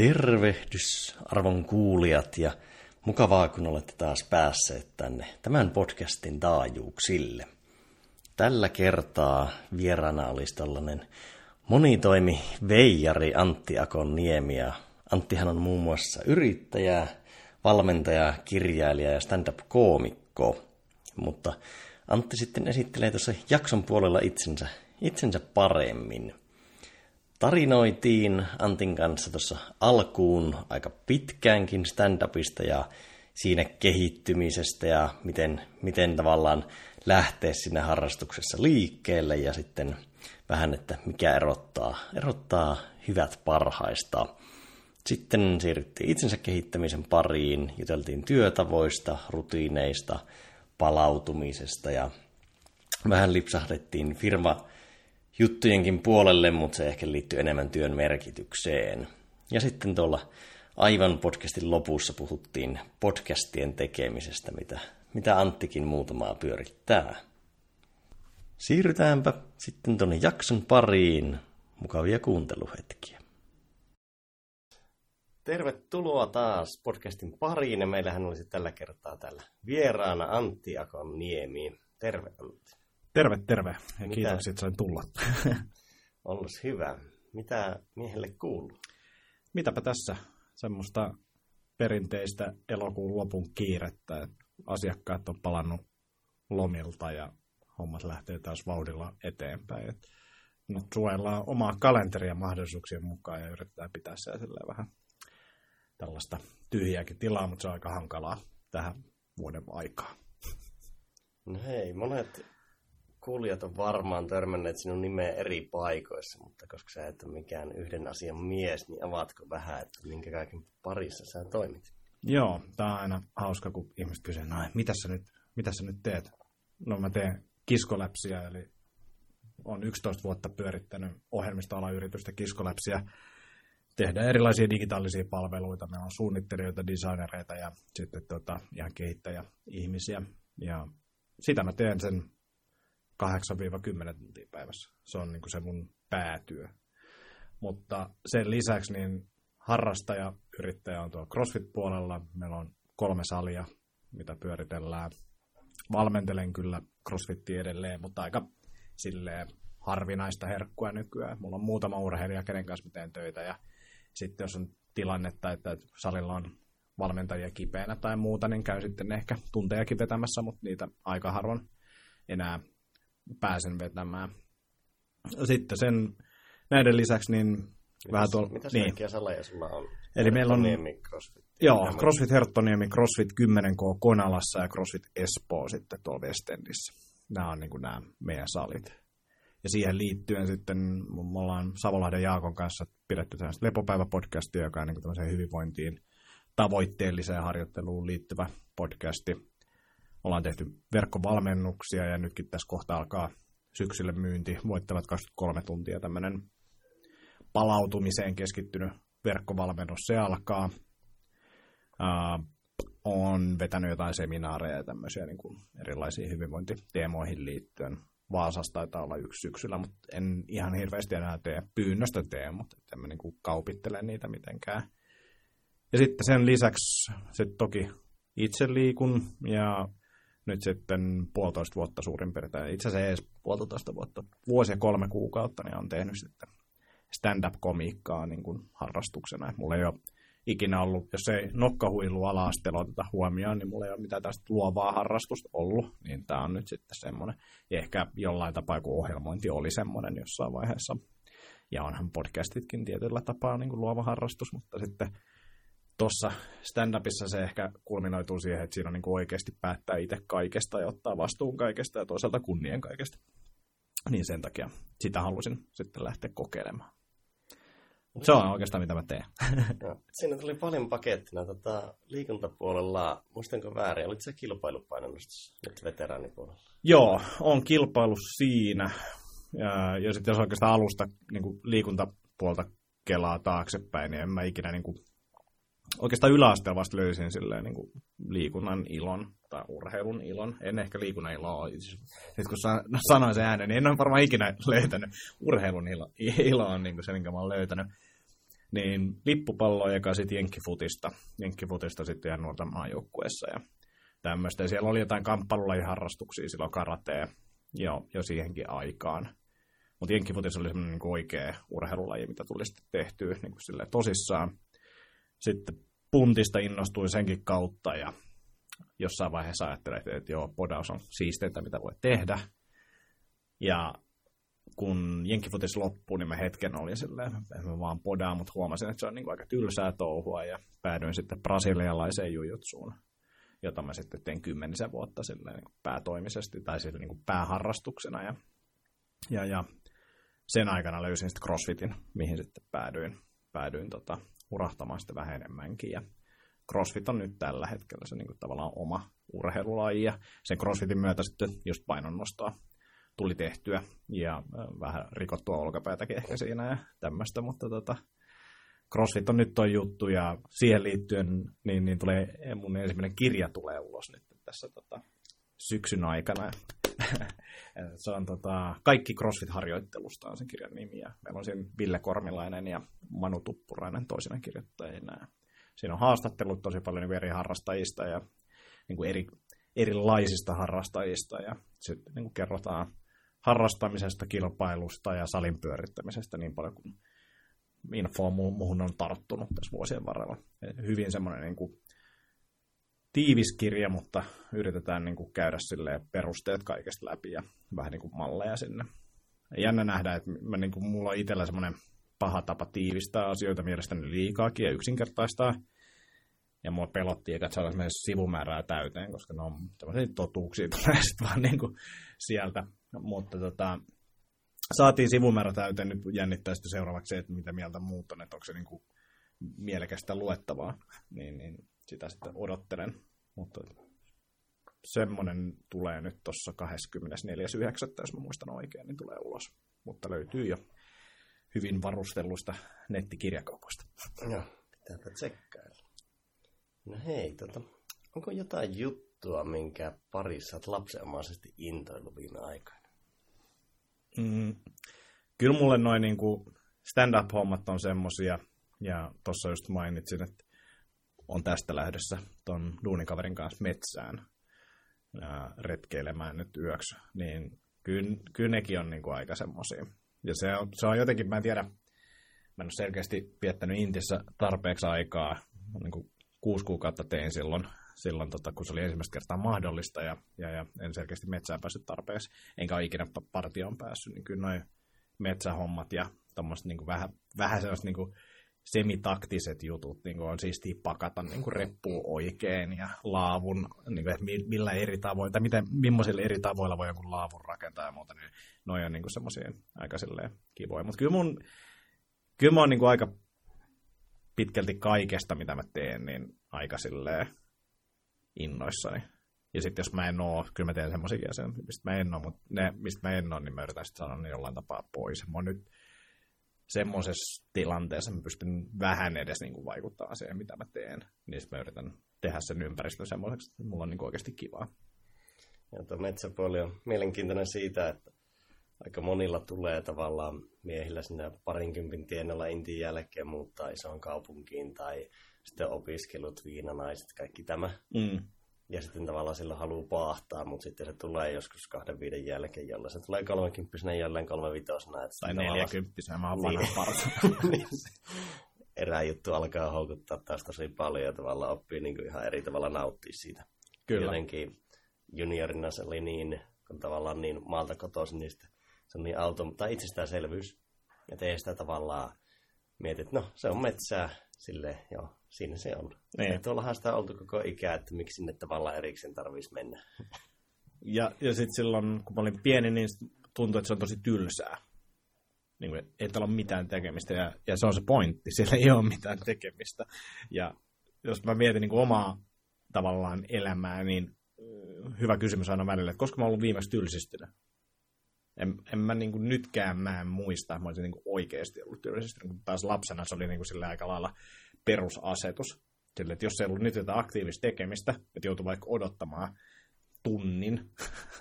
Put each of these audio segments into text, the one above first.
Tervehdys arvon kuulijat ja mukavaa kun olette taas päässeet tänne tämän podcastin taajuuksille. Tällä kertaa vieraana olisi tällainen monitoimi veijari Antti Akonniemi ja Anttihan on muun muassa yrittäjä, valmentaja, kirjailija ja stand-up-koomikko. Mutta Antti sitten esittelee tuossa jakson puolella itsensä, itsensä paremmin. Tarinoitiin Antin kanssa tuossa alkuun aika pitkäänkin stand-upista ja siinä kehittymisestä ja miten, miten tavallaan lähteä siinä harrastuksessa liikkeelle ja sitten vähän, että mikä erottaa, erottaa hyvät parhaista. Sitten siirryttiin itsensä kehittämisen pariin, juteltiin työtavoista, rutiineista, palautumisesta ja vähän lipsahdettiin firma juttujenkin puolelle, mutta se ehkä liittyy enemmän työn merkitykseen. Ja sitten tuolla aivan podcastin lopussa puhuttiin podcastien tekemisestä, mitä, mitä Anttikin muutamaa pyörittää. Siirrytäänpä sitten tuonne jakson pariin. Mukavia kuunteluhetkiä. Tervetuloa taas podcastin pariin ja meillähän olisi tällä kertaa täällä vieraana Antti Niemi. Terve Antti. Terve, terve. Ja Mitä? kiitos, että sain tulla. Ollas hyvä. Mitä miehelle kuuluu? Mitäpä tässä semmoista perinteistä elokuun lopun kiirettä, että asiakkaat on palannut lomilta ja hommat lähtee taas vauhdilla eteenpäin. Et nyt suojellaan omaa kalenteria mahdollisuuksien mukaan ja yritetään pitää siellä vähän tällaista tyhjääkin tilaa, mutta se on aika hankalaa tähän vuoden aikaan. No hei, monet kuulijat on varmaan törmänneet sinun nimeä eri paikoissa, mutta koska sä et ole mikään yhden asian mies, niin avaatko vähän, että minkä kaiken parissa sä toimit? Joo, tää on aina hauska, kun ihmiset kysyvät, no mitä sä nyt, mitä sä nyt teet? No mä teen kiskoläpsiä, eli on 11 vuotta pyörittänyt ohjelmistoalayritystä kiskoläpsiä. Tehdään erilaisia digitaalisia palveluita. Meillä on suunnittelijoita, designereita ja sitten tota, ihan kehittäjä-ihmisiä. Ja sitä mä teen sen 8-10 tuntia päivässä. Se on niin kuin se mun päätyö. Mutta sen lisäksi niin harrastaja, yrittäjä on tuolla CrossFit-puolella. Meillä on kolme salia, mitä pyöritellään. Valmentelen kyllä CrossFittia edelleen, mutta aika silleen harvinaista herkkua nykyään. Mulla on muutama urheilija, kenen kanssa mä teen töitä. Ja sitten jos on tilannetta, että salilla on valmentajia kipeänä tai muuta, niin käy sitten ehkä tuntejakin vetämässä, mutta niitä aika harvoin enää pääsen vetämään. Sitten sen, näiden lisäksi niin Mitäs, vähän tuolla... Mitä niin. saleja sulla on? Eli meillä on... CrossFit. Joo, CrossFit Herttoniemi, CrossFit 10K Konalassa ja CrossFit Espoo sitten tuolla Westendissä. Nämä on niin kuin nämä meidän salit. Ja siihen liittyen sitten me ollaan Savolahden Jaakon kanssa pidetty tällaista lepopäiväpodcastia, joka on niin kuin hyvinvointiin tavoitteelliseen harjoitteluun liittyvä podcasti ollaan tehty verkkovalmennuksia ja nytkin tässä kohta alkaa syksylle myynti. Voittavat 23 tuntia tämmöinen palautumiseen keskittynyt verkkovalmennus. Se alkaa. Uh, on vetänyt jotain seminaareja ja tämmöisiä niin kuin erilaisiin hyvinvointiteemoihin liittyen. Vaasassa taitaa olla yksi syksyllä, mutta en ihan hirveästi enää tee pyynnöstä tee, mutta en mä niin kaupittele niitä mitenkään. Ja sitten sen lisäksi sitten toki itse liikun ja nyt sitten puolitoista vuotta suurin piirtein, itse asiassa edes puolitoista vuotta, vuosi ja kolme kuukautta, niin on tehnyt sitten stand-up-komiikkaa niin kuin harrastuksena. Mulla ei ole ikinä ollut, jos ei nokkahuilu ala oteta huomioon, niin mulla ei ole mitään tästä luovaa harrastusta ollut, niin tämä on nyt sitten semmoinen. Ja ehkä jollain tapaa, kun ohjelmointi oli semmoinen jossain vaiheessa. Ja onhan podcastitkin tietyllä tapaa niin kuin luova harrastus, mutta sitten tuossa stand-upissa se ehkä kulminoituu siihen, että siinä on niin kuin oikeasti päättää itse kaikesta ja ottaa vastuun kaikesta ja toisaalta kunnien kaikesta. Niin sen takia sitä halusin sitten lähteä kokeilemaan. Se on oikeastaan mitä mä teen. No, siinä tuli paljon pakettina tota, liikuntapuolella. Muistanko väärin, olit se kilpailupainonnostossa nyt veteraanipuolella? Joo, on kilpailu siinä. Ja, ja sitten jos oikeastaan alusta niin kuin liikuntapuolta kelaa taaksepäin, niin en mä ikinä niin kuin oikeastaan yläasteella vasta löysin silleen, niin kuin liikunnan ilon tai urheilun ilon. En ehkä liikunnan iloa. Nyt kun sanoin sen äänen, niin en ole varmaan ikinä löytänyt urheilun ilo. Ilo on niin kuin se, minkä mä olen löytänyt. niin lippupallo eka sitten jenkkifutista, jenkkifutista sitten ihan nuorten maajoukkueessa ja tämmöistä. Siellä oli jotain kamppailulajiharrastuksia silloin karatea jo, jo siihenkin aikaan. Mutta jenkkifutis oli semmoinen niin oikea urheilulaji, mitä tuli sitten tehtyä niin kuin tosissaan. Sitten puntista innostui senkin kautta ja jossain vaiheessa ajattelin, että, joo, podaus on siisteintä, mitä voi tehdä. Ja kun jenkkifutis loppui, niin mä hetken olin silleen, että mä vaan podaan, mutta huomasin, että se on niin aika tylsää touhua ja päädyin sitten brasilialaiseen jujutsuun, jota mä sitten tein kymmenisen vuotta silleen niin päätoimisesti tai silleen niin pääharrastuksena ja, ja, ja sen aikana löysin sitten CrossFitin, mihin sitten päädyin, päädyin tota, urahtamaan sitten vähän enemmänkin ja CrossFit on nyt tällä hetkellä se niin kuin tavallaan oma urheilulaji ja sen CrossFitin myötä sitten just painonnostoa tuli tehtyä ja vähän rikottua olkapäätäkin ehkä siinä ja tämmöistä, mutta tota, CrossFit on nyt toi juttu ja siihen liittyen niin, niin tulee, mun ensimmäinen kirja tulee ulos nyt tässä tota, syksyn aikana. se on tota, Kaikki CrossFit-harjoittelusta on sen kirjan nimi ja meillä on siinä Ville Kormilainen ja Manu Tuppurainen toisena kirjoittajina. Siinä on haastattelut tosi paljon niin eri harrastajista ja niin kuin eri, erilaisista harrastajista ja sitten niin kuin kerrotaan harrastamisesta, kilpailusta ja salin pyörittämisestä niin paljon kuin infoa muuhun on tarttunut tässä vuosien varrella. Hyvin semmoinen niin kuin tiivis kirja, mutta yritetään niin kuin käydä perusteet kaikesta läpi ja vähän niin kuin malleja sinne. Jännä nähdä, että mä, niin kuin, mulla on itsellä semmoinen paha tapa tiivistää asioita mielestäni liikaakin ja yksinkertaistaa. Ja mua pelotti, että saada sivumäärää täyteen, koska ne on tämmöisiä totuuksia tulee sitten vaan niin kuin sieltä. Mutta tota, saatiin sivumäärä täyteen, nyt jännittää sitten seuraavaksi että mitä mieltä muut on, että onko se niin kuin mielekästä luettavaa, niin, niin sitä sitten odottelen. Mutta semmoinen tulee nyt tuossa 24.9., jos mä muistan oikein, niin tulee ulos. Mutta löytyy jo hyvin varustelluista nettikirjakaupoista. Joo, pitääpä tsekkailla. No hei, tota, onko jotain juttua, minkä parissa olet lapsenomaisesti intoillut viime aikoina? Mm, kyllä mulle noin niin stand-up-hommat on semmosia, ja tuossa just mainitsin, että on tästä lähdössä ton duunikaverin kanssa metsään ja retkeilemään nyt yöksi, niin kyllä, kyllä nekin on niin kuin aika semmosia. Ja se on, se on jotenkin, mä en tiedä, mä en ole selkeästi viettänyt Intissä tarpeeksi aikaa, niin kuin kuusi kuukautta tein silloin, silloin tota, kun se oli ensimmäistä kertaa mahdollista ja, ja, ja en selkeästi metsään päässyt tarpeeksi, enkä ole ikinä partioon päässyt, niin kyllä noin metsähommat ja tommoset niin vähän, vähän sellaiset niin kuin semitaktiset jutut, niin kuin on siis pakata niin kuin reppuun oikein ja laavun, niin kuin, millä eri tavoilla, tai miten, millaisilla eri tavoilla voi jonkun laavun rakentaa ja muuta, niin noin on niin kuin semmoisia aika kivoja. Mutta kyllä mun, kyllä mä oon niin kuin aika pitkälti kaikesta, mitä mä teen, niin aika silleen innoissani. Ja sitten jos mä en oo, kyllä mä teen semmoisia asiaa, mistä mä en oo, mutta ne, mistä mä en oo, niin mä yritän sitten sanoa ne jollain tapaa pois. Mä oon nyt semmoisessa tilanteessa, mä pystyn vähän edes niin kuin vaikuttamaan siihen, mitä mä teen. Niin mä yritän tehdä sen ympäristön semmoiseksi, että mulla on niin kuin oikeasti kivaa. Ja tuo metsäpuoli on mielenkiintoinen siitä, että aika monilla tulee tavallaan miehillä sinne parinkympin tienoilla intin jälkeen muuttaa isoon kaupunkiin tai sitten opiskelut, viinanaiset, kaikki tämä. Mm. Ja sitten tavallaan sillä haluaa paahtaa, mutta sitten se tulee joskus kahden viiden jälkeen, jolla se tulee kolmekymppisenä jälleen kolme vitosena. Tai neljäkymppisenä, mä oon vanha niin, erää juttu alkaa houkuttaa taas tosi paljon ja tavallaan oppii niin kuin ihan eri tavalla nauttia siitä. Kyllä. Jotenkin juniorina se oli niin, kun tavallaan niin maalta kotoisin, niin se on niin auto, tai itsestäänselvyys. Ja tee sitä tavallaan, mietit, että no se on metsää, sille joo, siinä se on. Niin. Ja tuollahan sitä on oltu koko ikää, että miksi sinne tavallaan erikseen tarvitsisi mennä. Ja, ja sitten silloin, kun mä olin pieni, niin tuntui, että se on tosi tylsää. Niin kuin, ei täällä ole mitään tekemistä, ja, ja se on se pointti, siellä ei ole mitään tekemistä. Ja jos mä mietin niin kuin omaa tavallaan elämää, niin hyvä kysymys aina välillä, että koska mä oon ollut viimeksi tylsistynyt. En, en mä niin kuin nytkään mä en muista, että mä olisin niin kuin oikeasti ollut tylsistynyt, kun taas lapsena se oli niin kuin sillä aika lailla perusasetus. Sille, että jos ei ollut nyt jotain aktiivista tekemistä, että joutui vaikka odottamaan tunnin,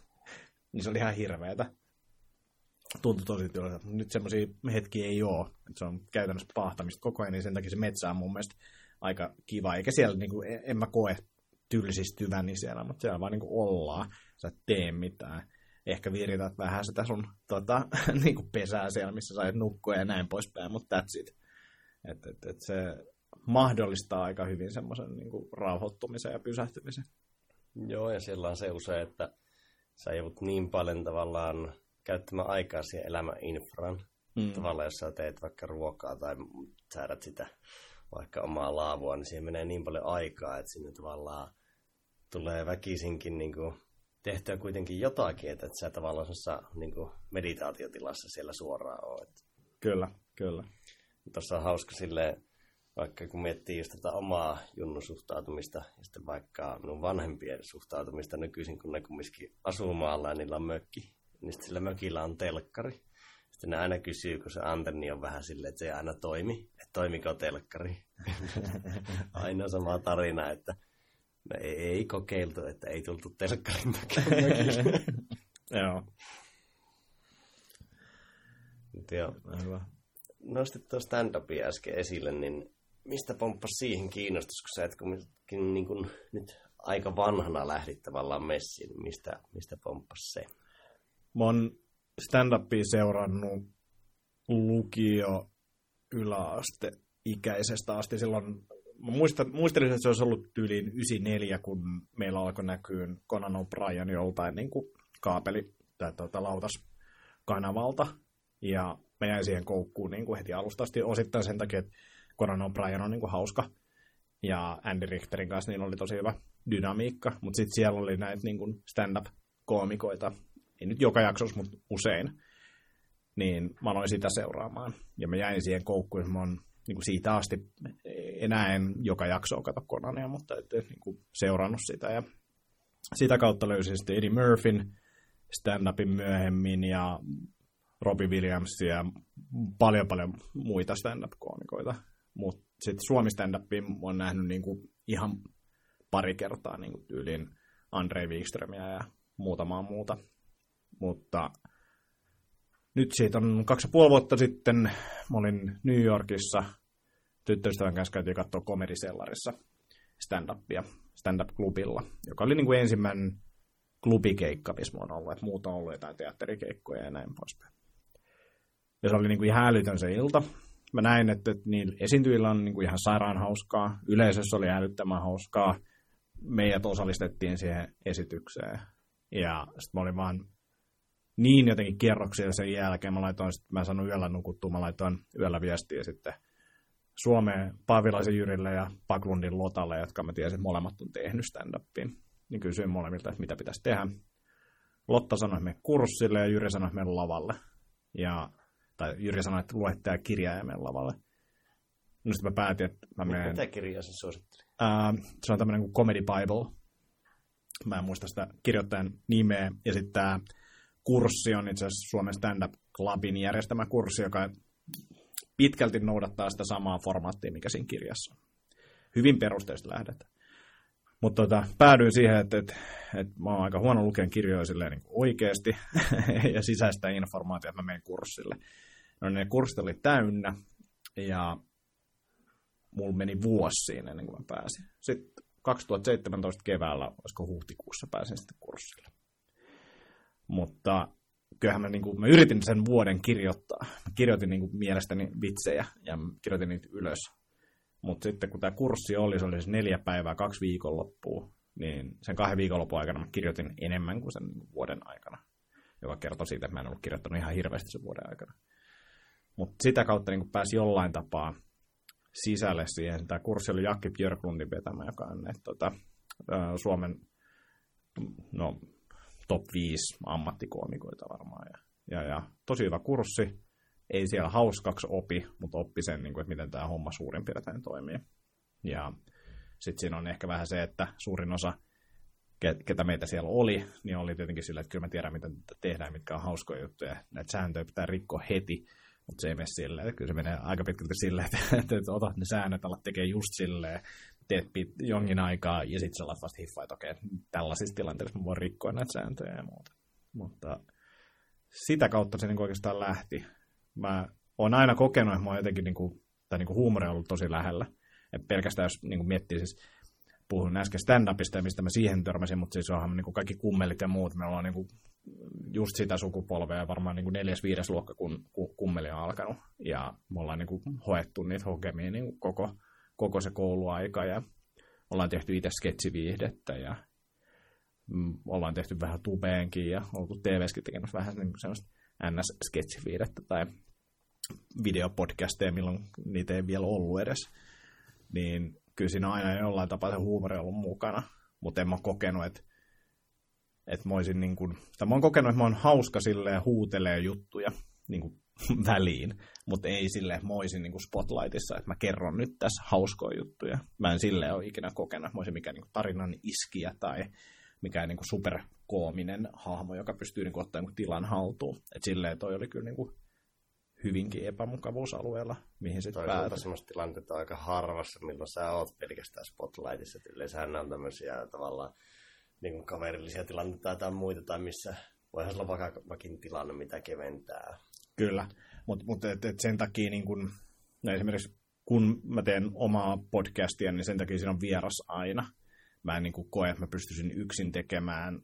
niin se oli ihan hirveetä. tuntui tosi tylsältä. Nyt semmoisia hetkiä ei ole. Se on käytännössä pahtamista koko ajan, niin sen takia se metsä on mun mielestä aika kiva. Eikä siellä, niin kuin, en mä koe tylsistyväni siellä, mutta siellä vaan niin kuin ollaan. Sä et tee mitään. Ehkä virität vähän sitä sun tota, niin kuin pesää siellä, missä sait nukkua ja näin poispäin, mutta that's it. Et, et, et se mahdollistaa aika hyvin semmoisen niin kuin rauhoittumisen ja pysähtymisen. Joo, ja siellä on se usein, että sä joudut niin paljon tavallaan käyttämään aikaa siihen elämän infran. Mm. Tavallaan jos sä teet vaikka ruokaa tai säädät sitä vaikka omaa laavua, niin siihen menee niin paljon aikaa, että sinne tavallaan tulee väkisinkin niin kuin tehtyä kuitenkin jotakin, että et sä tavallaan niin kuin meditaatiotilassa siellä suoraan oot. Kyllä, kyllä. Tuossa on hauska silleen, vaikka kun miettii just tätä omaa junnun suhtautumista ja sitten vaikka minun vanhempien suhtautumista nykyisin, kun ne kumminkin asuu maalla ja niillä on mökki, niin sitten sillä mökillä on telkkari. Sitten ne aina kysyy, kun se antenni on vähän silleen, että se ei aina toimi, että toimiko telkkari. aina sama tarina, että me ei, ei kokeiltu, että ei tultu telkkarin takia Joo. Joo. Hyvä. Nostit tuo stand-upia äsken esille, niin mistä pomppas siihen kiinnostus, kun sä et kumminkin niin kuin nyt aika vanhana lähdit tavallaan messiin, niin mistä, mistä pomppas se? Mä oon stand-upia seurannut lukio yläaste ikäisestä asti. Silloin, muistan, muistelin, että se olisi ollut tyyliin 94, kun meillä alkoi näkyä Conan O'Brien joltain niin kuin kaapeli tai tuota, lautaskanavalta. Ja mä jäin siihen koukkuun niin kuin heti alusta asti osittain sen takia, että Conan O'Brien on niin kuin hauska. Ja Andy Richterin kanssa niin oli tosi hyvä dynamiikka, mutta sitten siellä oli näitä niin kuin stand-up-koomikoita, ei nyt joka jaksossa, mutta usein, niin mä aloin sitä seuraamaan. Ja mä jäin siihen koukkuun, mä oon niin kuin siitä asti, enää en joka jaksoa kato Conania, mutta et, et, niin kuin seurannut sitä. Ja sitä kautta löysin sitten Eddie Murphyn stand-upin myöhemmin ja Robbie Williamsia ja paljon paljon muita stand-up-koomikoita. Mutta sitten Suomi stand on nähnyt niinku ihan pari kertaa niinku tyyliin Andrei Wikströmiä ja muutamaa muuta. Mutta nyt siitä on kaksi ja puoli vuotta sitten, mä olin New Yorkissa, tyttöystävän kanssa käytiin katsoa komedisellarissa stand-upia, stand-up-klubilla, joka oli niin kuin ensimmäinen klubikeikka, missä mä oon ollut, että muuta on ollut jotain teatterikeikkoja ja näin poispäin. Ja se oli niin kuin ihan älytön se ilta mä näin, että, että niillä esiintyjillä on niin kuin ihan sairaan hauskaa. Yleisössä oli älyttömän hauskaa. Meidät osallistettiin siihen esitykseen. Ja sitten mä olin vaan niin jotenkin kierroksia sen jälkeen. Mä laitoin, sit, mä sanoin yöllä nukuttua, mä laitoin yöllä viestiä sitten Suomeen Paavilaisen Jyrille ja Paklundin Lotalle, jotka mä tiesin, että molemmat on tehnyt stand-upiin. Niin kysyin molemmilta, että mitä pitäisi tehdä. Lotta sanoi, että me kurssille ja Jyri sanoi, että me lavalle. Ja tai Jyri sanoi, että lue tämä kirja ja mene lavalle. No sitten mä päätin, että mä menen... Mitä kirjaa se suositteli? Uh, se on tämmöinen kuin Comedy Bible. Mä en muista sitä kirjoittajan nimeä. Ja sitten tämä kurssi on itse asiassa Suomen Stand-Up Clubin järjestämä kurssi, joka pitkälti noudattaa sitä samaa formaattia, mikä siinä kirjassa on. Hyvin perusteista lähdetään. Mutta tota, päädyin siihen, että, että, että mä oon aika huono lukemaan kirjoja silleen niin oikeasti ja sisäistä informaatiota, että mä menen kurssille. No ne kurssit oli täynnä ja mulla meni vuosi siinä ennen kuin mä pääsin. Sitten 2017 keväällä, olisiko huhtikuussa pääsin sitten kurssille. Mutta kyllähän mä, niin kuin, mä yritin sen vuoden kirjoittaa. Mä kirjoitin niin kuin, mielestäni vitsejä ja kirjoitin niitä ylös. Mutta sitten kun tämä kurssi oli, se oli siis neljä päivää, kaksi viikonloppua, niin sen kahden viikonlopun aikana mä kirjoitin enemmän kuin sen vuoden aikana, joka kertoi siitä, että mä en ollut kirjoittanut ihan hirveästi sen vuoden aikana. Mutta sitä kautta niin pääsi jollain tapaa sisälle siihen. Tämä kurssi oli Jakki Björklundin vetämä, joka on että, tota, Suomen no, top 5 ammattikoomikoita varmaan. Ja, ja, ja tosi hyvä kurssi. Ei siellä hauskaksi opi, mutta oppi sen, niin kuin, että miten tämä homma suurin piirtein toimii. Ja sitten siinä on ehkä vähän se, että suurin osa ketä meitä siellä oli, niin oli tietenkin sillä, että kyllä mä tiedän, miten tehdään, mitkä on hauskoja juttuja. Näitä sääntöjä pitää rikkoa heti, mutta se ei mene silleen. Kyllä se menee aika pitkälti silleen, että, että, että otat ne säännöt, alat tekee just silleen, teet jonkin aikaa, ja sitten sä vasta hiffaa, että okei, tällaisissa tilanteissa mä voin rikkoa näitä sääntöjä ja muuta. Mutta sitä kautta se niin oikeastaan lähti. Mä oon aina kokenut, että mä oon jotenkin, niin kuin, tai niin kuin huumori on ollut tosi lähellä. Et pelkästään jos niin kuin miettii siis, puhun äsken stand-upista ja mistä mä siihen törmäsin, mutta siis onhan niin kuin kaikki kummelit ja muut. Me ollaan niin kuin just sitä sukupolvea, varmaan niin kuin neljäs, viides luokka, kun kummeli on alkanut. Ja me ollaan niin kuin hoettu niitä hokemia niin kuin koko, koko se kouluaika ja ollaan tehty itse sketsiviihdettä ja mm, ollaan tehty vähän tubeenkin ja oltu TVskin tekemässä vähän niin kuin sellaista NS-sketsiviihdettä tai videopodcasteja, milloin niitä ei vielä ollut edes. Niin kyllä siinä aina jollain tapaa se huumori ollut mukana, mutta en mä kokenut, että että mä niin tai mä oon kokenut, että mä oon hauska silleen huutelee juttuja niin kuin väliin, mutta ei sille, olisin niin kuin spotlightissa, että mä kerron nyt tässä hauskoja juttuja. Mä en silleen ole ikinä kokenut, että mä olisin mikään niin kuin tarinan iskiä tai mikään niin kuin superkoominen hahmo, joka pystyy niin kuin ottamaan niin tilan haltuun. Että silleen toi oli kyllä niin kuin hyvinkin epämukavuusalueella, mihin sitten päätyi. semmoista tilannetta aika harvassa, milloin sä oot pelkästään spotlightissa. Yleensä on tämmöisiä tavallaan niin kuin kaverillisia tilanteita tai muita, tai missä voihan olla vakavakin tilanne, mitä keventää. Kyllä, mutta mut, et, et sen takia niin kun, no esimerkiksi kun mä teen omaa podcastia, niin sen takia siinä on vieras aina. Mä en niin kuin koe, että mä pystyisin yksin tekemään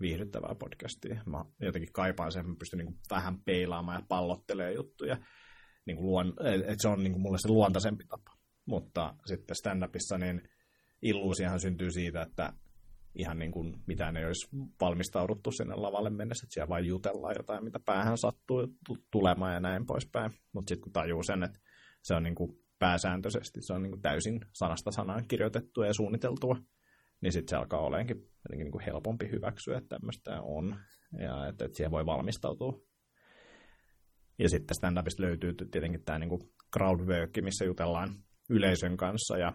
viihdyttävää podcastia. Mä jotenkin kaipaan sen, että mä pystyn niin vähän peilaamaan ja pallottelemaan juttuja. Niin luon, että se on niin kuin mulle se luontaisempi tapa. Mutta sitten stand-upissa niin illuusiahan syntyy siitä, että ihan niin kuin mitään ei olisi valmistauduttu sinne lavalle mennessä, että siellä vain jutellaan jotain, mitä päähän sattuu tulemaan ja näin poispäin. Mutta sitten kun tajuu sen, että se on niin kuin pääsääntöisesti, se on niin kuin täysin sanasta sanaan kirjoitettua ja suunniteltua, niin sitten se alkaa oleenkin niin kuin helpompi hyväksyä, että tämmöistä on, ja että, että siihen voi valmistautua. Ja sitten stand-upista löytyy tietenkin tämä niin crowdwork, missä jutellaan yleisön kanssa, ja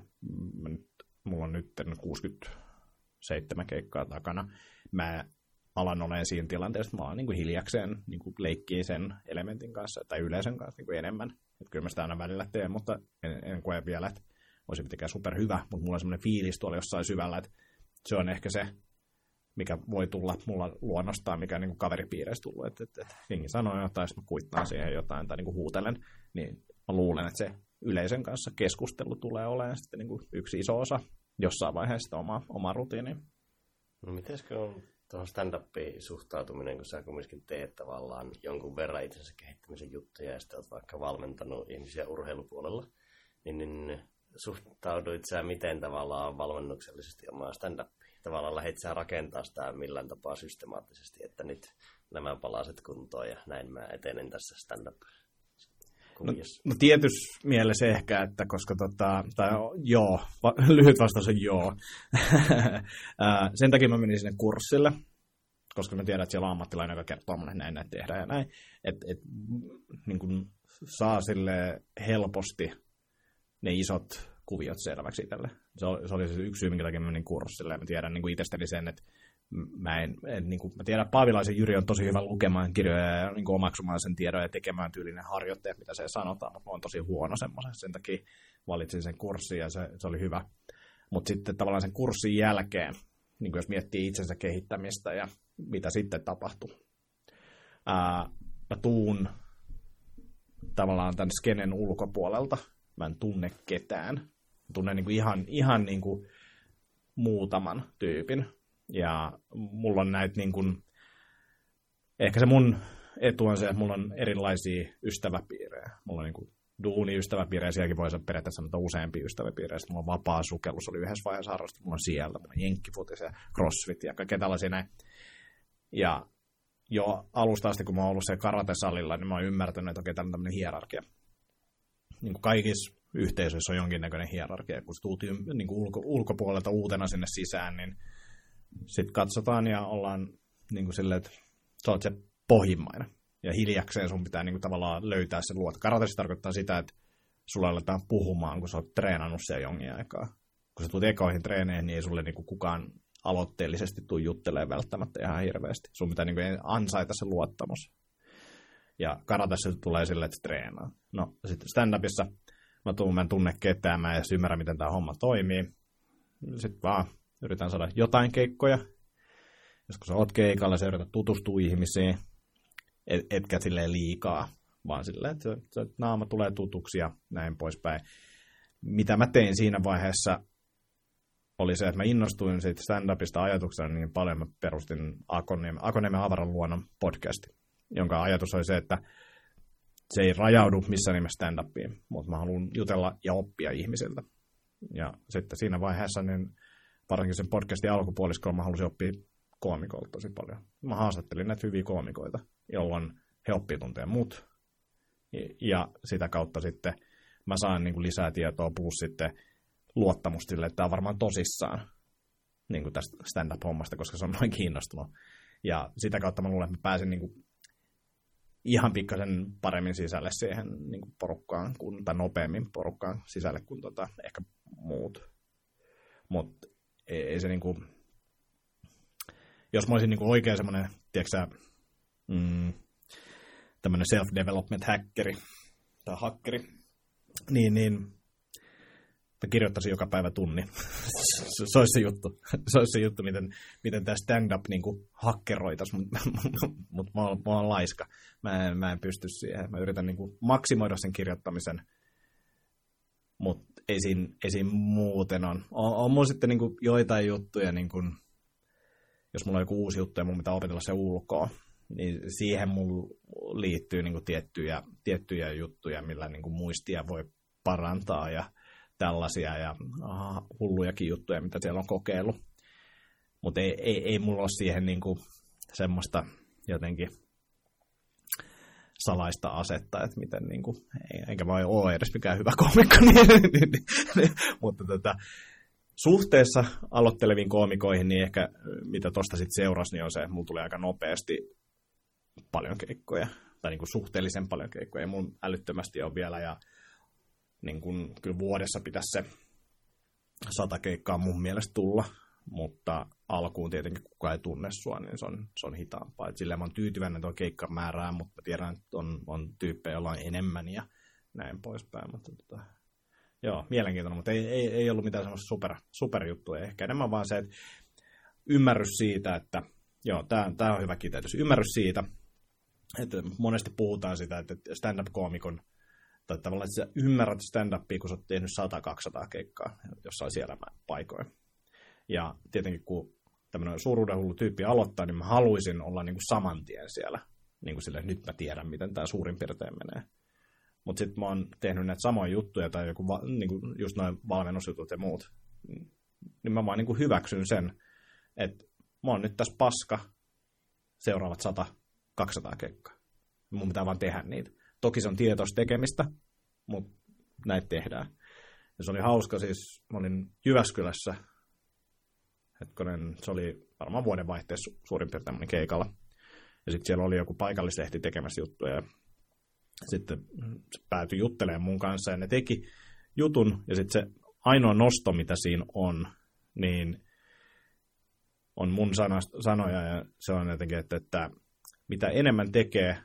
mulla on nyt 60 seitsemän keikkaa takana. Mä alan olen siinä tilanteessa, että mä oon niin kuin hiljakseen niin kuin leikkii sen elementin kanssa tai yleisön kanssa niin kuin enemmän. Että kyllä mä sitä aina välillä teen, mutta en, en koe vielä, että olisi mitenkään superhyvä, mutta mulla on semmoinen fiilis tuolla jossain syvällä, että se on ehkä se, mikä voi tulla mulla luonnostaan, mikä niin kuin kaveripiireissä tullut, että, että, että jengi sanoo jotain, jos mä kuittaan siihen jotain tai niin kuin huutelen, niin mä luulen, että se yleisön kanssa keskustelu tulee olemaan sitten niin kuin yksi iso osa jossain vaiheessa oma, oma rutiini. No mitenskö on tuohon stand-upiin suhtautuminen, kun sä kumminkin teet tavallaan jonkun verran itsensä kehittämisen juttuja ja sitten olet vaikka valmentanut ihmisiä urheilupuolella, niin, niin suhtauduit sä miten tavallaan valmennuksellisesti omaa stand-upiin? Tavallaan lähdit sä rakentaa sitä millään tapaa systemaattisesti, että nyt nämä palaset kuntoon ja näin mä etenen tässä stand-up No, no tietyssä mielessä ehkä, että koska tota, tai joo, va, lyhyt vastaus on joo. Sen takia mä menin sinne kurssille, koska mä tiedän, että siellä on ammattilainen, joka kertoo mulle näin, näin tehdään ja näin. Että et, niin kun saa sille helposti ne isot kuviot selväksi itselle. Se oli, se oli yksi syy, minkä takia mä menin kurssille. Ja mä tiedän niin kuin itsestäni sen, että mä en, en niin kuin, mä tiedän, Paavilaisen Jyri on tosi hyvä lukemaan kirjoja ja niin kuin omaksumaan sen tiedon ja tekemään tyylinen harjoitteet, mitä se sanotaan, mutta mä oon tosi huono semmoisen, sen takia valitsin sen kurssin ja se, se oli hyvä. Mutta sitten tavallaan sen kurssin jälkeen, niin kuin jos miettii itsensä kehittämistä ja mitä sitten tapahtuu, ää, mä tuun tavallaan tämän skenen ulkopuolelta, mä en tunne ketään. Mä tunnen niin kuin ihan, ihan niin kuin muutaman tyypin, ja mulla on näitä niin kuin, ehkä se mun etu on se, että mulla on erilaisia ystäväpiirejä. Mulla on niin kuin duuni-ystäväpiirejä, sielläkin voi olla periaatteessa sanoa useampia ystäväpiirejä. Sitten mulla on vapaa sukellus, oli yhdessä vaiheessa harrastus, mulla on siellä, mulla on jenkkifutis ja crossfit ja kaikkea tällaisia näin. Ja jo alusta asti, kun mä oon ollut siellä karatesalilla, niin mä oon ymmärtänyt, että okei, täällä on tämmöinen hierarkia. Niin kuin kaikissa yhteisöissä on jonkinnäköinen hierarkia. Kun sä tuut niin kuin ulko, ulkopuolelta uutena sinne sisään, niin sitten katsotaan ja ollaan niin kuin silleen, että sä oot se pohjimmainen. Ja hiljakseen sun pitää niin kuin tavallaan löytää se luot. Karatessa tarkoittaa sitä, että sulla aletaan puhumaan, kun sä oot treenannut siellä jonkin aikaa. Kun sä tulet ekoihin treeneihin, niin ei sulle niin kuin kukaan aloitteellisesti tuu juttelemaan välttämättä ihan hirveästi. Sun pitää niin kuin ansaita se luottamus. Ja karatessa tulee silleen, että treenaa. No sitten stand-upissa mä, tuun, mä en tunne ketään, mä en edes ymmärrä, miten tämä homma toimii. Sitten vaan yritän saada jotain keikkoja. Jos kun sä oot keikalla, sä yrität tutustua ihmisiin. et, etkä silleen liikaa, vaan silleen, että, että naama tulee tutuksi ja näin poispäin. Mitä mä tein siinä vaiheessa, oli se, että mä innostuin siitä stand-upista ajatuksena niin paljon, mä perustin Akoniemen, Akoniemen avaran luonnon podcasti, jonka ajatus oli se, että se ei rajaudu missään nimessä stand-upiin, mutta mä haluan jutella ja oppia ihmisiltä. Ja sitten siinä vaiheessa, niin varsinkin sen podcastin alkupuoliskolla mä halusin oppia koomikolta tosi paljon. Mä haastattelin näitä hyviä koomikoita, jolloin he oppii tuntea mut. Ja sitä kautta sitten mä saan niin kuin lisää tietoa, plus sitten luottamusta sille, että tämä on varmaan tosissaan niin kuin tästä stand-up-hommasta, koska se on noin kiinnostunut. Ja sitä kautta mä luulen, että mä pääsin niin kuin ihan pikkasen paremmin sisälle siihen niin kuin porukkaan, kun, tai nopeammin porukkaan sisälle kuin tota, ehkä muut. Mutta ei, ei se niin kuin, jos mä olisin niin kuin oikein semmoinen, tiedätkö mm, tämmöinen self-development hackeri tai hackeri, niin, niin Mä kirjoittaisin joka päivä tunnin. se olisi se juttu. Se olisi se juttu, miten, miten tämä stand-up niin hakkeroitaisi, mutta mut mä, oon, mä oon laiska. Mä en, mä en pysty siihen. Mä yritän niin kuin maksimoida sen kirjoittamisen, mutta ei siinä, muuten on. On, on mun sitten niin kuin joitain juttuja, niin kuin, jos mulla on joku uusi juttu ja mun pitää opetella se ulkoa, niin siihen mulla liittyy niin kuin tiettyjä, tiettyjä juttuja, millä niin kuin muistia voi parantaa ja tällaisia ja aha, hullujakin juttuja, mitä siellä on kokeillut. Mutta ei, ei, ei mulla ole siihen niinku semmoista jotenkin salaista asetta, että miten niinku, enkä mä ole edes mikään hyvä komikko, niin, niin, niin, mutta tota, suhteessa aloitteleviin koomikoihin, niin ehkä mitä tuosta sitten seurasi, niin on se, että mulla tuli aika nopeasti paljon keikkoja, tai niinku suhteellisen paljon keikkoja, ja mun älyttömästi on vielä, ja niin kun, kyllä vuodessa pitäisi se sata keikkaa mun mielestä tulla, mutta alkuun tietenkin kukaan ei tunne sua, niin se on, se on hitaampaa. Et silleen mä oon tyytyväinen tuon keikkamäärään, mutta tiedän, että on, on tyyppejä, joilla on enemmän ja näin poispäin. Mutta tota, joo, mielenkiintoinen, mutta ei, ei, ei ollut mitään semmoista super, superjuttuja. Ehkä enemmän vaan se, että ymmärrys siitä, että joo, tämä on hyvä kiteytys. Ymmärrys siitä, että monesti puhutaan sitä, että stand-up-koomikon tai tavallaan, että sä ymmärrät stand-upia, kun sä oot tehnyt 100-200 keikkaa jossain siellä paikoin. Ja tietenkin, kun tämmöinen suuruudenhullu tyyppi aloittaa, niin mä haluaisin olla niin kuin saman tien siellä. Niin kuin sille, nyt mä tiedän, miten tämä suurin piirtein menee. Mutta sitten mä oon tehnyt näitä samoja juttuja, tai joku, niin kuin just noin valmennusjutut ja muut. Niin mä vaan niin kuin hyväksyn sen, että mä oon nyt tässä paska seuraavat 100-200 keikkaa. Mun pitää vaan tehdä niitä. Toki se on tietoista tekemistä, mutta näitä tehdään. Ja se oli hauska, siis mä olin Jyväskylässä, hetkonen, se oli varmaan vuoden vaihteessa suurin piirtein keikalla. Ja sitten siellä oli joku paikallislehti tekemässä juttuja. Ja sitten se päätyi juttelemaan mun kanssa ja ne teki jutun. Ja sitten se ainoa nosto, mitä siinä on, niin on mun sanoja ja se on jotenkin, että, että mitä enemmän tekee,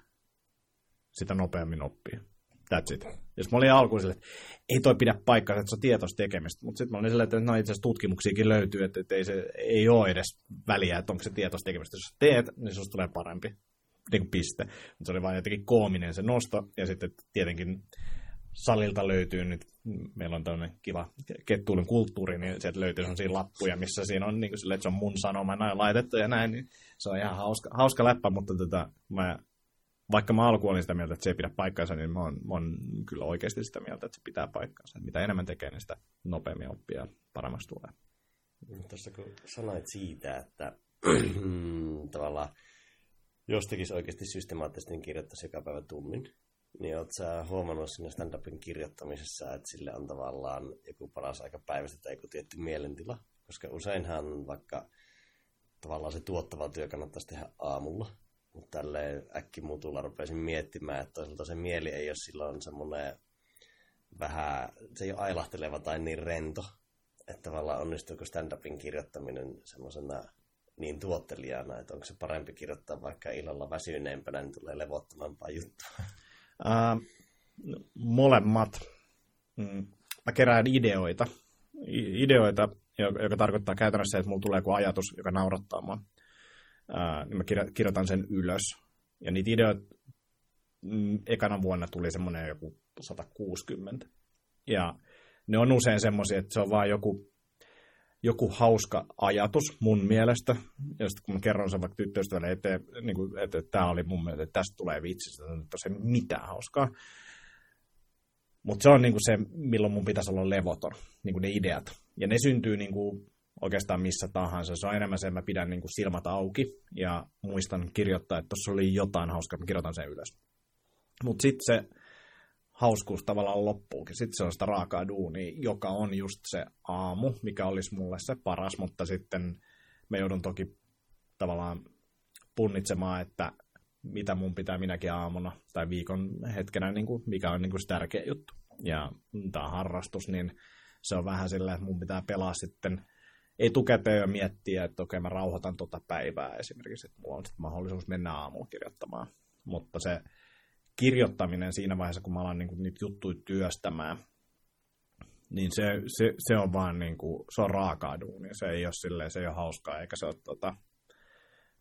sitä nopeammin oppii. That's it. Jos mä olin alkuun sille, että ei toi pidä paikkaa, että se on tietoista tekemistä, mutta sitten mä olin silleen, että no itse asiassa tutkimuksiakin löytyy, että, että ei, se, ei ole edes väliä, että onko se tietoista tekemistä. Jos teet, niin sinusta tulee parempi. Niin kuin piste. Mutta se oli vain jotenkin koominen se nosto, ja sitten tietenkin salilta löytyy nyt, meillä on tämmöinen kiva kettuulin kulttuuri, niin sieltä löytyy sellaisia lappuja, missä siinä on niin kuin sille, että se on mun sanoma näin laitettu ja näin, niin se on ihan hauska, hauska läppä, mutta tota, mä vaikka mä alkuun olin sitä mieltä, että se ei pidä paikkaansa, niin mä oon, mä oon kyllä oikeasti sitä mieltä, että se pitää paikkaansa. Mitä enemmän tekee, niin sitä nopeammin oppia ja paremmasti tulee. Tuossa kun sanoit siitä, että tavallaan jos tekisi oikeasti systemaattisesti, niin kirjoittaisi joka päivä tunnin, niin oot sä huomannut sinne stand-upin kirjoittamisessa, että sille on tavallaan joku paras aika päivästä tai joku tietty mielentila? Koska useinhan vaikka tavallaan se tuottava työ kannattaisi tehdä aamulla, tälleen äkkimutulla rupesin miettimään, että toisaalta se mieli ei ole silloin semmoinen vähän, se ei ole ailahteleva tai niin rento, että tavallaan onnistuuko stand-upin kirjoittaminen semmoisena niin tuottelijana, että onko se parempi kirjoittaa vaikka illalla väsyneempänä, niin tulee levottomampaa juttua? Uh, molemmat. Mm, mä kerään ideoita. Ideoita, joka tarkoittaa käytännössä, että mulla tulee joku ajatus, joka naurattaa mua niin mä kirjoitan sen ylös. Ja niitä ideoita mm, ekana vuonna tuli semmoinen joku 160. Ja ne on usein semmoisia, että se on vaan joku, joku hauska ajatus mun mielestä. Ja sitten kun mä kerron sen vaikka tyttöystävälle eteen, niin kuin, että, tämä oli mun mielestä, että tästä tulee vitsi, että se mitään hauskaa. Mutta se on niinku se, milloin mun pitäisi olla levoton, niinku ne ideat. Ja ne syntyy niinku oikeastaan missä tahansa. Se on enemmän se, että mä pidän niinku silmät auki ja muistan kirjoittaa, että tuossa oli jotain hauskaa, mä kirjoitan sen ylös. Mutta sitten se hauskuus tavallaan loppuukin. Sitten se on sitä raakaa duunia, joka on just se aamu, mikä olisi mulle se paras, mutta sitten me joudun toki tavallaan punnitsemaan, että mitä mun pitää minäkin aamuna tai viikon hetkenä, niin kuin, mikä on niin kuin se tärkeä juttu. Ja tämä harrastus, niin se on vähän silleen, että mun pitää pelaa sitten etukäteen ja miettiä, että okei, mä rauhoitan tota päivää esimerkiksi, että mulla on sitten mahdollisuus mennä aamulla kirjoittamaan. Mutta se kirjoittaminen siinä vaiheessa, kun mä alan niin niitä juttuja työstämään, niin se, se, se on vaan niin kuin, se on raakaa duunia. Se ei ole silleen, se ei ole hauskaa, eikä se ole tota,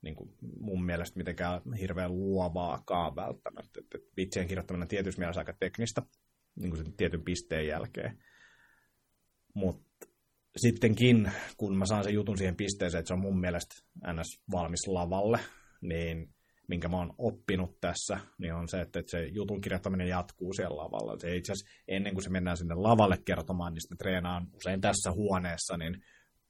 niin kuin mun mielestä mitenkään hirveän luovaakaan välttämättä. Et, et vitsien kirjoittaminen on tietysti mielessä aika teknistä, niin kuin sen tietyn pisteen jälkeen. Mutta sittenkin, kun mä saan sen jutun siihen pisteeseen, että se on mun mielestä ns. valmis lavalle, niin minkä mä oon oppinut tässä, niin on se, että, se jutun kirjoittaminen jatkuu siellä lavalla. Se itse asiassa ennen kuin se mennään sinne lavalle kertomaan, niin sitten treenaan usein tässä huoneessa, niin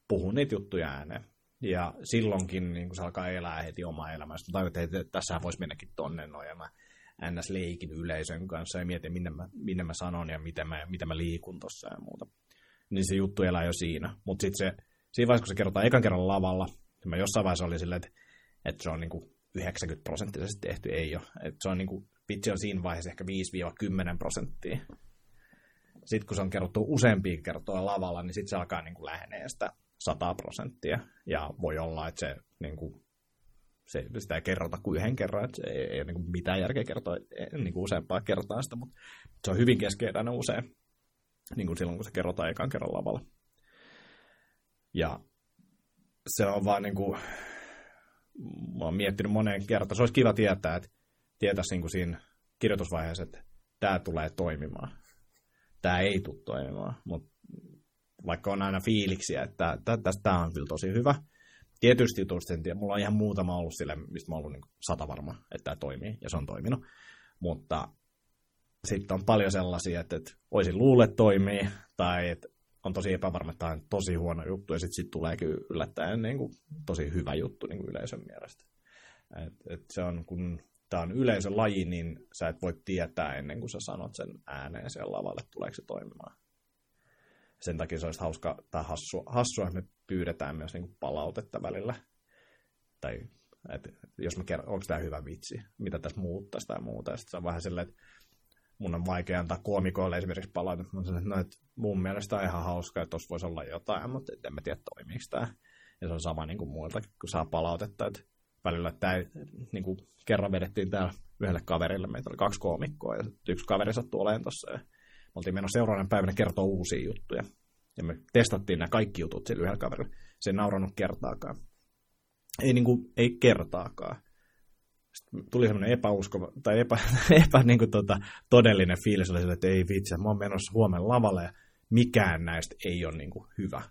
puhun niitä juttuja ääneen. Ja silloinkin niin kun se alkaa elää heti omaa elämästä. Tai että, että tässä voisi mennäkin tonne noin. Ja mä ns. leikin yleisön kanssa ja mietin, minne mä, minne mä sanon ja miten mä, miten mä liikun tuossa ja muuta. Niin se juttu elää jo siinä. Mutta sitten se, siinä vaiheessa, kun se kerrotaan ekan kerran lavalla, niin mä jossain vaiheessa oli silleen, että, että se on niin kuin 90 prosenttisesti tehty, ei ole. Että se on niin kuin, vitsi on siinä vaiheessa ehkä 5-10 prosenttia. Sitten kun se on kerrottu useampia kertoja lavalla, niin sitten se alkaa niin kuin lähenee sitä 100 prosenttia. Ja voi olla, että se, niin kuin, se sitä ei kerrota kuin yhden kerran, että se ei, ei niin kuin mitään järkeä kertoa niin kuin useampaa kertaa sitä, mutta se on hyvin keskeinen usein, niin kuin silloin kun se kerrotaan ekan kerran lavalla. Ja se on vaan niin kuin, mä oon miettinyt moneen kertaan, se olisi kiva tietää, että tietäisi niin kuin siinä kirjoitusvaiheessa, että tämä tulee toimimaan. Tämä ei tule toimimaan, mutta vaikka on aina fiiliksiä, että tämä on kyllä tosi hyvä. Tietysti jutuista tiedä, mulla on ihan muutama ollut sille, mistä mä oon ollut niin sata varma, että tämä toimii, ja se on toiminut. Mutta sitten on paljon sellaisia, että, että olisin luulle toimii, tai että on tosi epävarma, että on tosi huono juttu, ja sitten sit tuleekin yllättäen niin kuin, tosi hyvä juttu niin kuin yleisön mielestä. Et, et se on, kun tämä on yleisön laji, niin sä et voi tietää ennen kuin sä sanot sen ääneen siellä lavalle, tuleeko se toimimaan sen takia se olisi hauska tai hassua, hassua että me pyydetään myös niin kuin palautetta välillä. Tai että jos mä kerron, onko tämä hyvä vitsi, mitä tässä muuttaisi tai muuta. Ja se on vähän silleen, että mun on vaikea antaa koomikoille esimerkiksi palautetta. Mä sanon, että, no, että mun mielestä on ihan hauska, että tuossa voisi olla jotain, mutta en mä tiedä toimiiko tämä. Ja se on sama niin kuin muilta, kun saa palautetta, että välillä tämä, niin kuin kerran vedettiin täällä yhdelle kaverille, meitä oli kaksi koomikkoa, ja yksi kaveri sattui olemaan tuossa, ja oltiin menossa seuraavana päivänä kertoa uusia juttuja. Ja me testattiin nämä kaikki jutut sillä yhdellä kaverilla. Se ei nauranut kertaakaan. Ei, niin kuin, ei kertaakaan. Sitten tuli semmoinen epäuskova, tai epä, epä niin kuin, tota, todellinen fiilis, oli sille, että ei vitsi, mä oon menossa huomenna lavalle ja mikään näistä ei ole niin kuin, hyvä.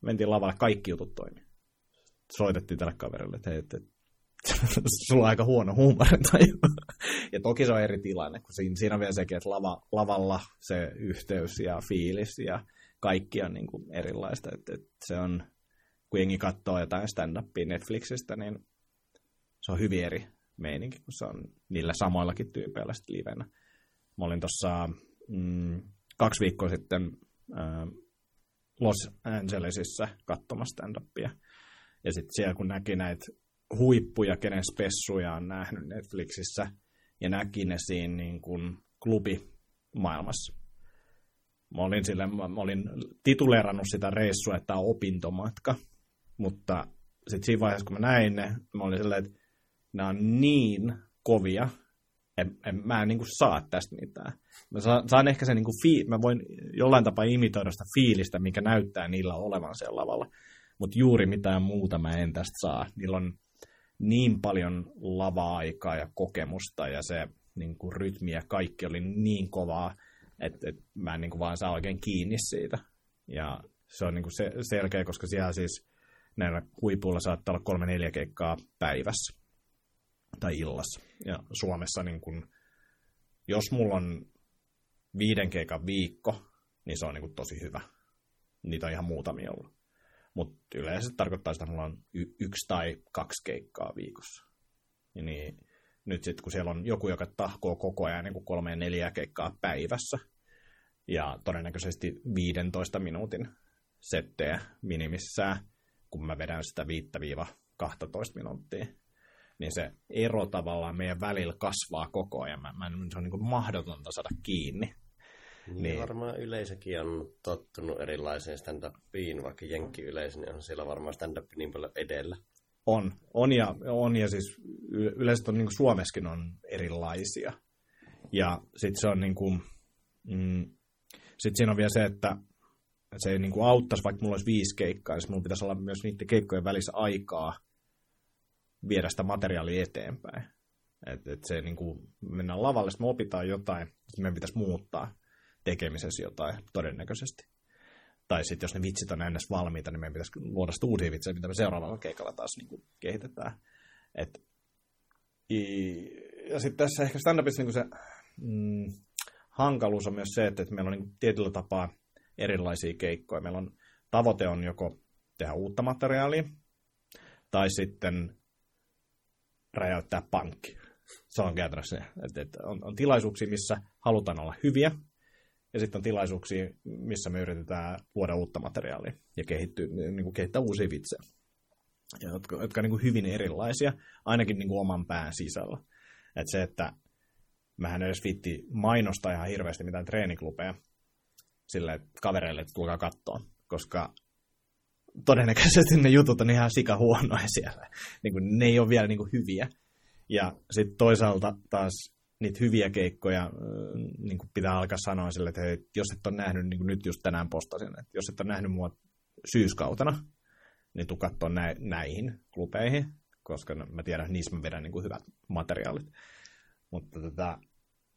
Mentiin lavalle, kaikki jutut toimi. Soitettiin tälle kaverille, että hei, että sulla on aika huono huumorintaju. ja toki se on eri tilanne, kun siinä, siinä on vielä sekin, että lava, lavalla se yhteys ja fiilis ja kaikki on niin kuin erilaista. Et, et se on, kun jengi katsoo jotain stand-upia Netflixistä, niin se on hyvin eri meininki, kun se on niillä samoillakin tyypeillä sitten livenä. Mä olin tuossa mm, kaksi viikkoa sitten äh, Los Angelesissa katsomassa stand-upia. Ja sitten siellä kun näki näitä huippuja, kenen spessuja on nähnyt Netflixissä, ja näki ne siinä niin kuin klubimaailmassa. Mä olin, sille, mä olin tituleerannut sitä reissua, että tämä on opintomatka, mutta sitten siinä vaiheessa, kun mä näin ne, mä olin silleen, että nämä on niin kovia, en, en, mä en niin kuin saa tästä mitään. Mä saan, saan ehkä sen, niin kuin fii, mä voin jollain tapaa imitoida sitä fiilistä, mikä näyttää niillä olevan siellä lavalla, mutta juuri mitään muuta mä en tästä saa. Niillä on niin paljon lava-aikaa ja kokemusta ja se niin kuin rytmi ja kaikki oli niin kovaa, että, että mä en niin kuin vaan saa oikein kiinni siitä. Ja se on niin kuin se, selkeä, koska siellä siis näillä huipuilla saattaa olla kolme neljä keikkaa päivässä tai illassa. Ja Suomessa niin kuin, jos mulla on viiden keikan viikko, niin se on niin kuin tosi hyvä. Niitä on ihan muutamia ollut. Mutta yleensä tarkoittaa sitä, että mulla on y- yksi tai kaksi keikkaa viikossa. Ja niin, nyt sitten kun siellä on joku, joka tahkoo koko ajan niin kuin kolme neljä keikkaa päivässä, ja todennäköisesti 15 minuutin settejä minimissään, kun mä vedän sitä 5-12 minuuttia, niin se ero tavallaan meidän välillä kasvaa koko ajan. Mä, mä, se on niin kuin mahdotonta saada kiinni. Niin, niin. Varmaan yleisökin on tottunut erilaiseen stand-upiin, vaikka jenkki yleisö, niin on siellä varmaan stand-up niin paljon edellä. On, on ja, on ja siis yleensä on, niin kuin Suomessakin on erilaisia. Ja sitten se on niin kuin, mm, sitten siinä on vielä se, että se niin kuin auttaisi, vaikka mulla olisi viisi keikkaa, niin mulla pitäisi olla myös niiden keikkojen välissä aikaa viedä sitä materiaalia eteenpäin. Et, et se niin kuin, mennään lavalle, me opitaan jotain, sitten meidän pitäisi muuttaa tekemisessä jotain todennäköisesti. Tai sitten jos ne vitsit on ennäs valmiita, niin meidän pitäisi luoda uusia vitsejä, mitä me seuraavalla keikalla taas niin kuin kehitetään. Et, ja sitten tässä ehkä stand-upissa niin se mm, hankaluus on myös se, että, että meillä on niin tietyllä tapaa erilaisia keikkoja. Meillä on tavoite on joko tehdä uutta materiaalia, tai sitten räjäyttää pankki. Se on käytännössä se, että, että on, on tilaisuuksia, missä halutaan olla hyviä, ja sitten on tilaisuuksia, missä me yritetään luoda uutta materiaalia ja kehittyä, niin kuin kehittää uusia vitsejä, jotka, jotka on niin kuin hyvin erilaisia, ainakin niin kuin oman pään sisällä. Että se, että mähän edes vitti mainostaa ihan hirveästi mitään treeniklubeja sille kavereille, että tulkaa katsoa, koska todennäköisesti ne jutut on ihan sika huonoja siellä. Niin kuin, ne ei ole vielä niin kuin hyviä. Ja sitten toisaalta taas niitä hyviä keikkoja niin kuin pitää alkaa sanoa sille, että hei, jos et ole nähnyt, niin kuin nyt just tänään postasin, että jos et ole nähnyt mua syyskautena, niin tuu katsoa nä- näihin klubeihin, koska mä tiedän, että niissä mä vedän niin kuin hyvät materiaalit. Mutta tota,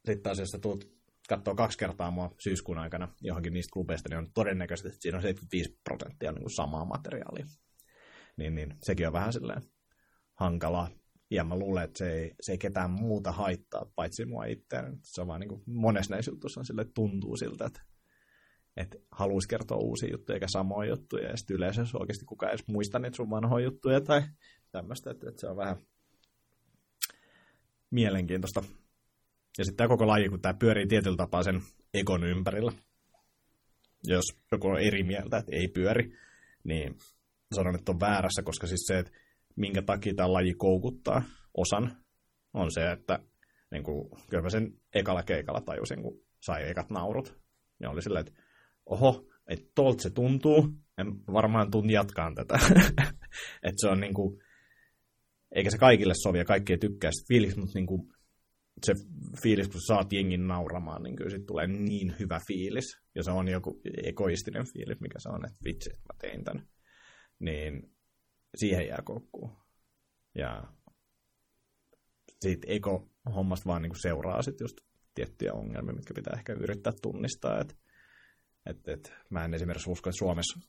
sitten taas, jos sä tulet katsoa kaksi kertaa mua syyskuun aikana johonkin niistä klubeista, niin on todennäköisesti, että siinä on 75 prosenttia niin kuin samaa materiaalia. Niin, niin sekin on vähän silleen hankalaa. Ja mä luulen, että se ei, se ei ketään muuta haittaa, paitsi mua itseään. Se on vaan niin kuin monessa näissä jutuissa on sille tuntuu siltä, että, että haluaisi kertoa uusia juttuja eikä samoja juttuja. Ja sitten yleensä oikeasti kukaan edes muista niitä sun vanhoja juttuja tai tämmöistä, että, että se on vähän mielenkiintoista. Ja sitten tämä koko laji, kun tämä pyörii tietyllä tapaa sen ekon ympärillä. Jos joku on eri mieltä, että ei pyöri, niin sanon, että on väärässä, koska siis se, että minkä takia tämä laji koukuttaa osan, on se, että niin kuin, kyllä mä sen ekalla keikalla tajusin, kun sai ekat naurut. Ja oli silleen, että oho, että tolta se tuntuu, en varmaan tunti jatkaa tätä. että se on niin kuin, eikä se kaikille sovi ja kaikki ei tykkää sitä fiilis, mutta niin kuin, se fiilis, kun saat jengin nauramaan, niin kyllä sit tulee niin hyvä fiilis. Ja se on joku egoistinen fiilis, mikä se on, että vitsi, että mä tein tämän. Niin siihen jää koukkuun. Ja siitä eko-hommasta vaan niin seuraa sitten just tiettyjä ongelmia, mitkä pitää ehkä yrittää tunnistaa. Et, et, et, mä en esimerkiksi usko, että Suomessa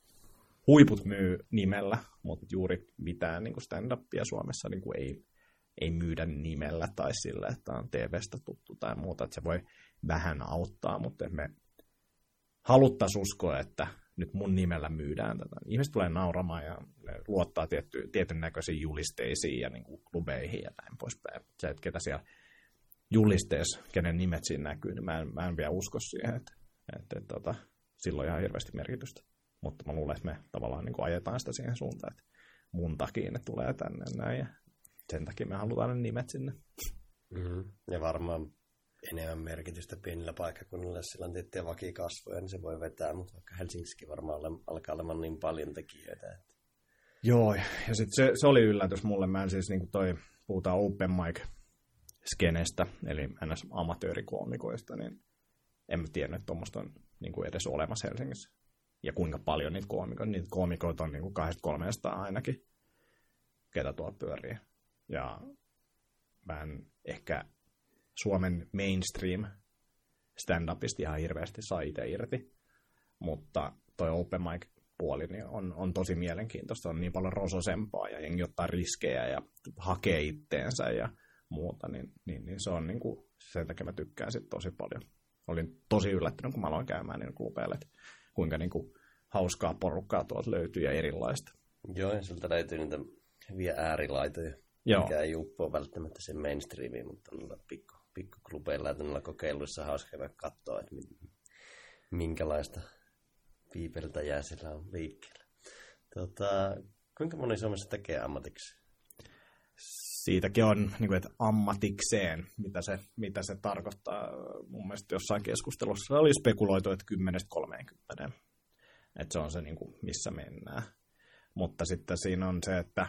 huiput myy nimellä, mutta juuri mitään niin stand-upia Suomessa niin kuin ei, ei myydä nimellä tai sillä, että on TV-stä tuttu tai muuta. Että se voi vähän auttaa, mutta me haluttaisiin uskoa, että nyt mun nimellä myydään tätä. Ihmiset tulee nauramaan ja luottaa tietty, tietyn näköisiin julisteisiin ja niin kuin klubeihin ja näin poispäin. Se, että ketä siellä julisteessa, kenen nimet siinä näkyy, niin mä en, mä en vielä usko siihen, että, että, että, että sillä on ihan hirveästi merkitystä. Mutta mä luulen, että me tavallaan niin kuin ajetaan sitä siihen suuntaan, että mun takia ne tulee tänne näin ja sen takia me halutaan ne nimet sinne. Mm-hmm. Ja varmaan enemmän merkitystä pienillä paikkakunnilla, sillä on tiettyjä vakikasvoja, niin se voi vetää, mutta vaikka Helsingissäkin varmaan ole, alkaa olemaan niin paljon tekijöitä. Että... Joo, ja sitten se, se, oli yllätys mulle. Mä en siis niin kuin toi, puhutaan open mic skenestä, eli ns. amatöörikoomikoista, niin en mä tiennyt, että tuommoista on niin kuin edes olemassa Helsingissä. Ja kuinka paljon niitä koomikoita. Niitä koomikoita on niin kuin 200-300 ainakin, ketä tuolla pyörii. Ja vähän ehkä Suomen mainstream stand-upista ihan hirveästi saa itse irti, mutta toi open mic puoli niin on, on tosi mielenkiintoista, on niin paljon rososempaa ja jengi ottaa riskejä ja hakee itteensä ja muuta, niin, niin, niin se on niin kuin, sen takia mä tykkään sit tosi paljon. Olin tosi yllättynyt, kun mä aloin käymään niin klubeille, että kuinka niin kuin, hauskaa porukkaa tuolta löytyy ja erilaista. Joo, ja sieltä löytyy niitä hyviä äärilaitoja, Joo. mikä ei uppoa välttämättä sen mainstreamiin, mutta noilla pikku, pikkuklubeilla ja noilla kokeiluissa hauska katsoa, että minkälaista jää sillä on liikkeellä. Tota, kuinka moni Suomessa tekee ammatiksi? Siitäkin on niin kuin, että ammatikseen, mitä se, mitä se tarkoittaa. Mun mielestä jossain keskustelussa oli spekuloitu, että 10-30. Että se on se, niin kuin, missä mennään. Mutta sitten siinä on se, että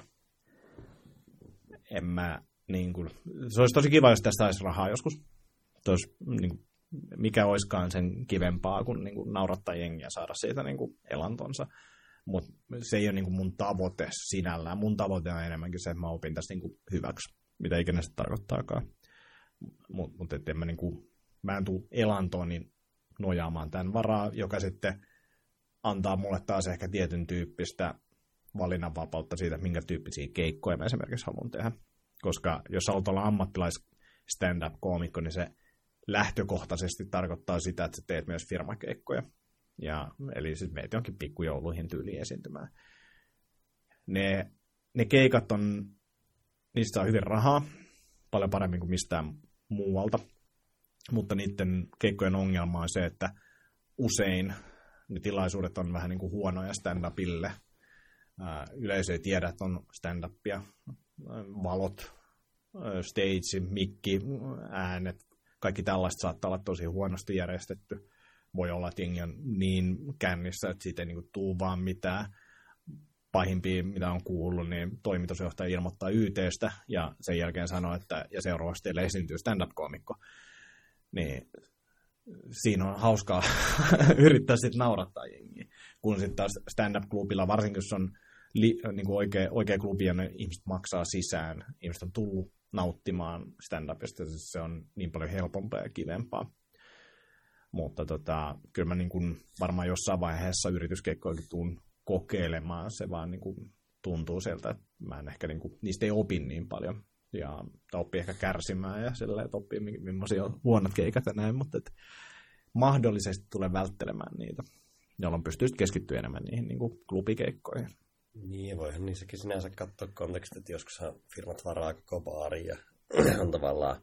en mä, niin kuin, se olisi tosi kiva, jos tästä saisi rahaa joskus. Tos, niin kuin, mikä oiskaan sen kivempaa kuin, niin kuin naurattaa jengiä saada siitä niin kuin elantonsa. Mutta se ei ole niin kuin mun tavoite sinällään. Mun tavoite on enemmänkin se, että mä opin tästä niin kuin hyväksi, mitä ikinä se tarkoittaakaan. Mutta mut, en mä, niin kuin, mä en tule elantoon niin nojaamaan tämän varaa, joka sitten antaa mulle taas ehkä tietyn tyyppistä valinnanvapautta siitä, minkä tyyppisiä keikkoja mä esimerkiksi haluan tehdä. Koska jos haluat olla ammattilais stand-up-koomikko, niin se lähtökohtaisesti tarkoittaa sitä, että sä teet myös firmakeikkoja. Ja, eli siis meet jonkin pikkujouluihin tyyliin esiintymään. Ne, ne keikat on, niistä saa hyvin rahaa, paljon paremmin kuin mistään muualta. Mutta niiden keikkojen ongelma on se, että usein ne tilaisuudet on vähän niin kuin huonoja stand-upille. Yleisö ei tiedä, että on stand-upia. Valot, stage, mikki, äänet, kaikki tällaista saattaa olla tosi huonosti järjestetty. Voi olla, että jengi on niin kännissä, että siitä ei niin tule vaan mitään. Pahimpia, mitä on kuullut, niin toimitusjohtaja ilmoittaa YTstä ja sen jälkeen sanoo, että ja seuraavasti teille esiintyy stand-up-komikko. Niin siinä on hauskaa yrittää sitten naurattaa jengiä. Kun sitten taas stand-up-klubilla, varsinkin jos on li, niin kuin oikea, oikea klubi ja ne ihmiset maksaa sisään, ihmiset on tullut nauttimaan stand-upista, siis se on niin paljon helpompaa ja kivempaa. Mutta tota, kyllä mä niin kuin varmaan jossain vaiheessa yrityskeikkoikin tuun kokeilemaan, se vaan niin kuin tuntuu sieltä, että mä en ehkä niin kuin, niistä ei opi niin paljon. Ja oppii ehkä kärsimään ja sillä että oppii millaisia on huonot keikat ja näin, mutta että mahdollisesti tulee välttelemään niitä, jolloin pystyy keskittyä enemmän niihin niin kuin klubikeikkoihin. Niin, voihan niissäkin sinänsä katsoa kontekstit, että joskus firmat varaa koko baari ja on tavallaan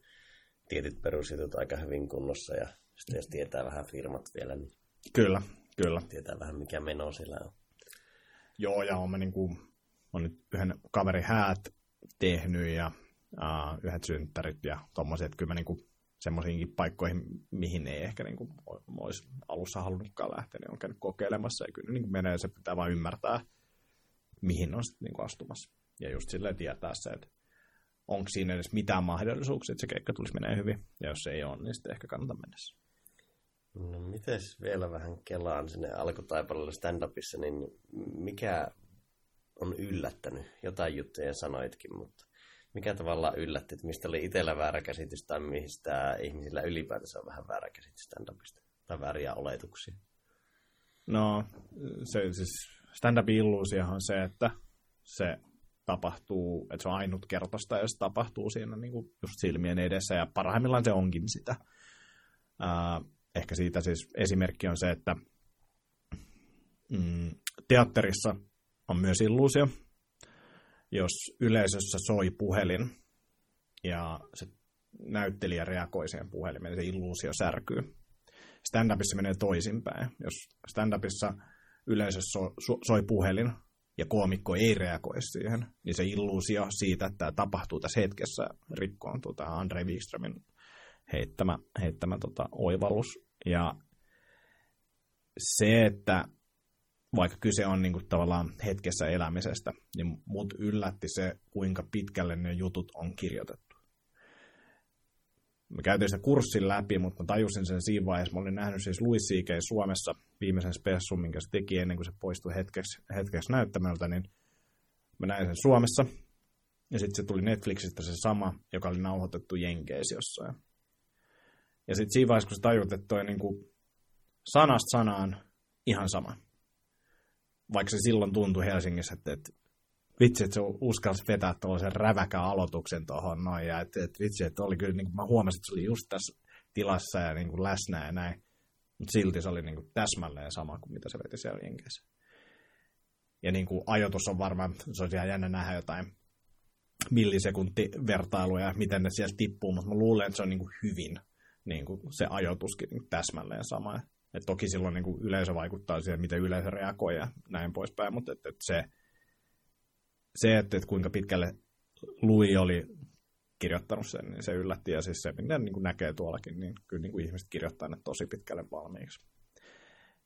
tietyt perusjutut aika hyvin kunnossa ja sitten jos tietää vähän firmat vielä, niin kyllä, kyllä. tietää vähän mikä meno siellä on. Joo, ja olen, niin kuin, olen nyt yhden kaverin häät tehnyt ja uh, yhdet synttärit ja tommoset, että kyllä mä niin kuin, semmoisiinkin paikkoihin, mihin ei ehkä niin kuin, olisi alussa halunnutkaan lähteä, niin on käynyt kokeilemassa ja kyllä niin kuin menee, se pitää vain ymmärtää, mihin on sitten niin astumassa. Ja just silleen tietää se, että onko siinä edes mitään mahdollisuuksia, että se keikka tulisi menee hyvin. Ja jos ei ole, niin sitten ehkä kannata mennä. No mites vielä vähän kelaan sinne alkutaipaleelle stand-upissa, niin mikä on yllättänyt? Jotain juttuja sanoitkin, mutta mikä tavallaan yllätti, että mistä oli itsellä väärä käsitys tai mistä ihmisillä ylipäätänsä on vähän väärä käsitys stand-upista tai vääriä oletuksia? No, se siis stand-upin illuusiohan on se, että se tapahtuu, että se on ainutkertaista ja se tapahtuu siinä niin kuin just silmien edessä ja parhaimmillaan se onkin sitä. Ää, ehkä siitä siis esimerkki on se, että mm, teatterissa on myös illuusio, jos yleisössä soi puhelin ja se näyttelijä reagoi siihen puhelimeen, niin se illuusio särkyy. Stand-upissa menee toisinpäin. Jos stand-upissa yleisö so, so, soi puhelin ja koomikko ei reagoi siihen, niin se illuusio siitä, että tämä tapahtuu tässä hetkessä, rikkoon tuota Andre Wikströmin heittämä, heittämä tota, oivallus. Ja se, että vaikka kyse on niin kuin, tavallaan hetkessä elämisestä, niin mut yllätti se, kuinka pitkälle ne jutut on kirjoitettu mä käytin sitä kurssin läpi, mutta mä tajusin sen siinä vaiheessa. Mä olin nähnyt siis Louis C.K. Suomessa viimeisen spessun, minkä se teki ennen kuin se poistui hetkeksi, hetkeksi näyttämältä, niin mä näin sen Suomessa. Ja sitten se tuli Netflixistä se sama, joka oli nauhoitettu Jenkeissä jossain. Ja sitten siinä vaiheessa, kun sä tajut, että toi niinku sanasta sanaan ihan sama. Vaikka se silloin tuntui Helsingissä, että, että vitsi, että se uskalsi vetää tuollaisen räväkän aloituksen tuohon noin. Ja että, että vitsi, että oli kyllä, niin kuin mä huomasin, että se oli just tässä tilassa ja niin kuin läsnä ja näin. Mutta silti se oli niin kuin täsmälleen sama kuin mitä se veti siellä Jenkeissä. Ja niin kuin ajoitus on varmaan, se olisi ihan jännä nähdä jotain millisekuntivertailuja, miten ne sieltä tippuu, mutta mä luulen, että se on niin kuin hyvin niin kuin se ajoituskin niin täsmälleen sama. Et toki silloin niin kuin yleisö vaikuttaa siihen, miten yleisö reagoi ja näin poispäin, mutta et, et se, se että, et kuinka pitkälle Lui oli kirjoittanut sen, niin se yllätti. Ja siis se, mitä niin kuin näkee tuollakin, niin kyllä niin kuin ihmiset kirjoittaa ne tosi pitkälle valmiiksi.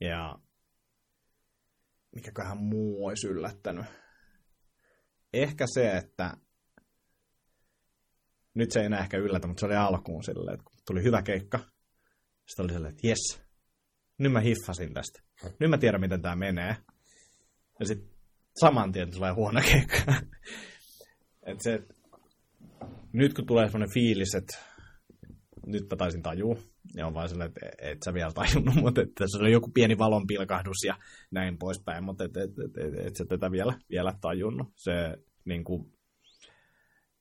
Ja mikäköhän muu olisi yllättänyt. Ehkä se, että nyt se ei enää ehkä yllätä, mutta se oli alkuun silleen, että kun tuli hyvä keikka, sitten oli silleen, että jes, nyt mä hiffasin tästä. Nyt mä tiedän, miten tämä menee. Ja sitten saman tien tulee huono keikka. Et se, nyt kun tulee sellainen fiilis, että nyt mä taisin tajua, ja on vaan sellainen, että et sä vielä tajunnut, mutta että se on joku pieni valonpilkahdus ja näin poispäin, mutta et, et, et, et, et sä tätä vielä, vielä tajunnut. Se niin kuin,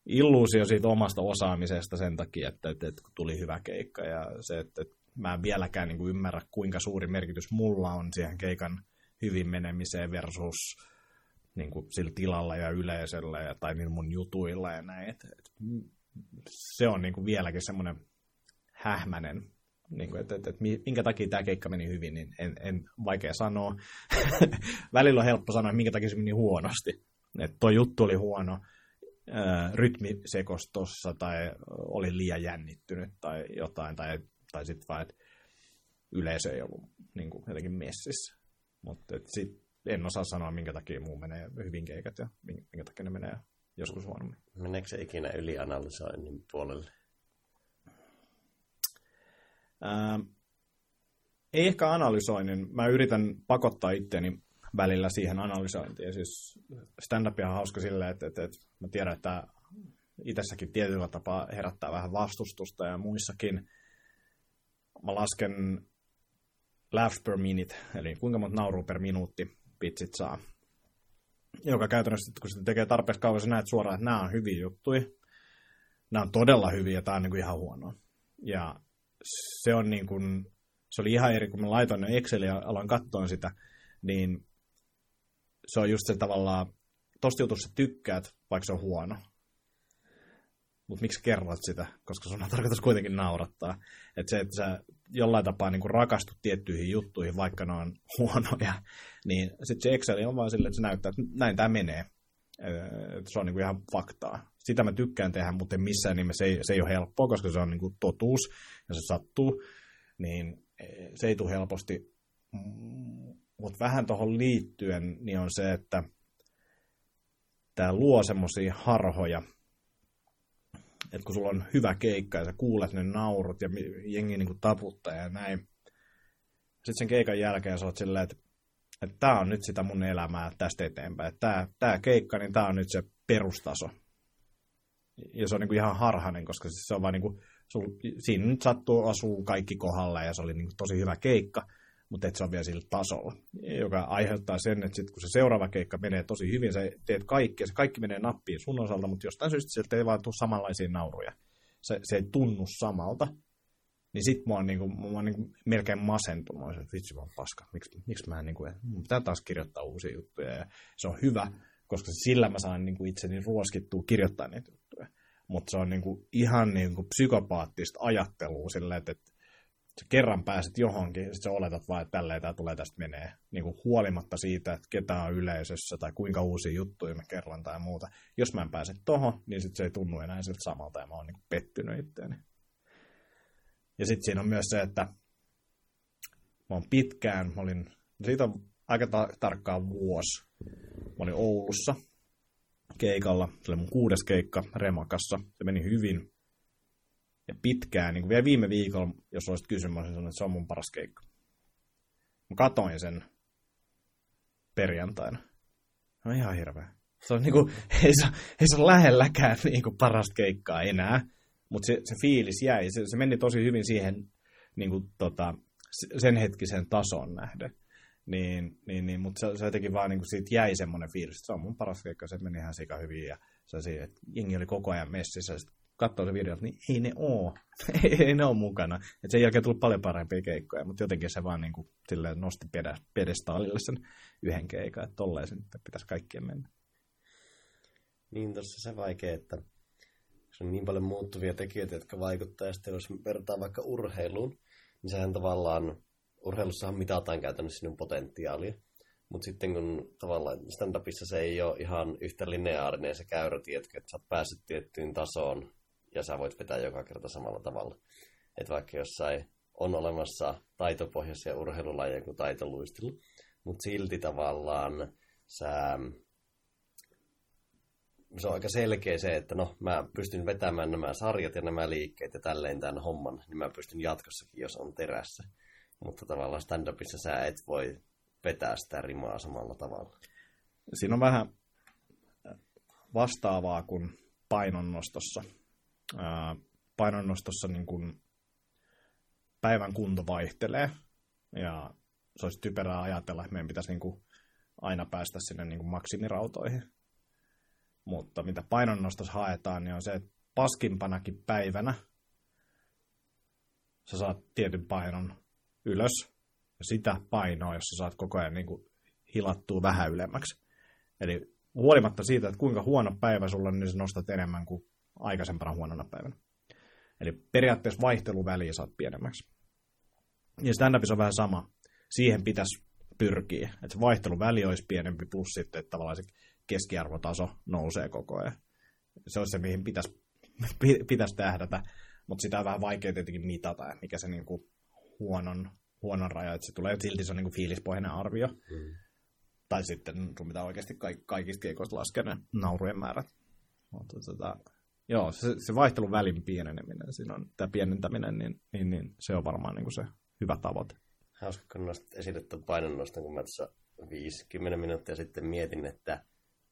illuusio siitä omasta osaamisesta sen takia, että, että, että tuli hyvä keikka ja se, että, että mä en vieläkään niin kuin ymmärrä, kuinka suuri merkitys mulla on siihen keikan hyvin menemiseen versus niin kuin sillä tilalla ja yleisöllä ja, tai niin mun jutuilla ja näin. Et, et, se on niin kuin vieläkin semmoinen hähmänen, niin kuin, että, että, että minkä takia tämä keikka meni hyvin, niin en, en vaikea sanoa. Välillä on helppo sanoa, minkä takia se meni huonosti. Että tuo juttu oli huono, rytmi sekostossa tai oli liian jännittynyt tai jotain, tai, tai sitten vaan, että yleisö ei ollut niin kuin, jotenkin messissä. Mutta sitten en osaa sanoa, minkä takia muu menee hyvin keikat ja minkä takia ne menee joskus huonommin. Meneekö se ikinä ylianalysoinnin puolelle? Ää, ei ehkä analysoinnin. Mä yritän pakottaa itteeni välillä siihen analysointiin. Siis stand-up on hauska silleen, että, että, että mä tiedän, että itsessäkin tietyllä tapaa herättää vähän vastustusta ja muissakin. Mä lasken laugh per minute, eli kuinka monta naurua per minuutti pitsit saa. Joka käytännössä, kun sitä tekee tarpeeksi kauan, sä näet suoraan, että nämä on hyviä juttuja. Nämä on todella hyviä tämä on niin kuin ihan huono. Ja se on niin kuin, se oli ihan eri, kun mä laitoin Exceliä ja aloin katsoa sitä, niin se on just se tavallaan, tosta jutussa tykkäät, vaikka se on huono. Mutta miksi kerrot sitä? Koska sun on tarkoitus kuitenkin naurattaa. Että se, että sä jollain tapaa niin rakastut tiettyihin juttuihin, vaikka ne on huonoja, niin sitten se Excel on vaan silleen, että se näyttää, että näin tämä menee. Että se on niin kuin ihan faktaa. Sitä mä tykkään tehdä, mutta missään nimessä se ei, se ei ole helppoa, koska se on niin kuin totuus ja se sattuu. Niin se ei tule helposti mutta vähän tuohon liittyen niin on se, että tämä luo semmoisia harhoja, että kun sulla on hyvä keikka ja sä kuulet ne naurut ja jengi niin taputtaa ja näin, sitten sen keikan jälkeen sä oot silleen, että, että tämä on nyt sitä mun elämää tästä eteenpäin. Että tämä, keikka, niin tämä on nyt se perustaso. Ja se on niin kuin ihan harhainen, koska siis se on vaan niin kuin, sul, siinä nyt sattuu asuu kaikki kohdalla ja se oli niin kuin tosi hyvä keikka mutta et se on vielä sillä tasolla, joka aiheuttaa sen, että sit kun se seuraava keikka menee tosi hyvin, sä teet kaikki, ja se kaikki menee nappiin sun osalta, mutta jostain syystä sieltä ei vaan tule samanlaisia nauruja. Se, se ei tunnu samalta. Niin sit mä oon, niinku, mä oon niinku melkein masentunut. Mä oon, vitsi, oon paska. Miksi, miksi mä en, niinku, pitää taas kirjoittaa uusia juttuja. Ja se on hyvä, koska sillä mä saan niinku itseni ruoskittua kirjoittaa niitä juttuja. Mutta se on niinku ihan niinku psykopaattista ajattelua silleen, että, että sä kerran pääset johonkin, ja sä oletat vaan, että tälleen tämä tulee tästä menee, niin kuin huolimatta siitä, että ketä on yleisössä tai kuinka uusia juttuja mä kerron tai muuta. Jos mä en pääse tohon, niin sit se ei tunnu enää siltä samalta, ja mä oon niin kuin pettynyt itteeni. Ja sitten siinä on myös se, että mä oon pitkään, mä olin, siitä on aika ta- tarkkaan vuosi, mä olin Oulussa keikalla, se oli mun kuudes keikka Remakassa, se meni hyvin, ja pitkään, niin kuin vielä viime viikolla, jos olisit kysynyt, olisin sanonut, että se on mun paras keikka. Mä katoin sen perjantaina. No ihan hirveä. Se on niin kuin, ei, se, ei se ole lähelläkään niin kuin parasta keikkaa enää, mutta se, se fiilis jäi. Se, se meni tosi hyvin siihen niin kuin, tota, sen hetkisen tason nähden. Niin, niin, niin, mutta se, se jotenkin vaan niin kuin siitä jäi semmoinen fiilis, että se on mun paras keikka, se meni ihan sika hyvin ja se, että jengi oli koko ajan messissä. Sitten katsoo se video, niin ei ne oo. ei ne oo mukana. Et sen jälkeen tuli paljon parempia keikkoja, mutta jotenkin se vaan niin kuin, nosti pedestaalille sen yhden keikan, että tolleen sen pitäisi kaikkien mennä. Niin, tuossa se vaikea, että se on niin paljon muuttuvia tekijöitä, jotka vaikuttavat, ja sitten jos vertaa vaikka urheiluun, niin sehän tavallaan, urheilussahan mitataan käytännössä sinun potentiaalia. Mutta sitten kun tavallaan stand-upissa se ei ole ihan yhtä lineaarinen se käyrä, tiedätkö, että sä oot päässyt tiettyyn tasoon ja sä voit vetää joka kerta samalla tavalla. Että vaikka jossain on olemassa taitopohjaisia urheilulajeja kuin taitoluistelu, mutta silti tavallaan sä, se on aika selkeä se, että no mä pystyn vetämään nämä sarjat ja nämä liikkeet ja tälleen tämän homman, niin mä pystyn jatkossakin, jos on terässä. Mutta tavallaan stand-upissa sä et voi vetää sitä rimaa samalla tavalla. Siinä on vähän vastaavaa kuin painonnostossa painonnostossa niin kuin päivän kunto vaihtelee. Ja se olisi typerää ajatella, että meidän pitäisi niin kuin aina päästä sinne niin kuin maksimirautoihin. Mutta mitä painonnostossa haetaan, niin on se, että paskimpanakin päivänä sä saat tietyn painon ylös, ja sitä painoa, jos sä saat koko ajan niin kuin hilattua vähän ylemmäksi. Eli huolimatta siitä, että kuinka huono päivä sulla on, niin sä nostat enemmän kuin aikaisempana huonona päivänä. Eli periaatteessa vaihteluväliä saat pienemmäksi. Ja stand on vähän sama. Siihen pitäisi pyrkiä, että se vaihteluväli olisi pienempi, plus sitten, että tavallaan se keskiarvotaso nousee koko ajan. Se olisi se, mihin pitäisi, pitäisi tähdätä, mutta sitä on vähän vaikea tietenkin mitata, mikä se niin kuin huonon, huonon raja, että se tulee silti se on niin kuin fiilispohjainen arvio. Mm. Tai sitten sun pitää oikeasti kaikista keikoista laskea ne naurujen määrät. Mutta tota, Joo, se, se vaihtelun välin pieneneminen, siinä on tämä pienentäminen, niin, niin, niin se on varmaan niin kuin se hyvä tavoite. Hauska, kun nostat esille tuon painonnoston, kun mä tässä 50 minuuttia sitten mietin, että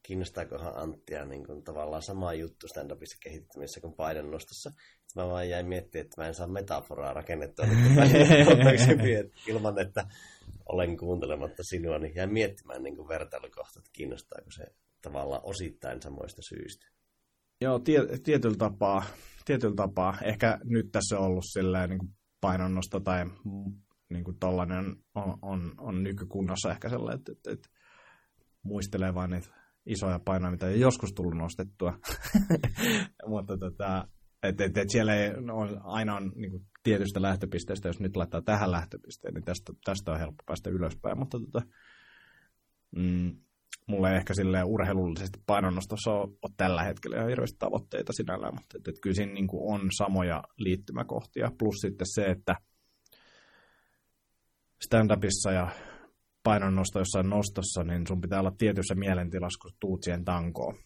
kiinnostaakohan Anttia niin kuin tavallaan sama juttu stand-upissa kehittymisessä kuin painonnostossa. Sitten mä vaan jäin miettimään, että mä en saa metaforaa rakennettua ilman, että olen kuuntelematta sinua, niin jäin miettimään niin kuin vertailukohta, että kiinnostaako se tavallaan osittain samoista syistä. Joo, tie, tietyllä tapaa, tietyllä tapaa. Ehkä nyt tässä on ollut silleen niin kuin painonnosto tai niin kuin tollainen on, on, on nykykunnossa ehkä sellainen, että, että, että muistelee vain niitä isoja painoja, mitä ei joskus tullut nostettua. Mutta tota, että et, et siellä ei on, aina on niin kuin tietystä lähtöpisteestä, jos nyt laittaa tähän lähtöpisteen, niin tästä, tästä on helppo päästä ylöspäin. Mutta tota, mm, mulla ei ehkä silleen urheilullisesti painonnostossa ole, ole tällä hetkellä ihan hirveästi tavoitteita sinällään, mutta että, että kyllä siinä niin kuin on samoja liittymäkohtia. Plus sitten se, että stand-upissa ja painonnosto jossain nostossa, niin sun pitää olla tietyssä mielentilassa, kun tuut siihen tankoon,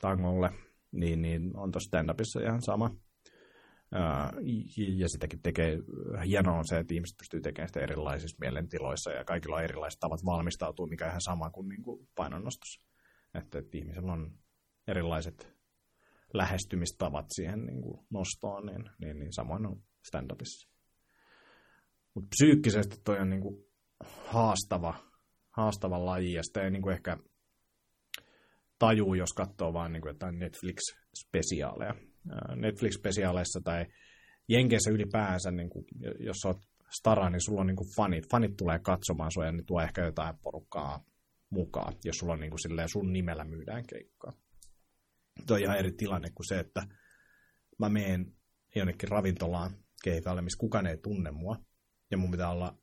tangolle, niin, niin on tuossa stand-upissa ihan sama ja sitäkin tekee, hienoa on se, että ihmiset pystyy tekemään sitä erilaisissa mielentiloissa ja kaikilla on erilaiset tavat valmistautua, mikä on ihan sama kuin, niin kuin painonnostossa. Että, että ihmisellä on erilaiset lähestymistavat siihen niin kuin nostoon, niin, niin, niin samoin on stand-upissa. Mutta psyykkisesti toi on niin kuin haastava, haastava laji ja sitä ei niin kuin ehkä tajuu, jos katsoo vaan niin jotain Netflix-spesiaaleja Netflix-spesiaaleissa tai Jenkeissä ylipäänsä, niin kuin, jos olet stara, niin sulla on niin kuin fanit. Fanit tulee katsomaan sua ja ne tuo ehkä jotain porukkaa mukaan, jos sulla on niin kuin silleen, sun nimellä myydään keikkaa. Tuo on ihan eri tilanne kuin se, että mä menen jonnekin ravintolaan keikalle, missä kukaan ei tunne mua. Ja mun pitää olla,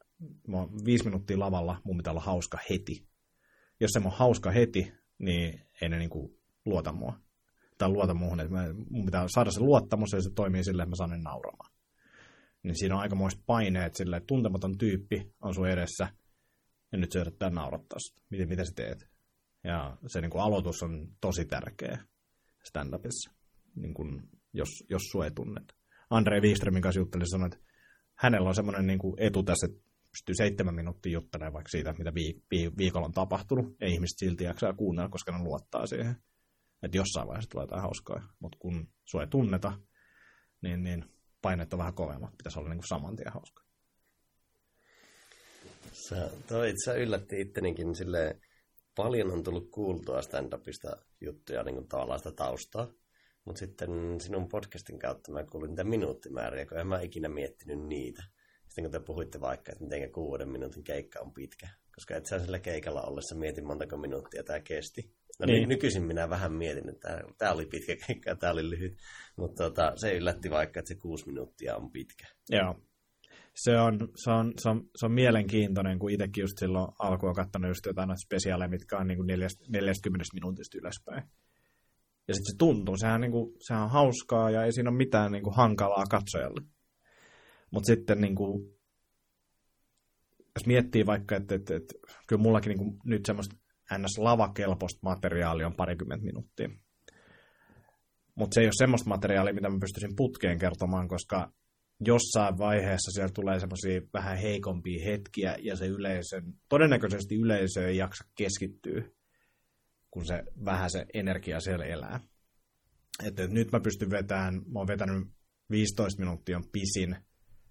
mä viisi minuuttia lavalla, mun pitää olla hauska heti. Jos se on hauska heti, niin ei ne niin kuin luota mua tai luota muuhun, että mä, mun pitää saada se luottamus ja se toimii silleen, että mä saan ne nauramaan. Niin siinä on aikamoiset paineet silleen, että tuntematon tyyppi on sun edessä ja nyt se yrittää naurattaa sitä. Miten, miten sä teet? Ja se niin kuin aloitus on tosi tärkeä stand-upissa, niin kuin, jos, jos sua ei tunnet. Andre Wikströmin kanssa juttelin sanoi, että hänellä on semmoinen niin kuin etu tässä, että pystyy seitsemän minuuttia juttelemaan vaikka siitä, mitä viik- viikolla on tapahtunut, ja ihmiset silti jaksaa kuunnella, koska ne luottaa siihen. Että jossain vaiheessa tulee jotain hauskaa, mutta kun sua ei tunneta, niin, niin paineet on vähän kovemmat. Pitäisi olla niin kuin saman tien hauska. Sä, toi itse yllätti ittenikin silleen, paljon on tullut kuultua stand-upista juttuja, niin kuin tavallaan sitä taustaa. Mutta sitten sinun podcastin kautta mä kuulin niitä minuuttimääriä, kun en mä ikinä miettinyt niitä. Sitten kun te puhuitte vaikka, että miten kuuden minuutin keikka on pitkä. Koska et sä sillä keikalla ollessa mietin montako minuuttia tämä kesti. No niin. nykyisin minä vähän mietin, että tämä oli pitkä keikka tämä oli lyhyt. Mutta tota, se yllätti vaikka, että se kuusi minuuttia on pitkä. Joo. Se on, se on, se on, se on mielenkiintoinen, kun itsekin just silloin alkuun katsonut just jotain spesiaaleja, mitkä on niin kuin 40 minuutista ylöspäin. Ja sitten se tuntuu, sehän, niin kuin, sehän on hauskaa ja ei siinä ole mitään niin kuin hankalaa katsojalle. Mutta sitten niin kuin, jos miettii vaikka, että, että, että kyllä mullakin niin kuin, nyt semmoista ns-lavakelpoista materiaalia on parikymmentä minuuttia. Mutta se ei ole semmoista materiaalia, mitä mä pystyisin putkeen kertomaan, koska jossain vaiheessa siellä tulee semmoisia vähän heikompia hetkiä, ja se yleisön, todennäköisesti yleisö ei jaksa keskittyä, kun se vähän se energia siellä elää. Että nyt mä pystyn vetämään, mä oon vetänyt 15 minuuttia on pisin,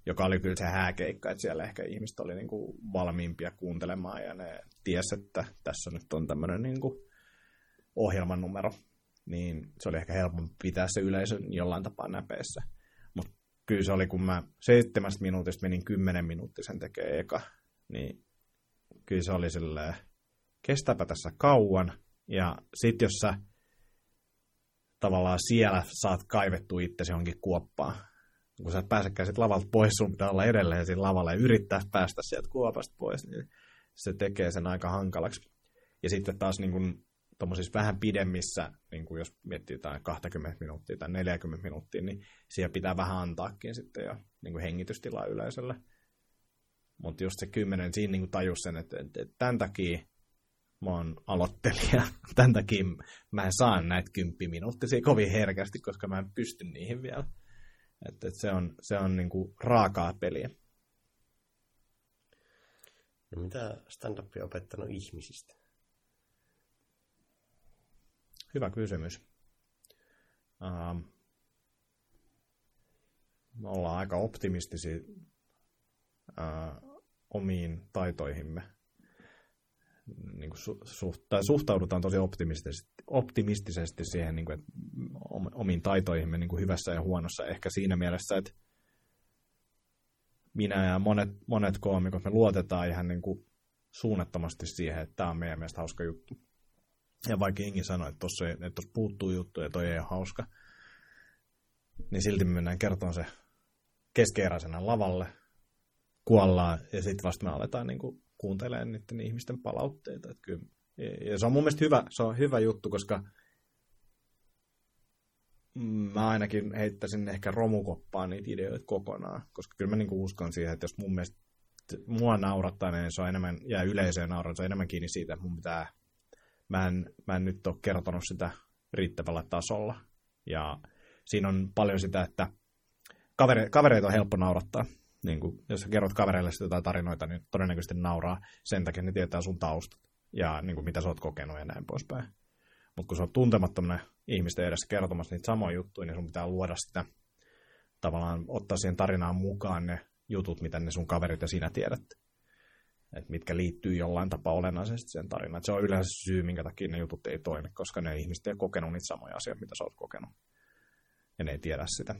joka oli kyllä se hääkeikka, että siellä ehkä ihmiset oli niin kuin valmiimpia kuuntelemaan ja ne ties, että tässä nyt on tämmöinen niin ohjelman numero, niin se oli ehkä helpompi pitää se yleisö jollain tapaa näpeissä. Mutta kyllä se oli, kun mä seitsemästä minuutista menin kymmenen minuuttisen tekee eka, niin kyllä se oli silleen, kestäpä tässä kauan, ja sit jos sä tavallaan siellä saat kaivettua itsesi johonkin kuoppaan, kun sä et pääsekään sit lavalta pois, sun pitää olla edelleen siinä lavalla ja yrittää päästä sieltä kuopasta pois, niin se tekee sen aika hankalaksi. Ja sitten taas niin kun, vähän pidemmissä, niin kun jos miettii jotain 20 minuuttia tai 40 minuuttia, niin siihen pitää vähän antaakin sitten jo niin hengitystilaa yleisölle. Mutta just se kymmenen, siinä niin tajus sen, että, että, tämän takia mä oon aloittelija. Tämän takia mä en saa näitä kymppiminuuttisia kovin herkästi, koska mä en pysty niihin vielä. Että, että se on, se on niin kuin raakaa peliä. No mitä stand-up on opettanut ihmisistä? Hyvä kysymys. Uh, me ollaan aika optimistisia uh, omiin taitoihimme. Niin kuin su, su, tai suhtaudutaan tosi optimistisesti, optimistisesti siihen, niin kuin, että omiin taitoihimme niin kuin hyvässä ja huonossa. Ehkä siinä mielessä, että minä ja monet, monet koomikot, me luotetaan ihan niin kuin suunnattomasti siihen, että tämä on meidän mielestä hauska juttu. Ja vaikka Ingi sanoi, että tuossa, että puuttuu juttu ja toi ei ole hauska, niin silti me mennään kertomaan se keskeeräisenä lavalle, kuollaan ja sitten vasta me aletaan niin kuin kuuntelemaan niiden ihmisten palautteita. Että kyllä, ja se on mun mielestä hyvä, se on hyvä juttu, koska mä ainakin heittäisin ehkä romukoppaan niitä ideoita kokonaan, koska kyllä mä niinku uskon siihen, että jos mun mielestä mua naurattaa, niin se on enemmän, ja yleisöön nauraa, se on enemmän kiinni siitä, että mun pitää, mä en, mä en nyt ole kertonut sitä riittävällä tasolla. Ja siinä on paljon sitä, että kavere, kavereita on helppo naurattaa. Niin kuin, jos sä kerrot kavereille jotain tarinoita, niin todennäköisesti nauraa sen takia, että ne tietää sun taustat ja niin kuin, mitä sä oot kokenut ja näin poispäin. Mutta kun sä oot tuntemattomana ihmisten edessä kertomassa niitä samoja juttuja, niin sun pitää luoda sitä, tavallaan ottaa siihen tarinaan mukaan ne jutut, mitä ne sun kaverit ja sinä tiedät. Että mitkä liittyy jollain tapaa olennaisesti sen tarinaan. Et se on yleensä syy, minkä takia ne jutut ei toimi, koska ne ihmiset ei kokenut niitä samoja asioita, mitä sä oot kokenut. Ja ne ei tiedä sitä.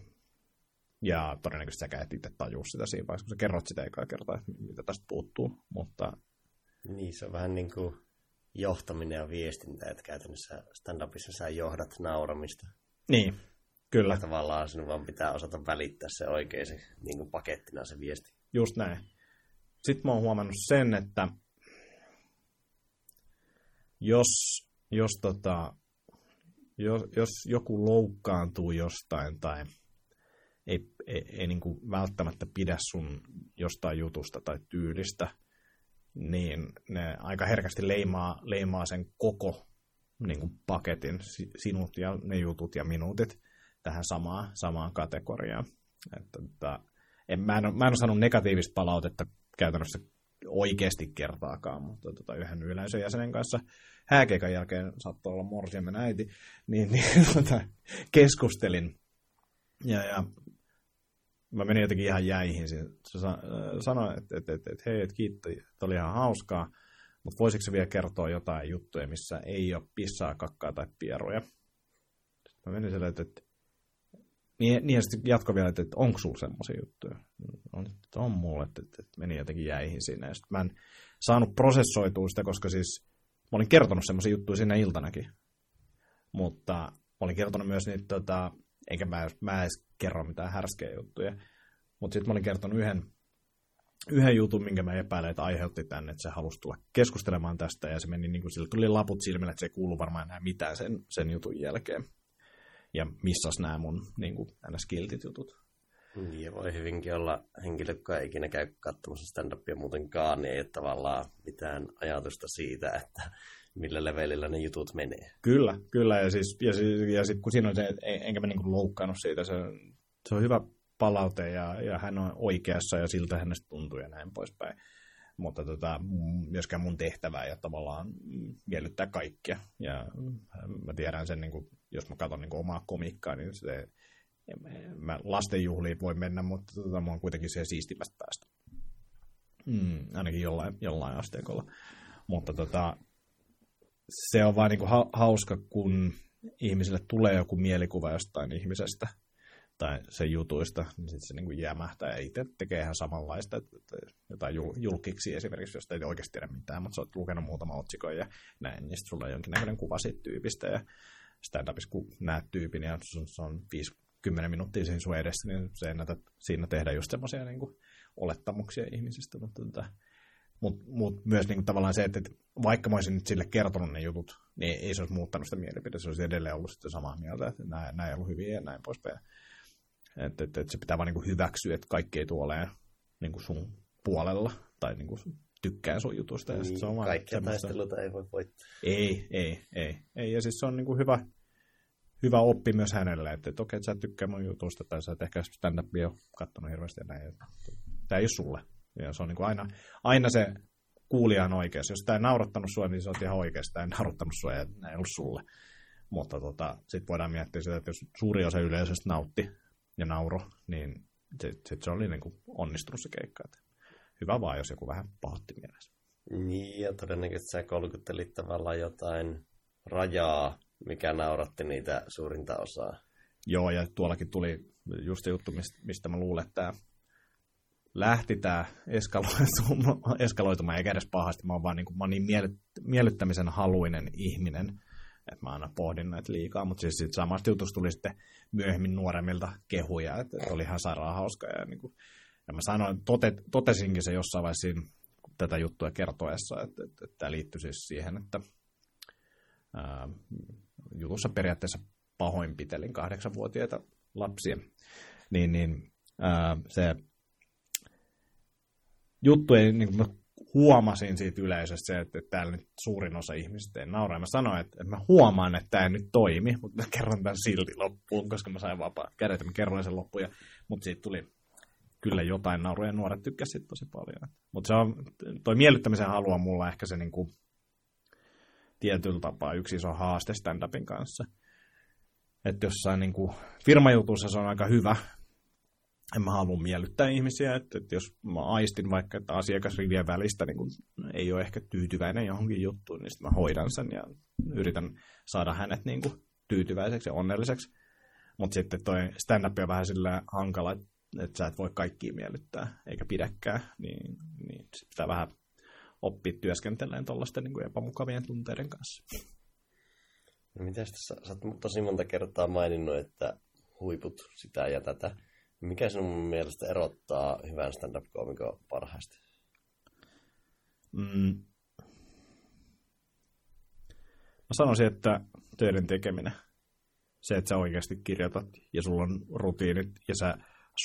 Ja todennäköisesti sä et itse tajua sitä siinä vaiheessa, kun sä kerrot sitä eikä kertaa, että mitä tästä puuttuu. Mutta... Niin, se on vähän niin kuin johtaminen ja viestintä, että käytännössä stand-upissa sä johdat nauramista. Niin, kyllä. Ja tavallaan sinun vaan pitää osata välittää se oikein se, niin kuin pakettina se viesti. Just näin. Sitten mä oon huomannut sen, että jos, jos, tota, jos, jos joku loukkaantuu jostain tai ei, ei, ei niin kuin välttämättä pidä sun jostain jutusta tai tyylistä, niin ne aika herkästi leimaa, leimaa sen koko niin kuin paketin, sinut ja ne jutut ja minuutit tähän samaan, samaan kategoriaan. Että, että, en, mä, en, mä en ole saanut negatiivista palautetta käytännössä oikeasti kertaakaan, mutta tota, yhden yleisön jäsenen kanssa hääkeikan jälkeen saattoi olla morsiamen äiti, niin, niin tota, keskustelin. Ja, ja mä menin jotenkin ihan jäihin. Se sanoi, että, että, että, että hei, että kiitti, että oli ihan hauskaa, mutta voisiko se vielä kertoa jotain juttuja, missä ei ole pissaa, kakkaa tai pieroja. Sitten mä menin sille, että, että niin, niin sitten jatko vielä, että, että onko sulla semmoisia juttuja? On, että on mulle, että, että, että meni jotenkin jäihin sinne. Ja sitten mä en saanut prosessoitua sitä, koska siis mä olin kertonut semmoisia juttuja sinne iltanakin. Mutta mä olin kertonut myös niitä, tota, enkä mä, mä edes kerro mitään härskejä juttuja. Mutta sitten mä olin kertonut yhden, yhden jutun, minkä mä epäilen, että aiheutti tänne, että se halusi tulla keskustelemaan tästä, ja se meni niin kuin, sillä tuli laput silmille, että se ei kuulu varmaan enää mitään sen, sen jutun jälkeen. Ja missas nämä mun niin kuin, skiltit jutut. Niin, ja voi hyvinkin olla henkilö, joka ei ikinä käy katsomassa stand-upia muutenkaan, niin ei ole tavallaan mitään ajatusta siitä, että millä levelillä ne jutut menee. Kyllä, kyllä. Ja, siis, ja, siis, ja sit, kun siinä on se, enkä mä niinku loukkaannut siitä, se, se on hyvä palaute ja, ja hän on oikeassa ja siltä hänestä tuntuu ja näin poispäin. Mutta tota, myöskään mun tehtävä ja tavallaan miellyttää kaikkia. Ja mä tiedän sen, niin kuin, jos mä katson niin omaa komikkaa, niin se, mä lastenjuhliin voi mennä, mutta tota, mä oon kuitenkin siellä siistimmästä päästä. Mm, ainakin jollain, jollain asteikolla. Mutta tota, se on vaan niinku hauska, kun ihmisille tulee joku mielikuva jostain ihmisestä tai sen jutuista, niin sitten se niinku jämähtää ja itse tekee ihan samanlaista, että, jotain julkiksi esimerkiksi, josta ei oikeasti tiedä mitään, mutta sä oot lukenut muutama otsikon ja näin, niin sitten sulla on jonkinnäköinen kuva siitä tyypistä ja stand-upissa, kun näet tyypin ja se on 5-10 minuuttia siinä sun edessä, niin se ennätä siinä tehdä just semmoisia niin olettamuksia ihmisistä, mutta tota, mutta mut myös niinku tavallaan se, että, että vaikka mä olisin nyt sille kertonut ne jutut, niin ei se olisi muuttanut sitä mielipidettä. Se olisi edelleen ollut sitten samaa mieltä, että nämä, nämä ei ollut hyviä ja näin poispäin. Että, että, että se pitää vaan niinku hyväksyä, että kaikki ei tule olemaan niinku sun puolella tai niinku tykkää sun jutusta. Ja niin, se on kaikkia taisteluita ei voi voittaa. Ei, ei, ei, ei. Ja siis se on niinku hyvä, hyvä oppi myös hänelle, että, että okei, että sä et tykkää mun jutusta tai sä et ehkä stand-upia ole katsonut hirveästi ja näin. Tämä ei ole sulle. Ja se on niin kuin aina, aina se kuulija on oikeassa. Jos tämä ei naurattanut sua, niin se on ihan oikeassa. Tämä ei naurattanut sua ja ei ollut sulle. Mutta tota, sitten voidaan miettiä sitä, että jos suuri osa yleisöstä nautti ja nauro, niin sitten sit se oli niin kuin onnistunut se keikka. Että hyvä vaan, jos joku vähän pahotti mielessä. Niin, ja todennäköisesti sä kolkuttelit tavallaan jotain rajaa, mikä nauratti niitä suurinta osaa. Joo, ja tuollakin tuli just se juttu, mistä mä luulen, että tämä lähti tämä eskaloitumaan, eikä edes pahasti. Mä oon vaan niin, kuin, mä oon niin miellyttämisen haluinen ihminen, että mä aina pohdin näitä liikaa, mutta siis sit samasta jutusta tuli sitten myöhemmin nuoremmilta kehuja, että, että oli ihan sairaan hauska. Ja, niin kuin, ja mä sanoin, tote, totesinkin se jossain vaiheessa siinä, tätä juttua kertoessa, että, että, että tämä liittyy siis siihen, että ää, jutussa periaatteessa pahoinpitelin kahdeksanvuotiaita lapsia, niin, niin ää, se juttu niin kuin mä huomasin siitä yleisöstä se, että, että täällä nyt suurin osa ihmisistä ei nauraa. Mä sanoin, että, että mä huomaan, että tämä ei nyt toimi, mutta mä kerron tämän silti loppuun, koska mä sain vapaa kädet ja mä kerroin sen loppuun. Mutta siitä tuli kyllä jotain nauruja ja nuoret tykkäsivät tosi paljon. Mutta se on, toi miellyttämisen halua mulla ehkä se niin kuin, tietyllä tapaa yksi iso haaste stand-upin kanssa. Että jossain niin kuin, firmajutussa se on aika hyvä, en mä halua miellyttää ihmisiä, että, että jos mä aistin vaikka, että asiakasrivien välistä niin kun ei ole ehkä tyytyväinen johonkin juttuun, niin sitten mä hoidan sen ja yritän saada hänet niin kuin tyytyväiseksi ja onnelliseksi. Mutta sitten toi stand-up on vähän sillä hankala, että sä et voi kaikkia miellyttää, eikä pidäkään, niin, niin sit pitää vähän oppia työskentelemään tuollaisten niin epämukavien tunteiden kanssa. No mitäs tässä, sä oot tosi monta kertaa maininnut, että huiput sitä ja tätä. Mikä sinun mielestä erottaa hyvän stand-up-koomikon parhaasti? Mm. Mä sanoisin, että töiden tekeminen. Se, että sä oikeasti kirjoitat ja sulla on rutiinit ja sä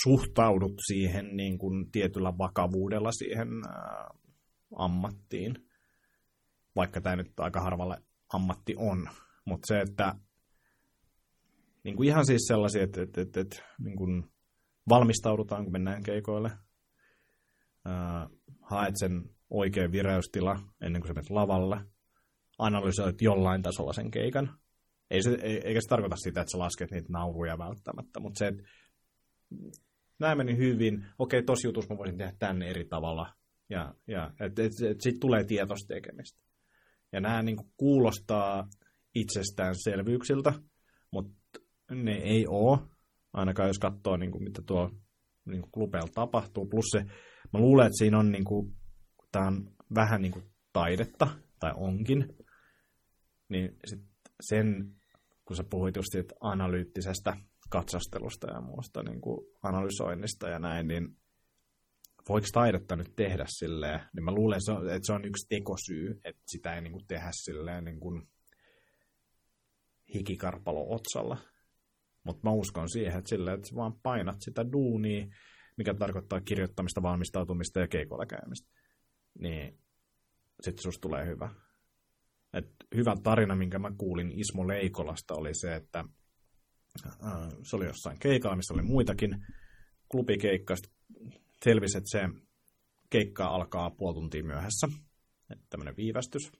suhtaudut siihen niin kuin tietyllä vakavuudella siihen ää, ammattiin. Vaikka tämä nyt aika harvalle ammatti on. Mutta se, että niin kuin ihan siis sellaisia, että, että, että, että niin kuin valmistaudutaan, kun mennään keikoille. Uh, haet sen oikea vireystila ennen kuin sä menet lavalle. Analysoit jollain tasolla sen keikan. Ei se, eikä se tarkoita sitä, että sä lasket niitä nauruja välttämättä, mutta se, että näin meni hyvin, okei, tosi jutus mä voisin tehdä tänne eri tavalla, ja, ja että et, et, siitä tulee tietoista tekemistä. Ja nämä niin kuin, kuulostaa itsestäänselvyyksiltä, mutta ne ei ole, ainakaan jos katsoo, niin kuin, mitä tuo niin kuin klubeilla tapahtuu. Plus se, mä luulen, että siinä on, niin kuin, tämä on vähän niin kuin taidetta, tai onkin, niin sit sen, kun sä puhuit just siitä analyyttisestä katsastelusta ja muusta niin kuin analysoinnista ja näin, niin voiko taidetta nyt tehdä silleen, niin mä luulen, että se on yksi tekosyy, että sitä ei niin kuin tehdä silleen niin kuin hikikarpalo otsalla. Mutta mä uskon siihen, että silleen, että vaan painat sitä duunia, mikä tarkoittaa kirjoittamista, valmistautumista ja keikolla käymistä, niin sitten susta tulee hyvä. Et hyvä tarina, minkä mä kuulin Ismo Leikolasta, oli se, että äh, se oli jossain keikalla, missä oli muitakin klubikeikkaa. Selvisi, että se keikka alkaa puoli tuntia myöhässä. Tämmöinen viivästys.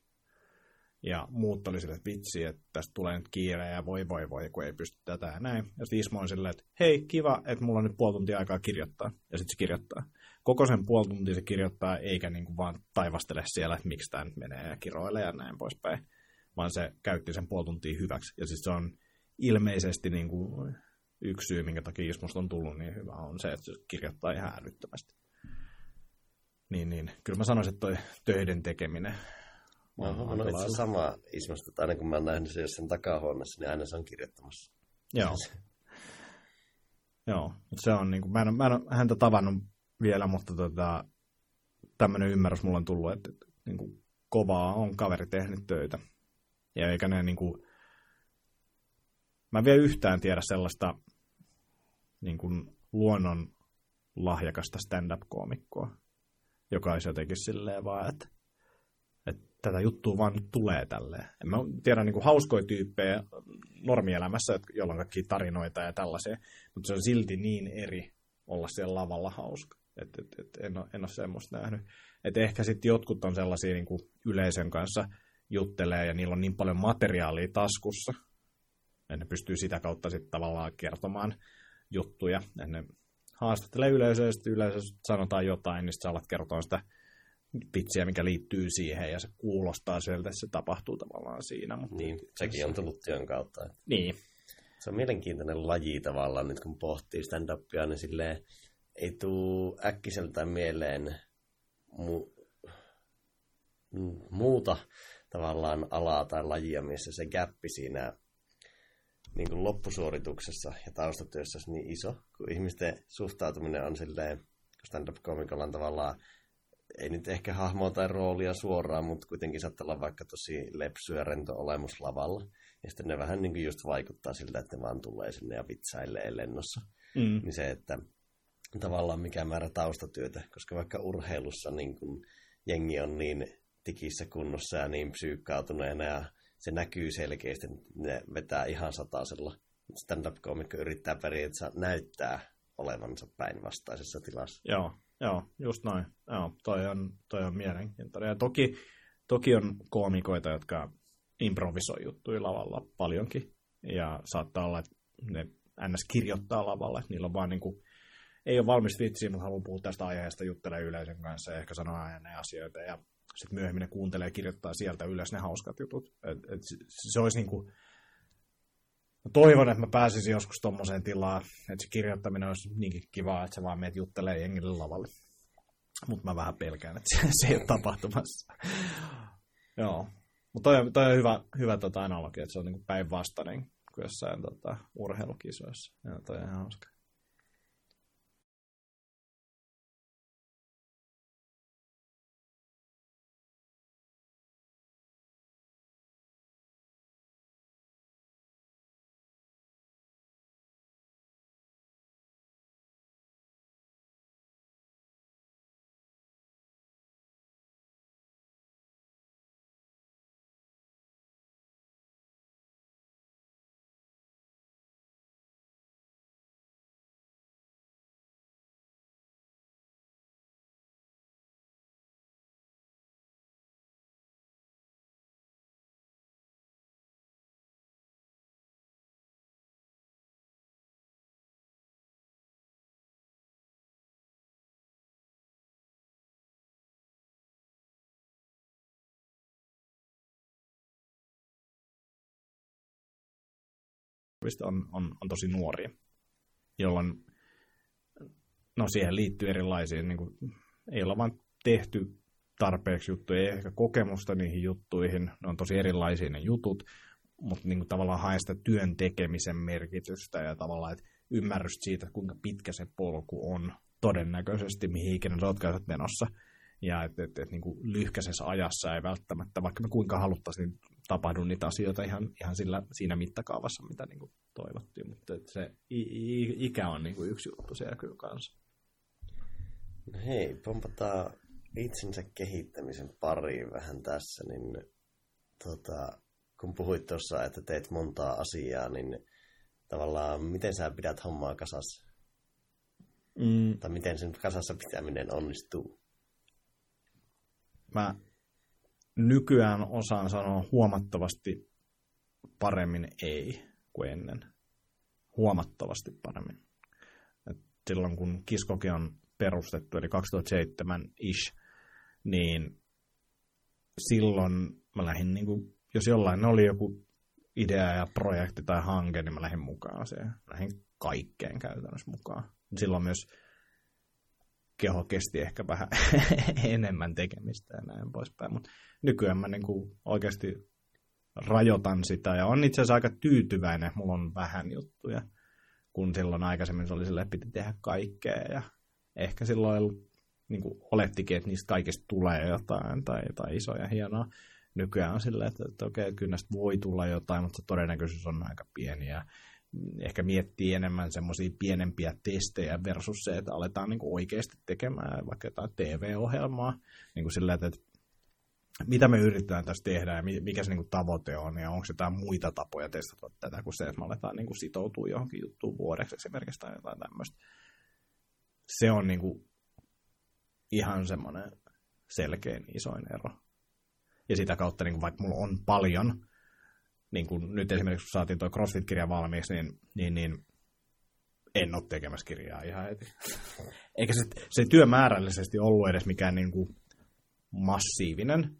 Ja muut oli sille, että vitsi, että tästä tulee nyt kiire ja voi voi voi, kun ei pysty tätä ja näin. Ja sitten Ismo on silleen, että hei, kiva, että mulla on nyt puoli tuntia aikaa kirjoittaa. Ja sitten se kirjoittaa. Koko sen puoli tuntia se kirjoittaa, eikä niin kuin vaan taivastele siellä, että miksi tämä nyt menee ja kiroilee ja näin poispäin. Vaan se käytti sen puoli tuntia hyväksi. Ja siis se on ilmeisesti niin kuin yksi syy, minkä takia Ismosta on tullut niin hyvä, on se, että se kirjoittaa ihan älyttömästi. Niin, niin. Kyllä mä sanoisin, että toi töiden tekeminen Mä oon itse asiassa sama Ismasta, että aina kun mä oon nähnyt sen sen takahuoneessa, niin aina se on kirjoittamassa. Joo. Joo, mutta se on, niin kuin, mä, en, mä en ole häntä tavannut vielä, mutta tota, tämmöinen ymmärrys mulla on tullut, että, että niin kuin, kovaa on kaveri tehnyt töitä. Ja eikä ne niin kuin, mä en vielä yhtään tiedä sellaista niin kuin, luonnon lahjakasta stand-up-koomikkoa, joka olisi jotenkin silleen vaan, että tätä juttua vaan tulee tälleen. En mä tiedä niin hauskoja tyyppejä normielämässä, joilla on kaikki tarinoita ja tällaisia, mutta se on silti niin eri olla siellä lavalla hauska. Et, et, et en, ole, en ole semmoista nähnyt. Et ehkä sitten jotkut on sellaisia niin kuin yleisön kanssa juttelee ja niillä on niin paljon materiaalia taskussa, että ne pystyy sitä kautta sitten tavallaan kertomaan juttuja. Et ne haastattelee yleisöä sitten yleisö sanotaan jotain, niin sitten sä alat kertoa sitä vitsiä, mikä liittyy siihen, ja se kuulostaa sieltä, että se tapahtuu tavallaan siinä. Mutta niin, sekin on tullut työn kautta. Että niin. Se on mielenkiintoinen laji tavallaan, nyt kun pohtii stand-upia, niin silleen ei tule äkkiseltään mieleen mu- muuta tavallaan alaa tai lajia, missä se gappi siinä niin kuin loppusuorituksessa ja taustatyössä on niin iso, kun ihmisten suhtautuminen on silleen, stand-up-komikolla on tavallaan ei nyt ehkä hahmoa tai roolia suoraan, mutta kuitenkin saattaa olla vaikka tosi lepsy ja rento olemus lavalla. Ja sitten ne vähän niin kuin just vaikuttaa siltä, että ne vaan tulee sinne ja vitsailee lennossa. Mm. Niin se, että tavallaan mikä määrä taustatyötä, koska vaikka urheilussa niin kuin jengi on niin tikissä kunnossa ja niin psyykkautuneena ja se näkyy selkeästi, että ne vetää ihan satasella. Stand-up-komikko yrittää periaatteessa näyttää olevansa päinvastaisessa tilassa. Joo, Joo, just noin. Joo, toi on, toi on mielenkiintoinen. Ja toki, toki on koomikoita, jotka improvisoi juttuja lavalla paljonkin. Ja saattaa olla, että ne ns. kirjoittaa lavalla. Niillä on vaan niin kuin, ei ole valmis vitsiä, mutta haluaa puhua tästä aiheesta, juttelee yleisön kanssa ja ehkä sanoa ne asioita. Ja sitten myöhemmin ne kuuntelee ja kirjoittaa sieltä ylös ne hauskat jutut. Et, et se olisi niin kuin, toivon, että mä pääsisin joskus tommoseen tilaan, että se kirjoittaminen olisi niinkin kivaa, että se vaan meet juttelee jengille lavalle. Mutta mä vähän pelkään, että se, ei ole tapahtumassa. Joo. Mutta toi, toi on hyvä, hyvä tota analogia, että se on niinku päinvastainen kuin jossain tota, urheilukisoissa. Ja toi on hauska. Vastaavista on, on, on tosi nuoria, jolloin no siihen liittyy erilaisia, niin kuin, ei olla vain tehty tarpeeksi juttuja, ei ehkä kokemusta niihin juttuihin, ne on tosi erilaisia ne jutut, mutta niin kuin tavallaan hae sitä työn tekemisen merkitystä ja tavallaan että ymmärrystä siitä, kuinka pitkä se polku on todennäköisesti, mihin ikinä oot menossa. Ja että et, et, niin lyhkäisessä ajassa ei välttämättä, vaikka me kuinka haluttaisiin, niin tapahdu niitä asioita ihan, ihan sillä, siinä mittakaavassa, mitä niin kuin toivottiin. Mutta se ikä on niin kuin yksi juttu siellä kyllä kanssa. No hei, pompataan itsensä kehittämisen pariin vähän tässä, niin tota, kun puhuit tuossa, että teet montaa asiaa, niin tavallaan miten sä pidät hommaa kasassa? Mm. Tai miten sen kasassa pitäminen onnistuu? Mä nykyään osaan sanoa huomattavasti paremmin ei kuin ennen. Huomattavasti paremmin. Et silloin kun Kiskoki on perustettu, eli 2007-ish, niin silloin mä lähdin, niin kuin, jos jollain oli joku idea ja projekti tai hanke, niin mä lähdin mukaan siihen. Lähdin kaikkeen käytännössä mukaan. Silloin myös keho kesti ehkä vähän enemmän tekemistä ja näin poispäin. Mutta nykyään mä niin kuin oikeasti rajoitan sitä ja on itse asiassa aika tyytyväinen, mulla on vähän juttuja, kun silloin aikaisemmin se oli sille, että piti tehdä kaikkea ja ehkä silloin niin kuin olettikin, että niistä kaikista tulee jotain tai jotain isoja hienoa. Nykyään on silleen, että, että okei, kyllä näistä voi tulla jotain, mutta todennäköisyys on aika pieni ja ehkä miettii enemmän semmoisia pienempiä testejä versus se, että aletaan niin kuin oikeasti tekemään vaikka jotain TV-ohjelmaa niin kuin sillä, että mitä me yritetään tässä tehdä ja mikä se niin kuin tavoite on ja onko jotain muita tapoja testata tätä kuin se, että me aletaan niin kuin sitoutua johonkin juttuun vuodeksi esimerkiksi tai jotain tämmöistä. Se on niin kuin ihan semmoinen selkein isoin ero. Ja sitä kautta, niin kuin vaikka mulla on paljon, niin kuin nyt esimerkiksi kun saatiin tuo CrossFit-kirja valmiiksi, niin, niin, niin en ole tekemässä kirjaa ihan heti. Eikä se, se työmäärällisesti ollut edes mikään niin kuin massiivinen,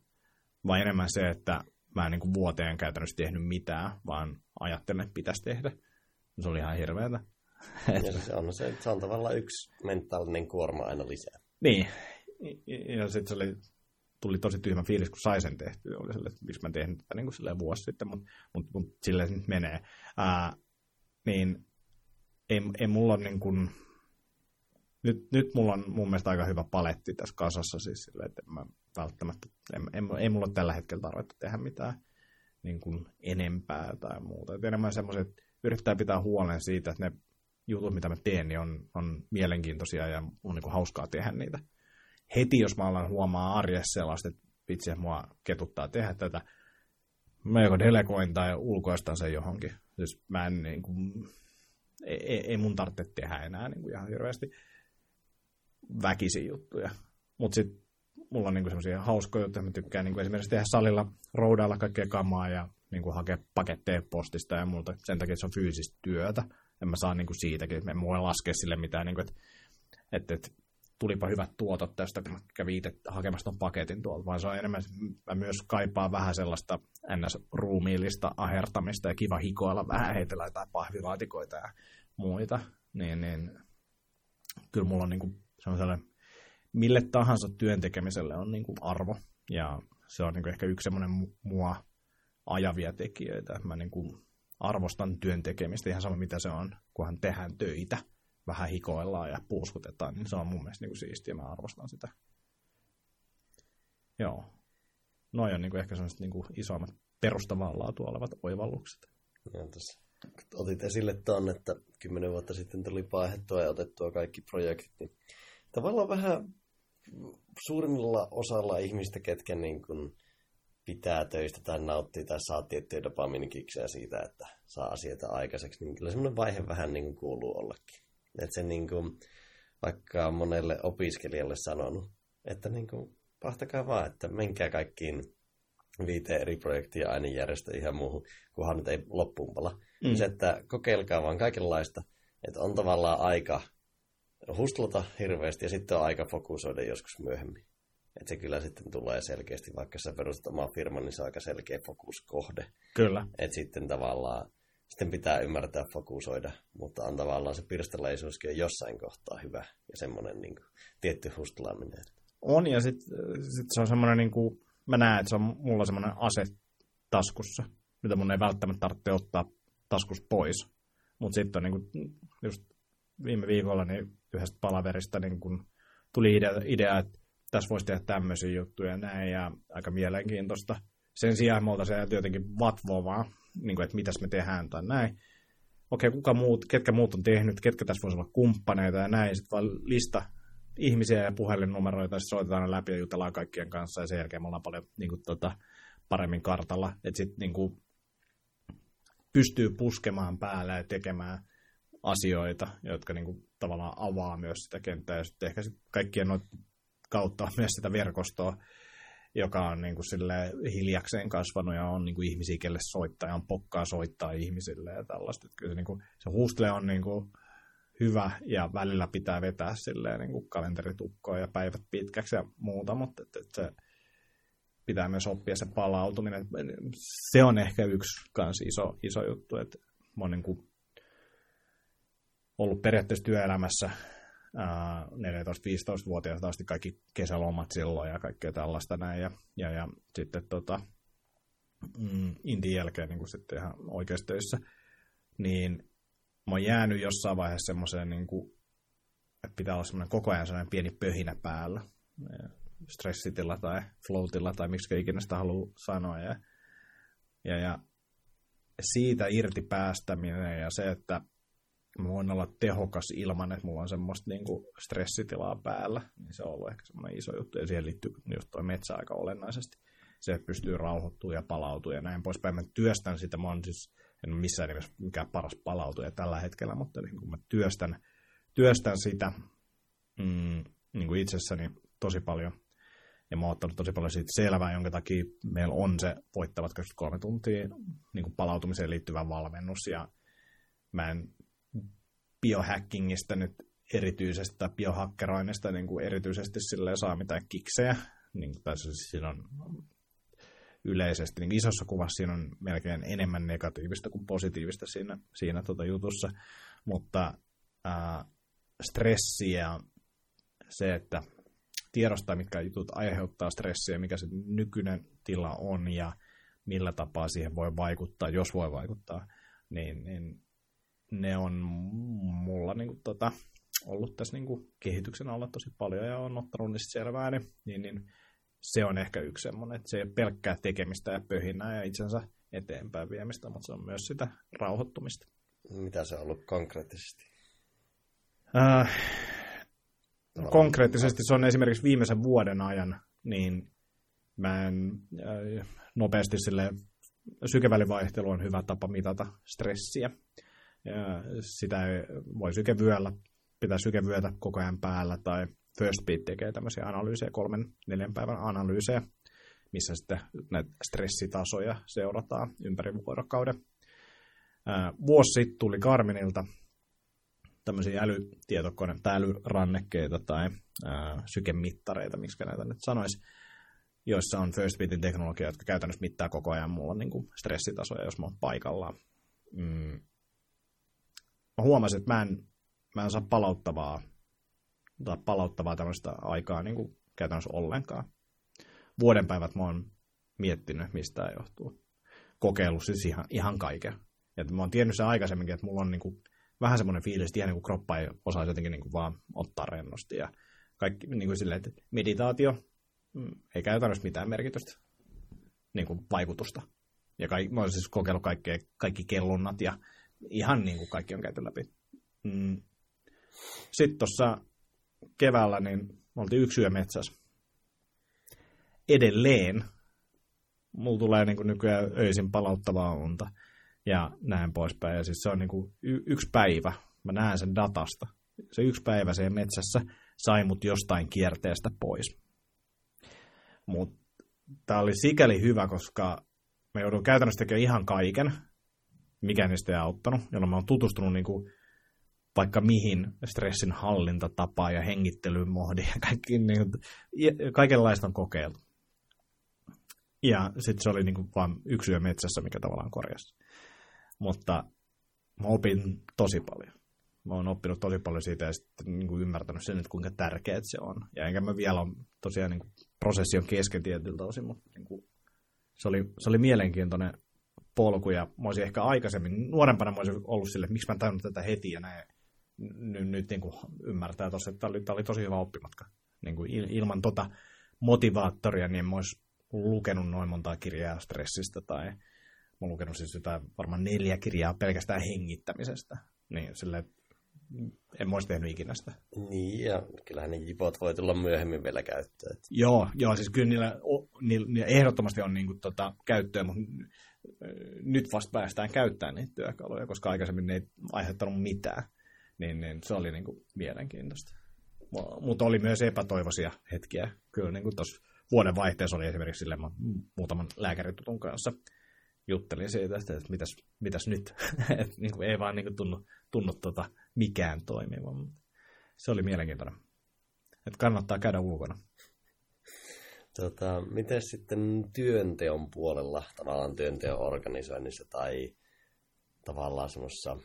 vaan enemmän se, että mä en niin kuin vuoteen käytännössä tehnyt mitään, vaan ajattelin, että pitäisi tehdä. Se oli ihan hirveätä. Ja se on, se, se on tavallaan yksi mentaalinen kuorma aina lisää. Niin, ja sitten se oli, tuli tosi tyhmä fiilis, kun sai sen tehtyä. Oli sille, että miksi mä tehnyt tätä niin kuin vuosi sitten, mutta mut, mut silleen se nyt menee. Ää, niin ei, ei mulla ole niin kuin, nyt, nyt mulla on mun mielestä aika hyvä paletti tässä kasassa, siis sille, että mä välttämättä, en, en, ei mulla ole tällä hetkellä tarvetta tehdä mitään niin kuin enempää tai muuta. Et enemmän semmoiset, yrittää pitää huolen siitä, että ne jutut, mitä mä teen, niin on, on mielenkiintoisia ja on niin kuin hauskaa tehdä niitä. Heti, jos mä alan huomaa arjessa sellaista, että vitsi, mua ketuttaa tehdä tätä, mä joko delegoin tai ulkoistan sen johonkin. Siis mä en niin kuin, ei, ei mun tarvitse tehdä enää niin kuin ihan hirveästi väkisin juttuja. Mutta sitten mulla on niinku semmoisia hauskoja juttuja, mä tykkään niinku esimerkiksi tehdä salilla, roudailla kaikkea kamaa ja niinku hakea paketteja postista ja muuta. Sen takia, että se on fyysistä työtä en mä saa niin kuin siitäkin, että en voi laskea sille mitään, niin kuin, että, että, että tulipa hyvät tuotot tästä, kun mä kävin itse hakemassa ton paketin tuolta, vaan se on enemmän, mä myös kaipaan vähän sellaista ns-ruumiillista ahertamista ja kiva hikoilla vähän heitellä jotain pahvilaatikoita ja muita, niin, niin kyllä mulla on niin kuin sellainen, mille tahansa työntekemiselle on niin kuin arvo, ja se on niin kuin ehkä yksi semmoinen mua ajavia tekijöitä, mä niin kuin arvostan työn tekemistä ihan sama mitä se on, kunhan tehdään töitä, vähän hikoillaan ja puuskutetaan, niin se on mun mielestä niin kuin siistiä, mä arvostan sitä. Joo. Noin on niin kuin ehkä sellaiset niin kuin isommat perustavaa laatua olevat oivallukset. Ja tässä otit esille tuon, että kymmenen vuotta sitten tuli paihettua ja otettua kaikki projektit, niin tavallaan vähän suurimmilla osalla ihmistä, ketkä niin kuin pitää töistä tai nauttii tai saa tiettyjä dopaminikiksejä siitä, että saa asioita aikaiseksi, niin kyllä semmoinen vaihe vähän niin kuin kuuluu ollakin. Että se niin kuin, vaikka monelle opiskelijalle sanonut, että niin kuin, pahtakaa vaan, että menkää kaikkiin viiteen eri projektia ainejärjestä ihan muuhun, kunhan nyt ei loppuun pala. Mm. Se, että kokeilkaa vaan kaikenlaista, että on tavallaan aika hustlata hirveästi ja sitten on aika fokusoida joskus myöhemmin. Että se kyllä sitten tulee selkeästi, vaikka sä perustat omaa firman, niin se on aika selkeä fokuskohde. Kyllä. Että sitten tavallaan sitten pitää ymmärtää fokusoida, mutta on tavallaan se pirstaleisuuskin on jossain kohtaa hyvä ja semmoinen niin kuin, tietty hustlaaminen. On, ja sitten sit se on semmoinen, niin kuin, mä näen, että se on mulla semmoinen ase taskussa, mitä mun ei välttämättä tarvitse ottaa taskus pois. Mutta sitten on niin kuin, just viime viikolla niin yhdestä palaverista niin kun tuli idea, idea, että tässä voisi tehdä tämmöisiä juttuja näin, ja aika mielenkiintoista. Sen sijaan me oltaisiin jotenkin vatvomaan, niin kuin, että mitäs me tehdään tai näin. Okei, kuka muut, ketkä muut on tehnyt, ketkä tässä voisi olla kumppaneita ja näin. Sitten vaan lista ihmisiä ja puhelinnumeroita, sitten soitetaan läpi ja jutellaan kaikkien kanssa, ja sen jälkeen me ollaan paljon niin kuin, tota, paremmin kartalla. Että sitten niin kuin, pystyy puskemaan päälle ja tekemään asioita, jotka niin kuin, tavallaan avaa myös sitä kenttää. Ja sitten ehkä sit kaikkien noita kautta myös sitä verkostoa, joka on niin kuin sille hiljakseen kasvanut ja on niin kuin ihmisiä, kelle soittaa ja on pokkaa soittaa ihmisille ja tällaista. Että kyllä se, niin kuin, se hustle on niin kuin hyvä ja välillä pitää vetää silleen niin kuin kalenteritukkoa ja päivät pitkäksi ja muuta, mutta että, että se pitää myös oppia se palautuminen. Se on ehkä yksi kans iso, iso juttu, että mä oon niin kuin ollut periaatteessa työelämässä 14-15-vuotiaasta asti kaikki kesälomat silloin ja kaikkea tällaista näin. Ja, ja, ja sitten tota, mm, Intin jälkeen niin kuin sitten ihan oikeassa töissä, niin mä oon jäänyt jossain vaiheessa semmoiseen, niin kuin, että pitää olla semmoinen koko ajan semmoinen pieni pöhinä päällä. Stressitilla tai floatilla tai miksi ikinä sitä haluaa sanoa. Ja, ja, ja siitä irti päästäminen ja se, että mä voin olla tehokas ilman, että mulla on semmoista niin kuin stressitilaa päällä, niin se on ollut ehkä semmoinen iso juttu, ja siihen liittyy just tuo metsä aika olennaisesti. Se, pystyy rauhoittumaan ja palautumaan ja näin poispäin. Mä työstän sitä, mä oon siis, en ole missään nimessä mikään paras palautuja tällä hetkellä, mutta niin kuin mä työstän, työstän sitä mm, niin kuin itsessäni tosi paljon. Ja mä oon ottanut tosi paljon siitä selvää, jonka takia meillä on se voittavat 23 tuntia niin kuin palautumiseen liittyvä valmennus. Ja mä en biohackingista nyt erityisesti tai biohakkeroinnista niin kuin erityisesti sille saa mitään kiksejä. Niin, tai siis siinä on yleisesti, niin isossa kuvassa siinä on melkein enemmän negatiivista kuin positiivista siinä, siinä tota jutussa, mutta ää, stressi ja se, että tiedostaa, mitkä jutut aiheuttaa stressiä, mikä se nykyinen tila on ja millä tapaa siihen voi vaikuttaa, jos voi vaikuttaa, niin, niin ne on mulla niin kuin, tota, ollut tässä niin kuin, kehityksen alla tosi paljon ja on ottanut niistä selvää, niin, niin, niin se on ehkä yksi semmoinen, että se ei pelkkää tekemistä ja pöhinää ja itsensä eteenpäin viemistä, mutta se on myös sitä rauhoittumista. Mitä se on ollut konkreettisesti? Äh, konkreettisesti se on esimerkiksi viimeisen vuoden ajan, niin mä en äh, nopeasti sille sykevälivaihtelu on hyvä tapa mitata stressiä. Sitä ei voi sykevyöllä, pitää sykevyötä koko ajan päällä, tai First Beat tekee tämmöisiä analyysejä, kolmen, neljän päivän analyysejä, missä sitten näitä stressitasoja seurataan ympäri vuorokauden. Vuosi sitten tuli Garminilta tämmöisiä älytietokone- tai älyrannekkeita tai sykemittareita, miksi näitä nyt sanoisi, joissa on First Beatin teknologia, jotka käytännössä mittaa koko ajan mulla niin kuin stressitasoja, jos mä oon paikallaan. Mm, mä huomasin, että mä en, mä en saa palauttavaa, tai palauttavaa tämmöistä aikaa niin kuin käytännössä ollenkaan. Vuoden päivät mä oon miettinyt, mistä tämä johtuu. Kokeillut siis ihan, ihan kaiken. Ja mä oon tiennyt sen aikaisemminkin, että mulla on niin kuin, vähän semmoinen fiilis, että ihan niin kuin kroppa ei osaa jotenkin niin kuin vaan ottaa rennosti. Ja kaikki niin kuin silleen, että meditaatio mm, ei käytännössä mitään merkitystä, niin kuin vaikutusta. Ja kaik, mä oon siis kokeillut kaikkea, kaikki kellunnat ja ihan niin kuin kaikki on käyty läpi. Mm. Sitten tuossa keväällä niin me oltiin yksi yö metsässä. Edelleen mulla tulee niin kuin nykyään öisin palauttavaa unta ja näin poispäin. Ja siis se on niin kuin y- yksi päivä, mä näen sen datasta. Se yksi päivä siellä metsässä sai mut jostain kierteestä pois. Mutta tämä oli sikäli hyvä, koska mä joudun käytännössä tekemään ihan kaiken, mikä niistä ei auttanut, jolloin mä oon tutustunut niin kuin vaikka mihin stressin hallintatapaa ja hengittelyn mohdi ja kaikki, niin kaikenlaista on kokeiltu. Ja sitten se oli niin kuin vain yksi yö metsässä, mikä tavallaan korjasi. Mutta mä opin tosi paljon. Mä oon oppinut tosi paljon siitä ja sitten niin kuin ymmärtänyt sen, että kuinka tärkeää se on. Ja enkä mä vielä ole tosiaan niin kuin, prosessi on kesken tietyltä osin, mutta niin kuin, se, oli, se oli mielenkiintoinen polku ja mä olisin ehkä aikaisemmin, nuorempana mä olisin ollut sille, että miksi mä en tajunnut tätä heti ja näin. Nyt, nyt niin kuin ymmärtää tuossa, että tämä oli, tämä oli tosi hyvä oppimatka. Niin kuin ilman tota motivaattoria, niin mä olisi lukenut noin montaa kirjaa stressistä tai mä oon lukenut siis jotain varmaan neljä kirjaa pelkästään hengittämisestä. Niin silleen, en mä olisi tehnyt ikinä sitä. Niin, ja kyllähän ne jipot voi tulla myöhemmin vielä käyttöön. Joo, joo, siis kyllä niillä, niillä, niillä ehdottomasti on niin kuin, tota, käyttöä, mutta nyt vasta päästään käyttämään niitä työkaluja, koska aikaisemmin ne ei aiheuttanut mitään. Niin, niin se oli niin kuin, mielenkiintoista. Mutta oli myös epätoivoisia hetkiä. Kyllä niin tuossa vuoden vaihteessa oli esimerkiksi sille muutaman lääkäritutun kanssa juttelin siitä, että mitäs, mitäs nyt. Et niin kuin ei vaan niin kuin tunnu, tunnu tota mikään toimiva. Se oli mielenkiintoinen. Et kannattaa käydä ulkona. Tota, miten sitten työnteon puolella, tavallaan työnteon organisoinnissa tai tavallaan semmoisessa,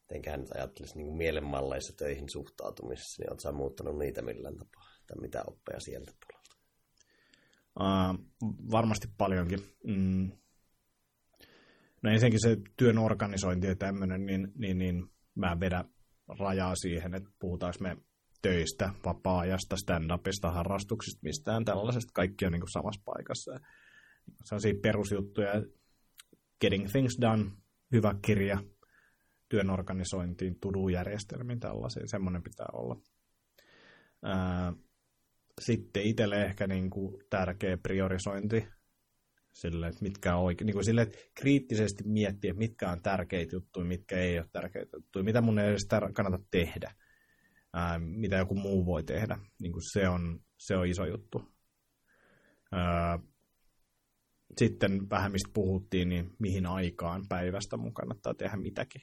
mitenkään nyt ajattelisi niin mielenmalleissa töihin suhtautumisessa, niin oletko muuttanut niitä millään tapaa? Tai mitä oppeja sieltä puolelta? Uh, varmasti paljonkin. Mm. No ensinnäkin se työn organisointi ja tämmöinen, niin, niin, niin mä vedän rajaa siihen, että puhutaanko me töistä, vapaa-ajasta, stand-upista, harrastuksista, mistään tällaisesta. Kaikki on niin kuin samassa paikassa. Sellaisia perusjuttuja, Getting Things Done, hyvä kirja, työn organisointiin, to-do-järjestelmiin, tällaisiin, semmoinen pitää olla. sitten itselle ehkä niin kuin tärkeä priorisointi, sille, että mitkä on oikein, niin kuin sille, että kriittisesti miettiä, mitkä on tärkeitä juttuja, mitkä ei ole tärkeitä juttuja, mitä mun ei edes kannata tehdä ää, mitä joku muu voi tehdä. Niin kuin se, on, se on iso juttu. Ää, sitten vähän mistä puhuttiin, niin mihin aikaan päivästä mun kannattaa tehdä mitäkin.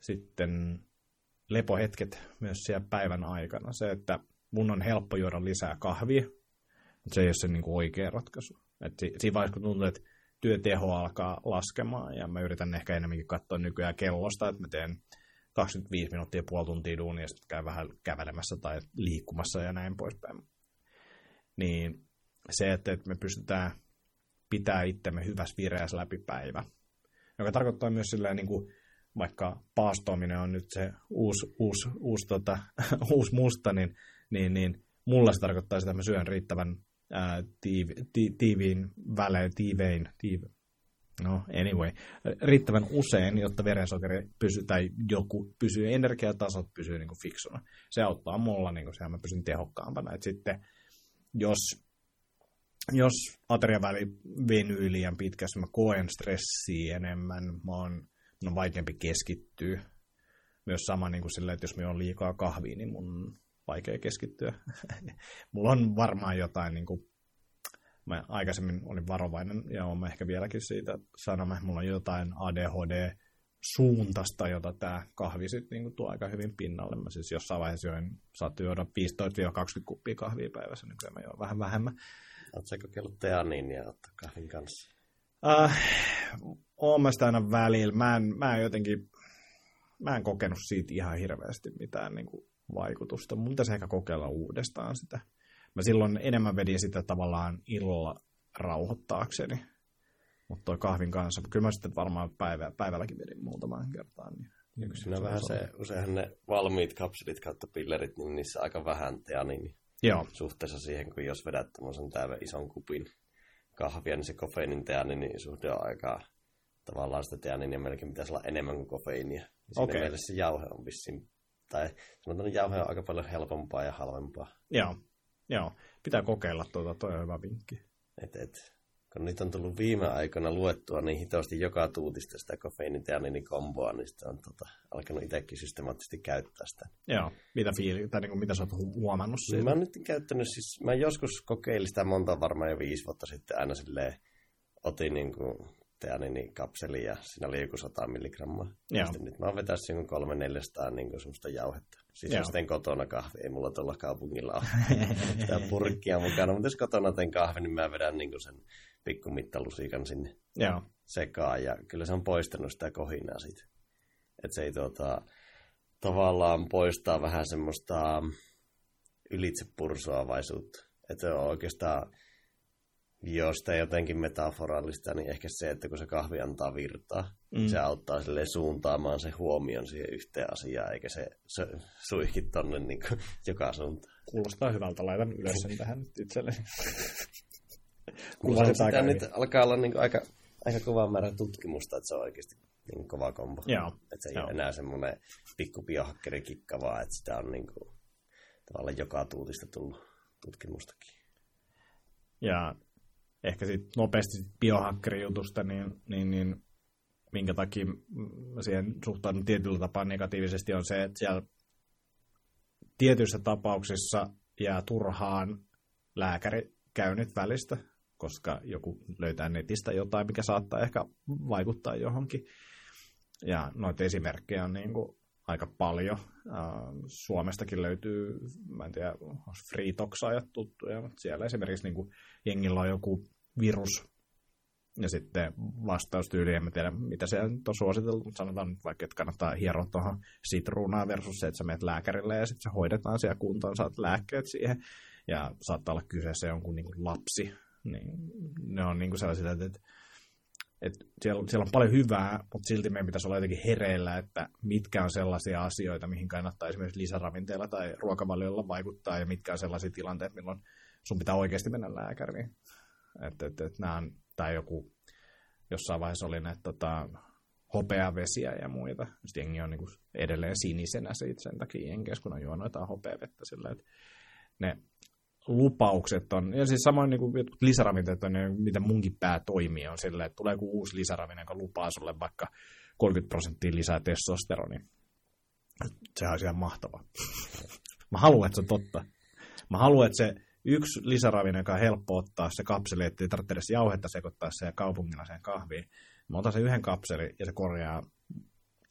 Sitten lepohetket myös siellä päivän aikana. Se, että mun on helppo juoda lisää kahvia, mutta se ei ole se niin kuin oikea ratkaisu. Et siinä vaiheessa, kun tuntuu, että työteho alkaa laskemaan, ja mä yritän ehkä enemmänkin katsoa nykyään kellosta, että mä teen 25 minuuttia, puoli tuntia duunia, ja sitten käy vähän kävelemässä tai liikkumassa ja näin poispäin. Niin se, että me pystytään pitää itsemme hyvässä vireässä läpi päivä, joka tarkoittaa myös silleen, niin kuin vaikka paastoaminen on nyt se uusi, uusi, uusi, tota, uusi musta, niin, niin, niin mulla se tarkoittaa sitä, että mä syön riittävän ää, tiivi, ti, tiiviin välein, tiivein, tiive, no anyway, riittävän usein, jotta verensokeri pysyy, tai joku pysyy, energiatasot pysyy niin kuin fiksuna. Se auttaa mulla, niin kuin se, mä pysyn tehokkaampana. Et sitten jos, jos ateriaväli venyy liian pitkässä, mä koen stressiä enemmän, mä oon, on vaikeampi keskittyä. Myös sama niin kuin sillä, että jos me on liikaa kahvia, niin mun vaikea keskittyä. mulla on varmaan jotain niin kuin Mä aikaisemmin olin varovainen ja olen ehkä vieläkin siitä sanoma, mulla on jotain ADHD suuntasta, jota tämä kahvi sitten niin tuo aika hyvin pinnalle. Mä siis jossain vaiheessa join, saattoi juoda 15-20 kuppia kahvia päivässä, nykyään mä join vähän vähemmän. Oletko kokeillut teaniin ja ottaa kahvin kanssa? Äh, oon mä sitä aina välillä. Mä en, mä en jotenkin, mä en kokenut siitä ihan hirveästi mitään niin kuin vaikutusta. Mun pitäisi ehkä kokeilla uudestaan sitä mä silloin enemmän vedin sitä tavallaan illalla rauhoittaakseni. Mutta toi kahvin kanssa, kyllä mä sitten varmaan päivä, päivälläkin vedin muutaman kertaan. Niin Yksi siinä on vähän se, useinhan ne valmiit kapselit kautta pillerit, niin niissä aika vähän teaniini. Joo. Suhteessa siihen, kun jos vedät tämmöisen täällä ison kupin kahvia, niin se kofeiinin teaniini suhde on aika tavallaan sitä teaniinia melkein pitäisi olla enemmän kuin kofeiinia. Siinä okay. mielessä se jauhe on vissiin, tai sanotaan, että jauhe on aika paljon helpompaa ja halvempaa. Joo. Joo, pitää kokeilla tuota, toi on hyvä vinkki. Et, et, kun nyt on tullut viime aikoina luettua niin hitosti joka tuutista sitä kofeiiniteaninin komboa, niin sitä on tota, alkanut itsekin systemaattisesti käyttää sitä. Joo, mitä, fiili, tai niin kuin, mitä sä oot huomannut siitä? Mä oon nyt käyttänyt, siis mä joskus kokeilin sitä monta varmaan jo viisi vuotta sitten aina silleen, otin niin kuin teanini kapseli ja siinä oli joku 100 milligrammaa. Ja sitten nyt mä oon vetänyt joku 300 niin kuin semmoista jauhetta. Siis Joo. jos teen kotona kahvi, ei mulla tuolla kaupungilla ole sitä purkkia mukana, mutta jos kotona teen kahvi, niin mä vedän niin sen pikkumittalusiikan sinne. Joo. sekaan ja kyllä se on poistanut sitä kohinaa siitä. Että se ei tuota, tavallaan poistaa vähän semmoista ylitsepursuavaisuutta. Että se on oikeastaan, jos sitä jotenkin metaforallista, niin ehkä se, että kun se kahvi antaa virtaa, mm. se auttaa sille suuntaamaan se huomion siihen yhteen asiaan, eikä se, se suihki tonne niin kuin, joka suuntaan. Kuulostaa hyvältä, laitan ylös sen tähän nyt itselleni. Kuulostaa sitä nyt alkaa olla niin kuin aika, aika kova määrä tutkimusta, että se on oikeasti niin kova kombo. Joo. Että se ei Joo. ole enää semmoinen pikku biohakkerikikka, vaan että sitä on niin kuin, tavallaan joka tuutista tullut tutkimustakin. Ja ehkä sitten nopeasti biohakkerijutusta, niin, niin, niin minkä takia siihen suhtaudun tietyllä tapaa negatiivisesti, on se, että siellä tietyissä tapauksissa jää turhaan lääkärikäynnit välistä, koska joku löytää netistä jotain, mikä saattaa ehkä vaikuttaa johonkin. Ja noita esimerkkejä on niin kuin aika paljon. Suomestakin löytyy, mä en tiedä, freetoxaajat tuttuja, mutta siellä esimerkiksi niin kuin jengillä on joku virus, ja sitten vastaustyyli, en tiedä mitä se on suositeltu, mutta sanotaan nyt vaikka, että kannattaa hieroa tuohon sitruunaa versus se, että sä menet lääkärille ja sitten se hoidetaan siellä kuntoon, saat lääkkeet siihen, ja saattaa olla kyseessä jonkun niin kuin lapsi, niin ne on niin kuin sellaisia, että et siellä, siellä on paljon hyvää, mutta silti meidän pitäisi olla jotenkin hereillä, että mitkä on sellaisia asioita, mihin kannattaa esimerkiksi lisäravinteilla tai ruokavaliolla vaikuttaa, ja mitkä on sellaisia tilanteita, milloin sun pitää oikeasti mennä lääkäriin. Että et, et nämä on, tai joku, jossain vaiheessa oli näitä tota, hopeavesiä ja muita. Sitten jengi on niin kuin edelleen sinisenä sen takia jenkeissä, kun on juonut jotain hopeavettä sillä, että ne lupaukset on, ja siis samoin niin kuin lisäravinteet on, niin mitä munkin pää toimii, on sillä, että tulee joku uusi lisäravinne, joka lupaa sulle vaikka 30 prosenttia lisää testosteronia. Sehän on ihan mahtava. Mä haluan, että se on totta. Mä haluan, että se yksi lisäravinne, joka on helppo ottaa, se kapseli, ettei tarvitse edes jauhetta sekoittaa se ja kaupungilla sen kahviin. Mä otan sen yhden kapseli ja se korjaa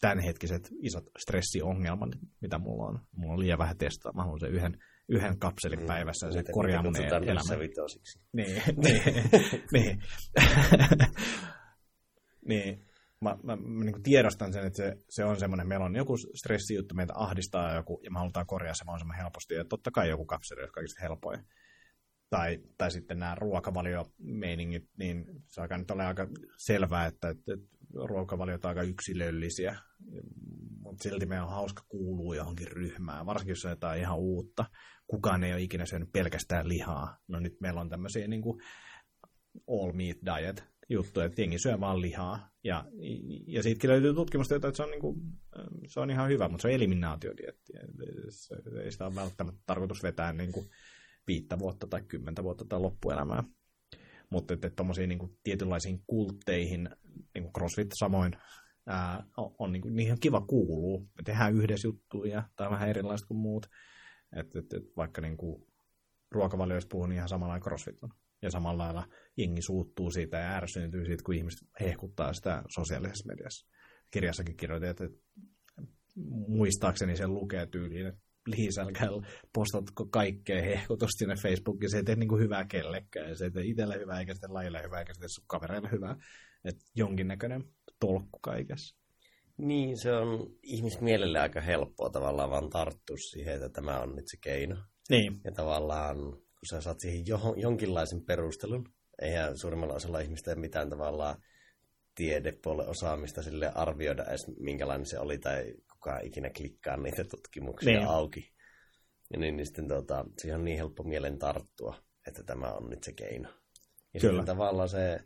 tämänhetkiset isot stressiongelmat, mitä mulla on. Mulla on liian vähän testaa. Mä haluan sen yhden yhden kapselin mm. päivässä ja se Miten korjaa mun elämän. Niin, niin, niin. niin. Mä, mä, mä niin tiedostan sen, että se, se on semmoinen, meillä on joku stressijuttu, meitä ahdistaa joku, ja me halutaan korjaa se mahdollisimman helposti, ja totta kai joku kapseli on kaikista helpoin. Tai, tai sitten nämä ruokavaliomeiningit, niin se alkaa nyt olla aika selvää, että, että, että ruokavaliot aika yksilöllisiä, mutta silti meidän on hauska kuulua johonkin ryhmään, varsinkin jos on jotain ihan uutta kukaan ei ole ikinä syönyt pelkästään lihaa. No nyt meillä on tämmöisiä niin kuin all meat diet juttuja, että jengi syö vaan lihaa. Ja, ja siitäkin löytyy tutkimusta, että se on, niin kuin, se on ihan hyvä, mutta se on eliminaatiodietti. Ei sitä ole välttämättä tarkoitus vetää niin kuin viittä vuotta tai kymmentä vuotta tai loppuelämää. Mutta että tuommoisiin niin tietynlaisiin kultteihin, CrossFit samoin, ää, on, on niin kuin, niihin kiva kuuluu. Me tehdään yhdessä juttuja, tai vähän erilaista kuin muut. Et, et, et vaikka niin kuin ruokavalioista puhun, niin ihan samalla lailla crossfit on. Ja samalla lailla jengi suuttuu siitä ja ärsyyntyy siitä, kun ihmiset hehkuttaa sitä sosiaalisessa mediassa. Kirjassakin kirjoitin, että muistaakseni sen lukee tyyliin, että please älkää postatko kaikkea hehkutusta sinne Facebookiin. Se ei tee niin kuin hyvää kellekään. Se ei tee itselle hyvää, eikä sitten lajille hyvää, eikä sitten sun kavereille hyvää. Että jonkinnäköinen tolkku kaikessa. Niin, se on ihmismielelle aika helppoa tavallaan vaan tarttua siihen, että tämä on nyt se keino. Niin. Ja tavallaan, kun sä saat siihen johon, jonkinlaisen perustelun, eihän suurimmalla osalla ihmistä ei mitään tavallaan tiedepuolen osaamista sille arvioida edes minkälainen se oli, tai kukaan ikinä klikkaa niitä tutkimuksia niin. auki. Ja niin, niin sitten tuota, siihen on niin helppo mielen tarttua, että tämä on nyt se keino. Ja Kyllä. sitten tavallaan se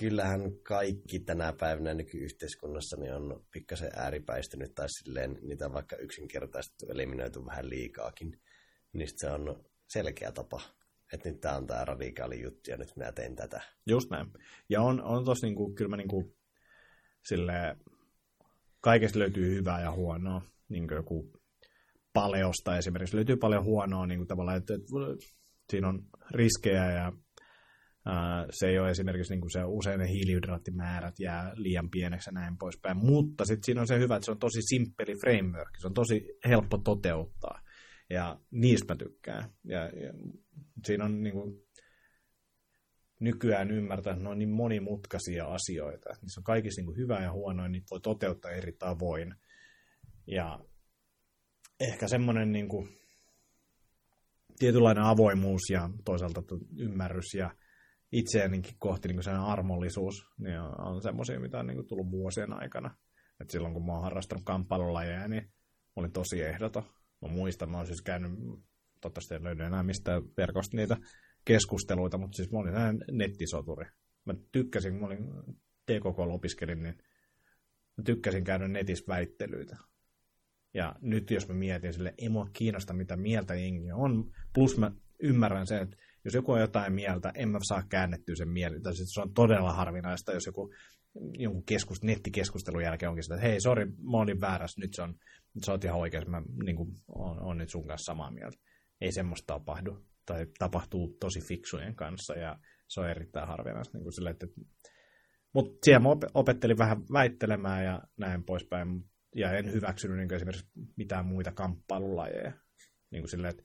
kyllähän kaikki tänä päivänä nykyyhteiskunnassa niin on pikkasen ääripäistynyt tai silleen niitä vaikka yksinkertaistettu, eliminoitu vähän liikaakin. Niin se on selkeä tapa, että nyt tämä on tämä radikaali juttu ja nyt minä teen tätä. Just näin. Ja on, on tossa niinku, kyllä mä niinku, sille kaikesta löytyy hyvää ja huonoa. Niin kuin joku paleosta esimerkiksi löytyy paljon huonoa niin kuin tavallaan, että, että siinä on riskejä ja se ei ole esimerkiksi niin kuin se usein ne hiilihydraattimäärät jää liian pieneksi ja näin poispäin, mutta sitten siinä on se hyvä, että se on tosi simppeli framework, se on tosi helppo toteuttaa ja niistä mä tykkään. Ja, ja siinä on niin kuin, nykyään ymmärtää, että ne on niin monimutkaisia asioita. Niissä on kaikissa niin kuin hyvä ja huono, ja niitä voi toteuttaa eri tavoin. Ja ehkä semmoinen niin kuin, tietynlainen avoimuus ja toisaalta ymmärrys ja itseänikin kohti niin sen armollisuus niin on, on semmoisia, mitä on niin kuin tullut vuosien aikana. Et silloin kun mä oon harrastanut kamppailulajeja, niin mä olin tosi ehdoton. Mä muistan, mä oon siis käynyt, toivottavasti en löydy enää mistään verkosta niitä keskusteluita, mutta siis mä olin näin nettisoturi. Mä tykkäsin, mä olin TKK opiskelin, niin mä tykkäsin käydä netissä väittelyitä. Ja nyt jos mä mietin sille, ei mua kiinnosta mitä mieltä jengi on, plus mä ymmärrän sen, että jos joku on jotain mieltä, en mä saa käännettyä sen mieltä. Tai se on todella harvinaista, jos joku jonkun keskus, nettikeskustelun jälkeen onkin sitä, että hei, sori, mä olin väärässä, nyt se on, nyt sä oot ihan oikeassa, mä niin kuin, on, on nyt sun kanssa samaa mieltä. Ei semmoista tapahdu, tai tapahtuu tosi fiksujen kanssa, ja se on erittäin harvinaista. Niin kuin sille, että, mutta siellä mä opettelin vähän väittelemään ja näin poispäin, ja en hyväksynyt niin esimerkiksi mitään muita kamppailulajeja. Niin kuin sille, että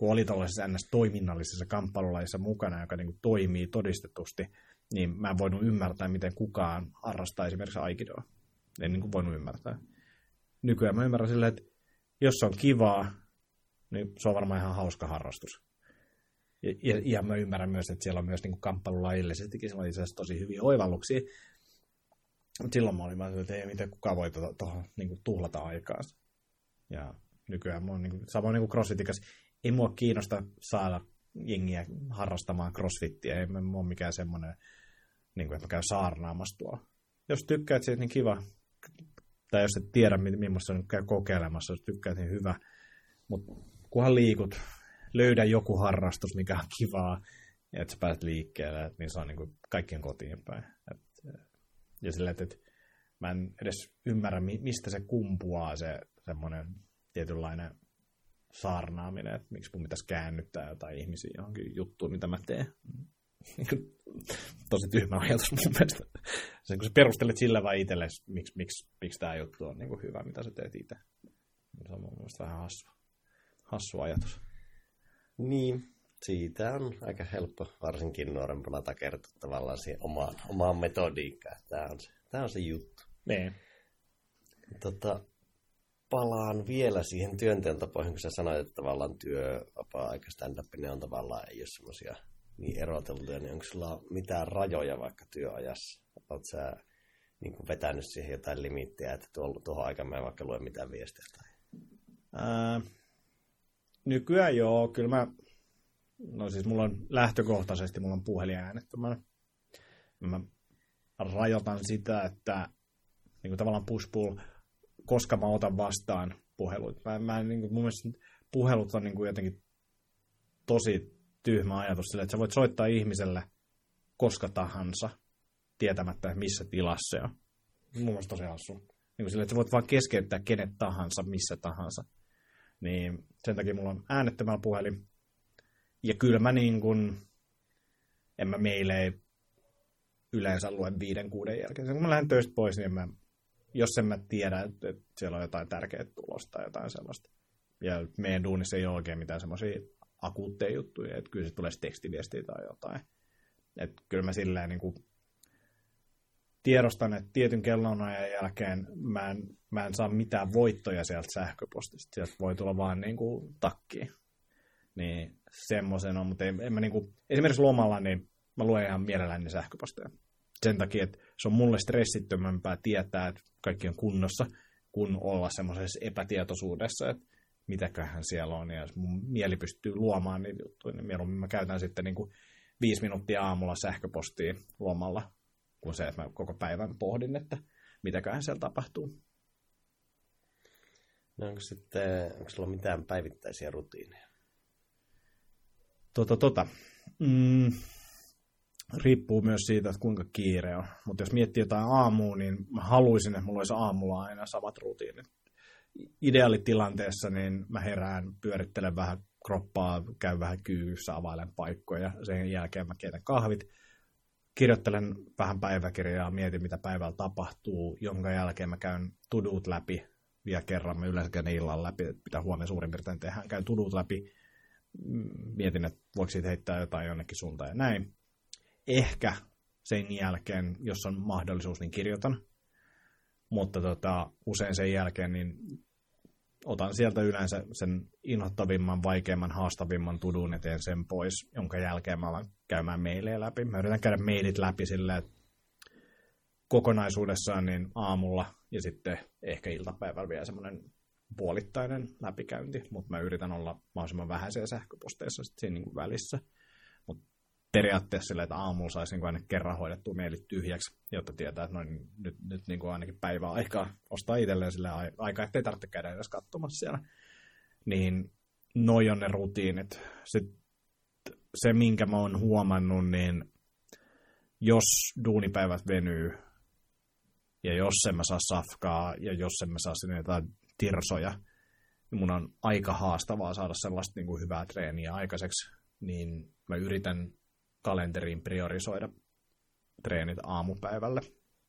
kun oli tällaisessa NS-toiminnallisessa kamppailulajissa mukana, joka niin kuin toimii todistetusti, niin mä en voinut ymmärtää, miten kukaan harrastaa esimerkiksi aikidoa. En niin kuin voinut ymmärtää. Nykyään mä ymmärrän silleen, että jos se on kivaa, niin se on varmaan ihan hauska harrastus. Ja, ja, ja mä ymmärrän myös, että siellä on myös niin kamppailulajillisestikin tosi hyviä oivalluksia. Mutta silloin mä olin vaan, että ei miten kukaan voi tuohon to, niin tuhlata aikaa. Ja nykyään mä oon niin kuin, samoin niin kuin crossfitikas, ei mua kiinnosta saada jengiä harrastamaan crossfittiä. Ei mä ole mikään semmoinen, niin kuin, että mä käyn saarnaamassa tuolla. Jos tykkäät siitä, niin kiva. Tai jos et tiedä, millaista on käy kokeilemassa, jos tykkäät, niin hyvä. Mutta kunhan liikut, löydä joku harrastus, mikä on kivaa, että sä pääset liikkeelle, niin se on niin kuin kaikkien kotiin päin. Et, ja sillä, että, että mä en edes ymmärrä, mistä se kumpuaa se semmoinen tietynlainen saarnaaminen, että miksi mun pitäisi käännyttää jotain ihmisiä johonkin juttuun, mitä mä teen. Tosi tyhmä ajatus mun mielestä. Se, kun sä perustelet sillä vai itsellesi, miksi, miksi, miksi tämä juttu on niin hyvä, mitä sä teet itse. Se on mun mielestä vähän hassu, hassu ajatus. Niin, siitä on aika helppo varsinkin nuorempana takertua tavallaan siihen omaan, omaan metodiikkaan. Tämä on se, tämä on se juttu. Niin. Tota, palaan vielä siihen työnteon tapoihin, kun sä sanoit, että tavallaan työ, vapaa-aika, stand-up, ne on tavallaan, ei ole semmoisia niin eroteltuja, niin onko sulla mitään rajoja vaikka työajassa? Oletko sä niin kuin vetänyt siihen jotain limittejä, että tuohon, tuohon aikaan mä en vaikka lue mitään viestejä? Tai... Ää, nykyään joo, kyllä mä, no siis mulla on lähtökohtaisesti, mulla on puhelin äänettömänä. Mä rajoitan sitä, että niin kuin tavallaan push-pull koska mä otan vastaan puhelut. Mä, mä niin kuin, mun mielestä puhelut on niin kuin jotenkin tosi tyhmä ajatus sille, että sä voit soittaa ihmiselle koska tahansa, tietämättä missä tilassa se on. Mun mielestä tosi hassu. Niin kuin sille, että sä voit vaan keskeyttää kenet tahansa, missä tahansa. Niin sen takia mulla on äänettömällä puhelin. Ja kyllä mä niin kuin, en mä meille yleensä luen viiden, kuuden jälkeen. Kun mä lähden töistä pois, niin mä jos en mä tiedä, että, siellä on jotain tärkeää tulosta tai jotain sellaista. Ja meidän duunissa ei ole oikein mitään semmoisia akuutteja juttuja, että kyllä se tulee tekstiviestiä tai jotain. Että kyllä mä silleen niin kuin tiedostan, että tietyn kellonajan jälkeen mä en, mä en saa mitään voittoja sieltä sähköpostista. Sieltä voi tulla vaan niin kuin takkiin. Niin semmoisen on, mutta en, en mä niin kuin, esimerkiksi lomalla, niin mä luen ihan mielelläni sähköposteja sen takia, että se on mulle stressittömämpää tietää, että kaikki on kunnossa, kun olla semmoisessa epätietoisuudessa, että mitäköhän siellä on, ja jos mun mieli pystyy luomaan niitä juttuja, niin mieluummin mä käytän sitten niin kuin viisi minuuttia aamulla sähköpostiin lomalla, kuin se, että mä koko päivän pohdin, että mitäköhän siellä tapahtuu. No onko sitten, onko sulla mitään päivittäisiä rutiineja? Tota, tota. Mm, riippuu myös siitä, että kuinka kiire on. Mutta jos miettii jotain aamua, niin mä haluaisin, että mulla olisi aamulla aina samat rutiinit. Ideaalitilanteessa niin mä herään, pyörittelen vähän kroppaa, käyn vähän kyyssä, availen paikkoja. Sen jälkeen mä keitän kahvit, kirjoittelen vähän päiväkirjaa, mietin mitä päivällä tapahtuu, jonka jälkeen mä käyn tudut läpi vielä kerran. Mä yleensä käyn illan läpi, mitä huomenna suurin piirtein tehdään. Käyn tudut läpi, mietin, että voiko siitä heittää jotain jonnekin suuntaan ja näin ehkä sen jälkeen, jos on mahdollisuus, niin kirjoitan. Mutta tota, usein sen jälkeen niin otan sieltä yleensä sen inhottavimman, vaikeimman, haastavimman tudun ja teen sen pois, jonka jälkeen mä alan käymään meilejä läpi. Mä yritän käydä mailit läpi silleen, että kokonaisuudessaan niin aamulla ja sitten ehkä iltapäivällä vielä semmoinen puolittainen läpikäynti, mutta mä yritän olla mahdollisimman vähäisiä sähköposteissa sitten siinä niin välissä. Periaatteessa sillä, että aamulla saisi niin aina kerran hoidettua mailit tyhjäksi, jotta tietää, että noin, nyt, nyt niin kuin ainakin päivää aikaa ostaa itselleen sille aikaa, ettei tarvitse käydä edes katsomassa siellä. Niin noi on ne rutiinit. Sitten se, minkä mä oon huomannut, niin jos duunipäivät venyy, ja jos en mä saa safkaa, ja jos en mä saa sinne jotain tirsoja, niin mun on aika haastavaa saada sellaista niin kuin hyvää treeniä aikaiseksi, niin mä yritän kalenteriin priorisoida treenit aamupäivälle,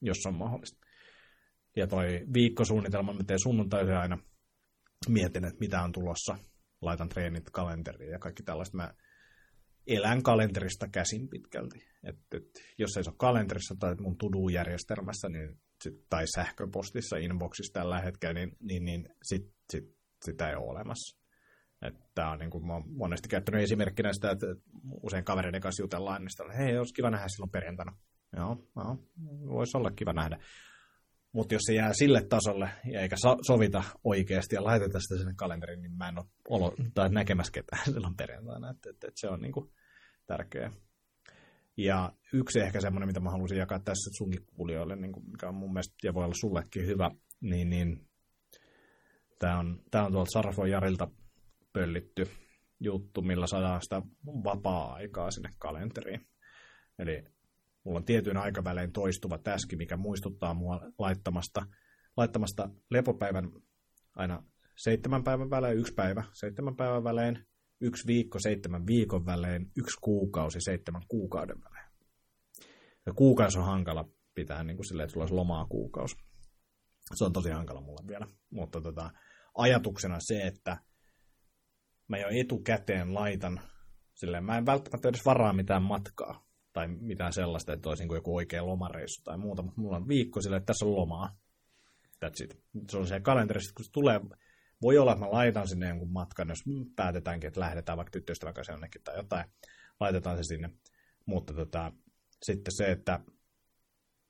jos on mahdollista. Ja toi viikkosuunnitelma, mä teen sunnuntaisin aina, mietin, että mitä on tulossa, laitan treenit kalenteriin ja kaikki tällaista. Mä elän kalenterista käsin pitkälti. Et, et, jos ei se ole kalenterissa tai mun to-do-järjestelmässä niin sit, tai sähköpostissa, inboxissa tällä hetkellä, niin, niin, niin sit, sit, sitä ei ole olemassa. Tämä on niin kuin, mä monesti käyttänyt esimerkkinä sitä, että usein kavereiden kanssa jutellaan, niin sitä, hei, olisi kiva nähdä silloin perjantaina. Joo, joo voisi olla kiva nähdä. Mutta jos se jää sille tasolle ja eikä so- sovita oikeasti ja laiteta sitä sinne kalenteriin, niin mä en ole olo- tai näkemässä ketään silloin perjantaina. Että et, et se on niinku tärkeää. Ja yksi ehkä semmoinen, mitä mä haluaisin jakaa tässä sunkin kuulijoille, niin kuin, mikä on mun mielestä ja voi olla sullekin hyvä, niin, niin tämä on, on tuolta Sarfo Jarilta pöllitty juttu, millä saadaan sitä vapaa-aikaa sinne kalenteriin. Eli mulla on tietyn aikavälein toistuva täski, mikä muistuttaa mua laittamasta, laittamasta lepopäivän aina seitsemän päivän välein, yksi päivä, seitsemän päivän välein, yksi viikko, seitsemän viikon välein, yksi kuukausi, seitsemän kuukauden välein. Ja kuukausi on hankala pitää niin kuin silleen, että sulla olisi lomaa kuukausi. Se on tosi hankala mulle vielä. Mutta tota, ajatuksena se, että mä jo etukäteen laitan, silleen, mä en välttämättä edes varaa mitään matkaa tai mitään sellaista, että olisi niin joku oikea lomareissu tai muuta, mutta mulla on viikko sille, että tässä on lomaa. That's it. Se on se kalenterissa, kun se tulee, voi olla, että mä laitan sinne jonkun matkan, jos päätetäänkin, että lähdetään vaikka tyttöystävän kanssa jonnekin tai jotain, laitetaan se sinne. Mutta tota, sitten se, että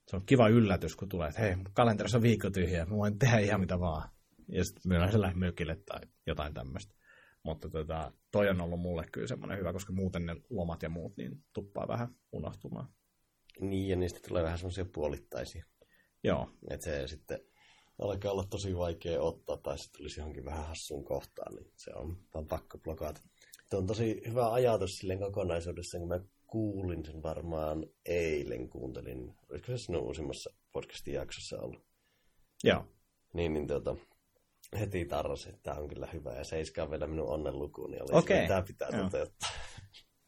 se on kiva yllätys, kun tulee, että hei, kalenterissa on viikko tyhjä, mä voin tehdä ihan mitä vaan. Ja sitten myönnän se mökille tai jotain tämmöistä. Mutta tota, toi on ollut mulle kyllä semmoinen hyvä, koska muuten ne lomat ja muut niin tuppaa vähän unohtumaan. Niin, ja niistä tulee vähän semmoisia puolittaisia. Joo. Että se sitten alkaa olla tosi vaikea ottaa, tai se tulisi johonkin vähän hassuun kohtaan, niin se on vaan pakko blokata. Tuo on tosi hyvä ajatus silleen kokonaisuudessa, kun mä kuulin sen varmaan eilen, kuuntelin, olisiko se sinun uusimmassa podcastin jaksossa ollut? Joo. Niin, niin tuota, heti tarrasi, että tämä on kyllä hyvä, ja seiskaa vielä minun onnenlukuun, niin oli okay. Tämä pitää Joo. toteuttaa.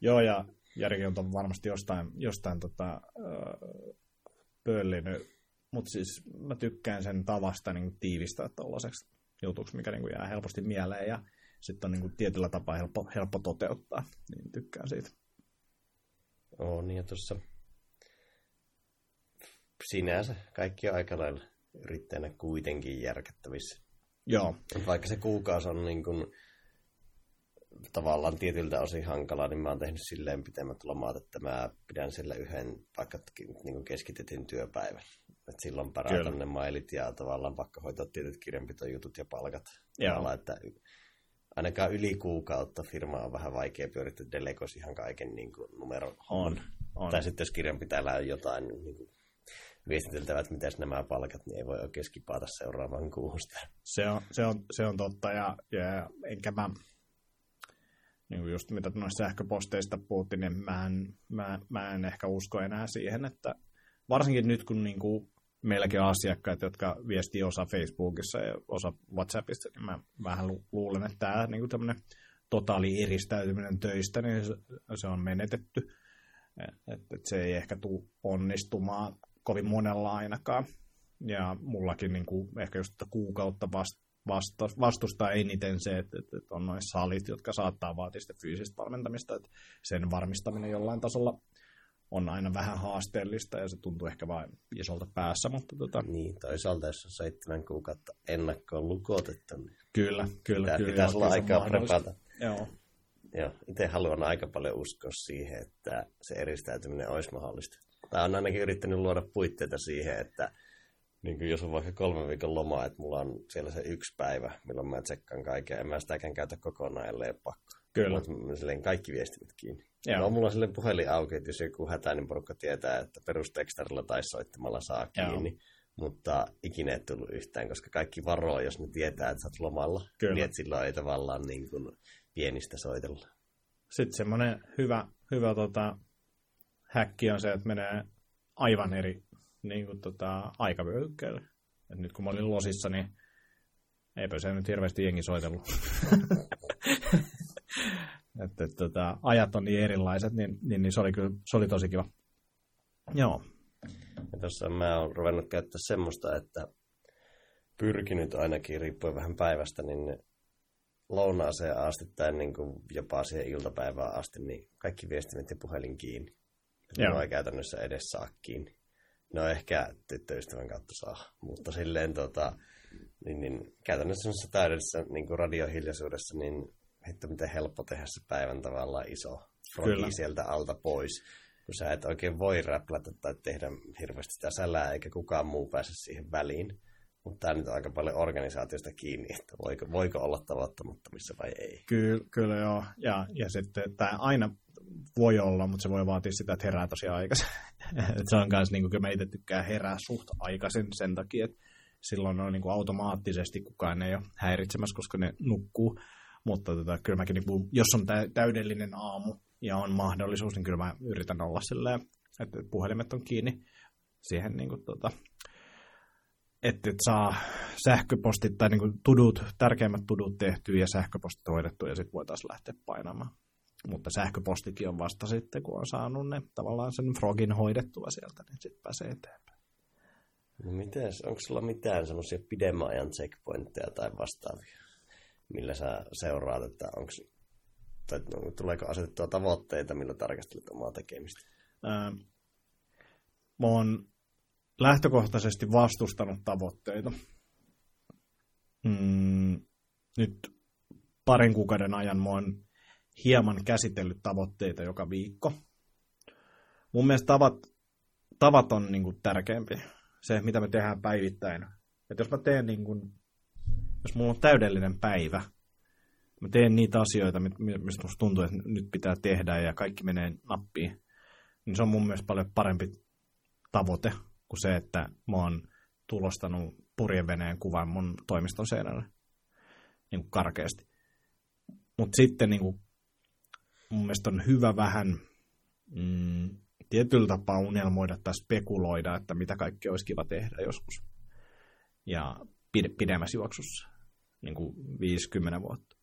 Joo, ja Jarikin on varmasti jostain, jostain tota, pöllinyt, mutta siis mä tykkään sen tavasta niin tiivistää tuollaiseksi jutuksi, mikä niin jää helposti mieleen, ja sitten on niin kuin tietyllä tapaa helppo, helppo toteuttaa, niin tykkään siitä. Oo, niin ja tuossa sinänsä kaikki aika lailla yrittäjänä kuitenkin järkettävissä. Joo. Vaikka se kuukausi on niin kuin, tavallaan tietyltä osin hankala, niin mä oon tehnyt silleen pitemmät lomat, että mä pidän sillä yhden vaikka niin kuin keskitetyn työpäivän. Et silloin paratan ne mailit ja tavallaan pakko hoitaa tietyt kirjanpitojutut ja palkat. Joo. että ainakaan yli kuukautta firma on vähän vaikea pyörittää delegoisi ihan kaiken niin kuin numero. On, on. Tai sitten jos kirjanpitäjällä on jotain niin kuin viestiteltävä, että miten nämä palkat, niin ei voi oikein skipata seuraavan kuusta. Se on, se on, se on totta, ja, ja enkä mä, niin kuin just mitä noista sähköposteista puhuttiin, niin mä en, mä, mä en ehkä usko enää siihen, että varsinkin nyt kun niin kuin meilläkin on asiakkaat, jotka viestii osa Facebookissa ja osa WhatsAppissa, niin mä vähän luulen, että tämä niin kuin totaali eristäytyminen töistä, niin se, se on menetetty. Että et se ei ehkä tule onnistumaan kovin monella ainakaan. Ja mullakin niin kuin ehkä just kuukautta vasta, vastustaa eniten se, että, että, että on noin salit, jotka saattaa vaatia sitä fyysistä valmentamista, että sen varmistaminen jollain tasolla on aina vähän haasteellista ja se tuntuu ehkä vain isolta päässä. Mutta tota... Niin, toisaalta jos on seitsemän kuukautta ennakkoon lukotettu, niin kyllä, kyllä, pitää, kyllä, pitäisi olla aikaa prepata. Joo. Joo, itse haluan aika paljon uskoa siihen, että se eristäytyminen olisi mahdollista. Tai on ainakin yrittänyt luoda puitteita siihen, että niin kuin jos on vaikka kolme viikon loma, että mulla on siellä se yksi päivä, milloin mä tsekkaan kaiken, en mä sitäkään käytä kokonaan, ellei pakko. Kyllä. Mutta silleen kaikki viestimet kiinni. Joo. No, mulla on silleen puhelin auki, että jos joku hätä, niin porukka tietää, että perustekstarilla tai soittamalla saa kiinni. Joo. Mutta ikinä ei tullut yhtään, koska kaikki varoo, jos ne tietää, että sä oot lomalla. Kyllä. Niin, että silloin ei tavallaan niin kuin pienistä soitella. Sitten semmoinen hyvä, hyvä tota, häkki on se, että menee aivan eri niin kuin, tota, aikavyöhykkeelle. Et nyt kun mä olin losissa, niin eipä se nyt hirveästi jengi soitellut. että, et, tota, ajat on niin erilaiset, niin, niin, niin se, oli kyllä, se oli tosi kiva. Joo. Ja tuossa mä oon ruvennut käyttää semmoista, että pyrkinyt ainakin, riippuen vähän päivästä, niin lounaaseen asti tai niin kuin jopa siihen iltapäivään asti, niin kaikki viestimet ja puhelin kiinni. Joo. ei käytännössä edes saa kiinni. No ehkä tyttöystävän kautta saa, mutta silleen tota, niin, niin, käytännössä täydellisessä niin kuin radiohiljaisuudessa, niin hitto miten helppo tehdä se päivän tavallaan iso rogi sieltä alta pois. Kun sä et oikein voi räplätä tai tehdä hirveästi sitä sälää, eikä kukaan muu pääse siihen väliin. Mutta tämä nyt aika paljon organisaatiosta kiinni, että voiko, voiko olla tavoittamattomissa vai ei. Kyllä, kyllä joo. Ja, ja sitten tämä aina voi olla, mutta se voi vaatia sitä, että herää tosi aikaisin. se on myös, niin kyllä mä itse herää suht aikaisin sen takia, että silloin on niin kuin automaattisesti kukaan ei ole häiritsemässä, koska ne nukkuu. Mutta tota, kyllä mäkin, niin kuin, jos on täydellinen aamu ja on mahdollisuus, niin kyllä mä yritän olla silleen, että puhelimet on kiinni siihen niin kuin, tota, että et saa sähköpostit tai niin tudut, tärkeimmät tudut tehtyä ja sähköpostit hoidettua ja sitten voitaisiin lähteä painamaan. Mutta sähköpostikin on vasta sitten, kun on saanut ne tavallaan sen frogin hoidettua sieltä, niin sitten pääsee eteenpäin. No mites, onko sulla mitään semmoisia pidemmän ajan checkpointteja tai vastaavia, millä sä seuraat, että onko, tai no, tuleeko asetettua tavoitteita, millä tarkastelet omaa tekemistä? Ää, mä oon lähtökohtaisesti vastustanut tavoitteita. Mm, nyt parin kuukauden ajan mä oon hieman käsitellyt tavoitteita joka viikko. Mun mielestä tavat, tavat on niin kuin tärkeämpi. Se, mitä me tehdään päivittäin. Et jos mä teen niin kuin, jos mulla on täydellinen päivä, mä teen niitä asioita, mistä musta tuntuu, että nyt pitää tehdä ja kaikki menee nappiin, niin se on mun mielestä paljon parempi tavoite kuin se, että mä oon tulostanut purjeveneen kuvan mun toimiston seinälle niin kuin karkeasti. Mutta sitten niin kuin, mun mielestä on hyvä vähän mm, tietyllä tapaa unelmoida tai spekuloida, että mitä kaikki olisi kiva tehdä joskus. Ja pide, pidemmässä juoksussa, niin kuin 50 vuotta.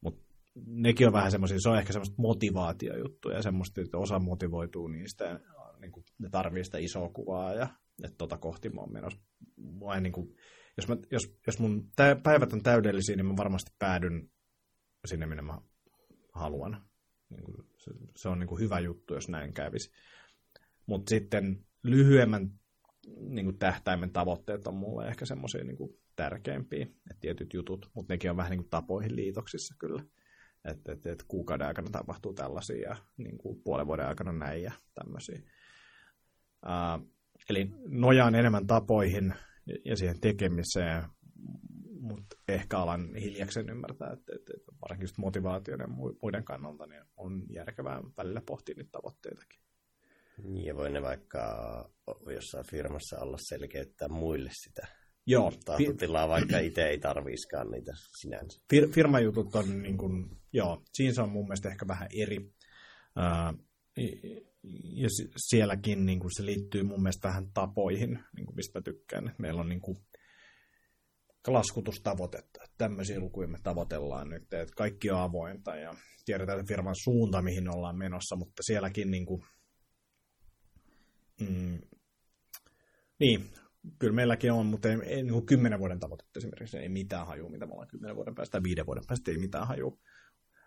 Mutta nekin on vähän semmoisia, se on ehkä semmoista motivaatiojuttuja, semmoista, että osa motivoituu niistä niin kuin, ne tarvii sitä isoa kuvaa ja että tota kohti mä oon menossa. Vai, niin kuin, jos, mä, jos, jos mun tä, päivät on täydellisiä, niin mä varmasti päädyn sinne, minne mä haluan. Niin kuin, se, se on niin kuin hyvä juttu, jos näin kävisi. Mutta sitten lyhyemmän niin kuin tähtäimen tavoitteet on mulle ehkä semmoisia niin tärkeimpiä, että tietyt jutut, mutta nekin on vähän niin kuin tapoihin liitoksissa kyllä. Että et, et kuukauden aikana tapahtuu tällaisia ja niin kuin puolen vuoden aikana näin ja tämmöisiä. Eli nojaan enemmän tapoihin ja siihen tekemiseen, mutta ehkä alan hiljaksen ymmärtää, että, että, varsinkin just motivaation ja muiden kannalta niin on järkevää välillä pohtia niitä tavoitteitakin. Niin, ja voi ne vaikka jossain firmassa olla selkeyttää muille sitä Joo. tahtotilaa, vaikka itse ei tarviiskaan niitä sinänsä. Fir- firmajutut on, niin kuin, joo, siinä se on mun mielestä ehkä vähän eri. Uh, ja sielläkin niin kuin se liittyy mun mielestä tähän tapoihin, niin kuin mistä mä tykkään. Meillä on niin kuin laskutustavoitetta. Tämmöisiä lukuja me tavoitellaan nyt, että kaikki on avointa ja tiedetään firman suunta, mihin ollaan menossa, mutta sielläkin niin kuin, mm, niin, kyllä meilläkin on, mutta ei, ei niin kuin kymmenen vuoden tavoitetta esimerkiksi ei mitään hajua, mitä me ollaan kymmenen vuoden päästä viiden vuoden päästä, ei mitään hajua.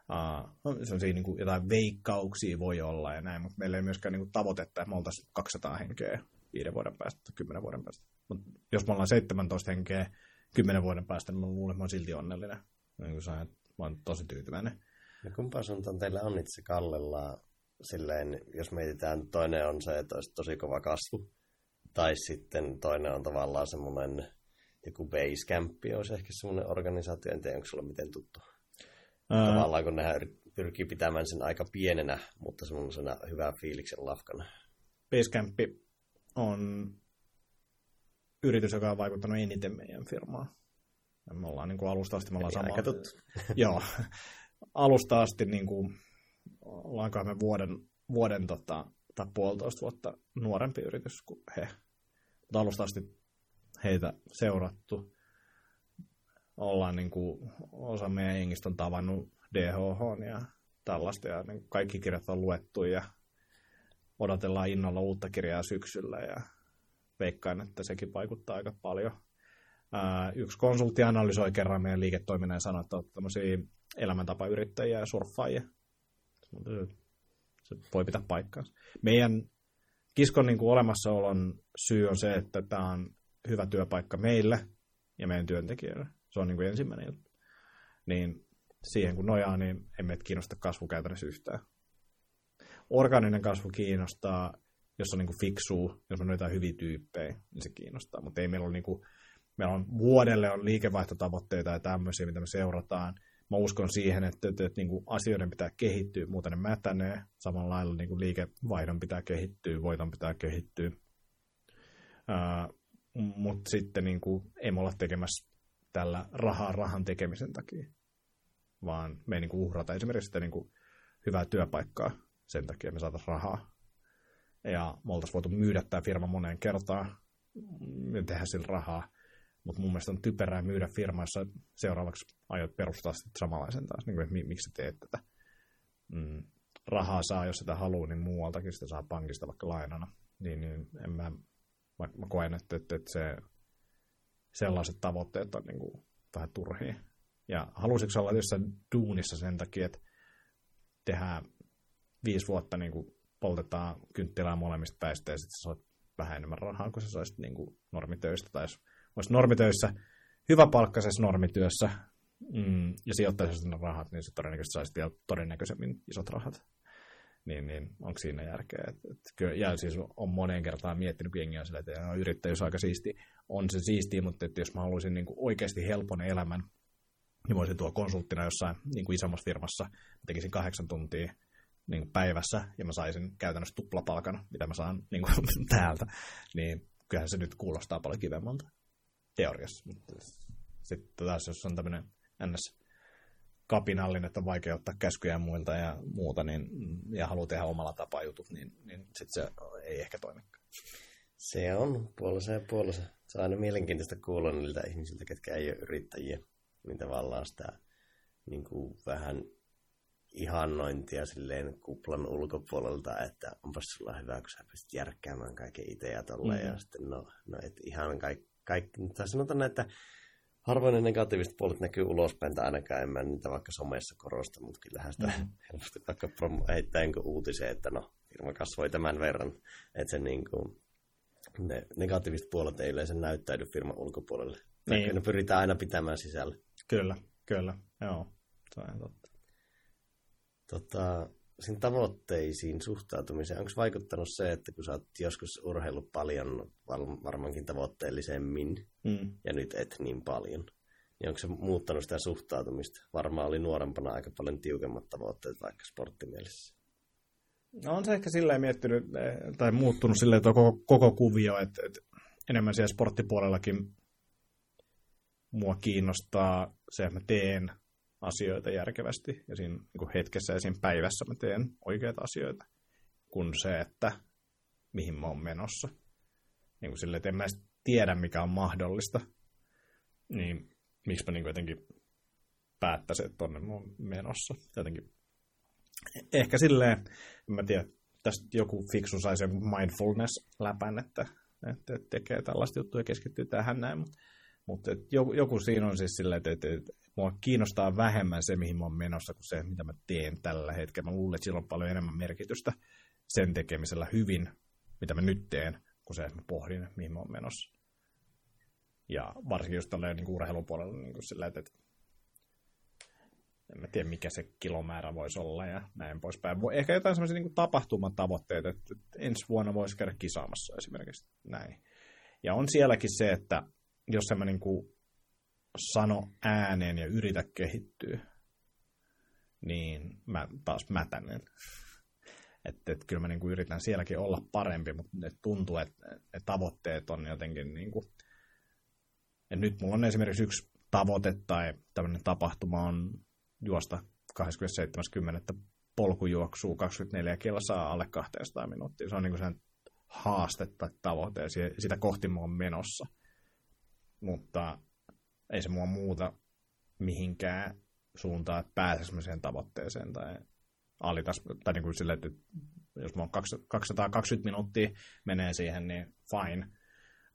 Uh, niin kuin, jotain veikkauksia voi olla ja näin, mutta meillä ei myöskään niin kuin, tavoitetta, että me oltaisiin 200 henkeä viiden vuoden päästä tai kymmenen vuoden päästä. Mut jos me ollaan 17 henkeä kymmenen vuoden päästä, niin mä luulen, että mä silti onnellinen. Niin kuin sanoin, mä oon tosi tyytyväinen. No kumpa suuntaan teillä on itse kallella silleen, jos mietitään, toinen on se, että olisi tosi kova kasvu, tai sitten toinen on tavallaan semmoinen joku basecamp, olisi ehkä semmoinen organisaatio, en tiedä, onko sulla miten tuttu. Ää... Tavallaan kun nehän pyrkii pitämään sen aika pienenä, mutta semmoisena hyvää fiiliksen lafkana. Basecamp on yritys, joka on vaikuttanut eniten meidän firmaan. Ja me ollaan niin kuin alusta asti, me ollaan sama... Joo, alusta asti niin kuin, ollaankohan me vuoden, vuoden tota, tai puolitoista vuotta nuorempi yritys kuin he. Mutta alusta asti heitä seurattu. Ollaan niin kuin, osa meidän jengistä on tavannut DHH ja tällaista, ja niin kaikki kirjat on luettu, ja odotellaan innolla uutta kirjaa syksyllä, ja veikkaan, että sekin vaikuttaa aika paljon. Ää, yksi konsultti analysoi kerran meidän liiketoiminnan ja sanoi, että on tämmöisiä elämäntapayrittäjiä ja surffaajia. Se voi pitää paikkaansa. Meidän kiskon niin kuin olemassaolon syy on se, että tämä on hyvä työpaikka meille ja meidän työntekijöille. Se on niin kuin ensimmäinen juttu. Niin siihen kun nojaa, niin emme kiinnosta kasvu käytännössä yhtään. Organinen kasvu kiinnostaa, jos on niin kuin fiksuu, jos on jotain hyviä tyyppejä, niin se kiinnostaa. Mutta ei meillä ole niin kuin, meillä on vuodelle on liikevaihtotavoitteita ja tämmöisiä, mitä me seurataan – mä uskon siihen, että, että, että niin kuin asioiden pitää kehittyä, muuten ne mätänee. Samalla lailla niin kuin liikevaihdon pitää kehittyä, voiton pitää kehittyä. Mutta sitten niin kuin, ei me olla tekemässä tällä rahaa rahan tekemisen takia, vaan me ei niin kuin uhrata esimerkiksi sitä niin kuin hyvää työpaikkaa sen takia, me saataisiin rahaa. Ja me oltaisiin voitu myydä tämä firma moneen kertaan ja tehdä sillä rahaa mutta mun mielestä on typerää myydä firmassa seuraavaksi aiot perustaa sitten samanlaisen taas, niin kuin, että miksi teet tätä. Mm, rahaa saa, jos sitä haluaa, niin muualtakin sitä saa pankista vaikka lainana. Niin, niin en mä, mä, mä koen, että, että, että se, sellaiset tavoitteet on niin kuin vähän turhia. Ja halusitko olla jossain duunissa sen takia, että tehdään viisi vuotta niin kuin poltetaan kynttilää molemmista päistä ja sitten saat vähän enemmän rahaa, kun sä saisit niin kuin normitöistä tai jos olisi normitöissä, hyväpalkkaisessa normityössä mm, ja sijoittaisi sinne rahat, niin se todennäköisesti saisi vielä todennäköisemmin isot rahat. Niin, niin onko siinä järkeä? Et, et, kyllä, ja siis on moneen kertaan miettinyt, kun jengi on sillä, että no, yrittäjyys on aika siisti. On se siistiä, mutta että jos mä haluaisin niin kuin oikeasti helpon elämän, niin voisin tuolla konsulttina jossain niin kuin isommassa firmassa, tekisin kahdeksan tuntia niin kuin päivässä, ja mä saisin käytännössä tuplapalkan, mitä mä saan niin kuin, täältä, niin kyllähän se nyt kuulostaa paljon kivemmalta teoriassa. Sitten taas, jos on tämmöinen ns kapinallinen, että on vaikea ottaa käskyjä muilta ja muuta, niin, ja haluaa tehdä omalla tapaa jutut, niin, niin sitten se ei ehkä toimi. Se on puolessa ja puolessa. Se on aina mielenkiintoista kuulla niiltä ihmisiltä, ketkä ei ole yrittäjiä, niin tavallaan sitä niin kuin vähän ihannointia silleen kuplan ulkopuolelta, että onpas sulla hyvä, kun sä pystyt järkkäämään kaiken itse ja tolleen, mm. ja sitten no, no et ihan kaikki kaikki, tai sanotaan, että harvoin ne negatiiviset puolet näkyy ulospäin, tai ainakaan en mä niitä vaikka somessa korosta, mutta kyllähän sitä mm-hmm. helposti vaikka heittää niin uutiseen, että no, firma kasvoi tämän verran, että se niin kuin, ne negatiiviset puolet ei yleensä näyttäydy firman ulkopuolelle. Niin. Ne pyritään aina pitämään sisällä. Kyllä, kyllä, joo, se on totta. Tota, sen tavoitteisiin suhtautumiseen, onko vaikuttanut se, että kun sä oot joskus urheillut paljon, varmaankin tavoitteellisemmin, mm. ja nyt et niin paljon, niin onko se muuttanut sitä suhtautumista? Varmaan oli nuorempana aika paljon tiukemmat tavoitteet vaikka sporttimielessä. No on se ehkä silleen miettinyt, eh, tai muuttunut että koko, koko kuvio, että, että enemmän siellä sporttipuolellakin mua kiinnostaa se, että mä teen asioita järkevästi ja siinä niin kuin hetkessä ja siinä päivässä mä teen oikeita asioita, kun se, että mihin mä oon menossa. Niin kuin sille, että en mä tiedä, mikä on mahdollista, niin miksi mä niin kuin jotenkin päättäisin, että tonne mä oon menossa. Jotenkin. Ehkä silleen, en mä tiedä, tästä joku fiksu saisi joku mindfulness-läpän, että, että tekee tällaista juttua ja keskittyy tähän näin, mutta Mutta joku, joku siinä on siis silleen, että, että, että mua kiinnostaa vähemmän se, mihin mä oon menossa, kuin se, mitä mä teen tällä hetkellä. Mä luulen, että sillä on paljon enemmän merkitystä sen tekemisellä hyvin, mitä mä nyt teen, kuin se, että mä pohdin, mihin mä oon menossa. Ja varsinkin just tälleen niin urheilupuolella niin kuin sillä, että en mä tiedä mikä se kilomäärä voisi olla ja näin poispäin. Ehkä jotain semmoisia niin tapahtumatavoitteita, että ensi vuonna voisi käydä kisaamassa esimerkiksi näin. Ja on sielläkin se, että jos mä niin kuin sano ääneen ja yritä kehittyä, niin mä taas mätänen. Että et kyllä mä niinku yritän sielläkin olla parempi, mutta et tuntuu, että et tavoitteet on jotenkin... Niinku, ja nyt mulla on esimerkiksi yksi tavoite tai tämmöinen tapahtuma on juosta 27.10. polkujuoksuu 24 kilsaa alle 200 minuuttia. Se on niinku sen haaste tai tavoite ja sitä kohti mä oon menossa. Mutta ei se mua muuta mihinkään suuntaan, että pääsisimme siihen tavoitteeseen tai alitas, tai niin kuin sille, että jos mä 220 minuuttia menee siihen, niin fine,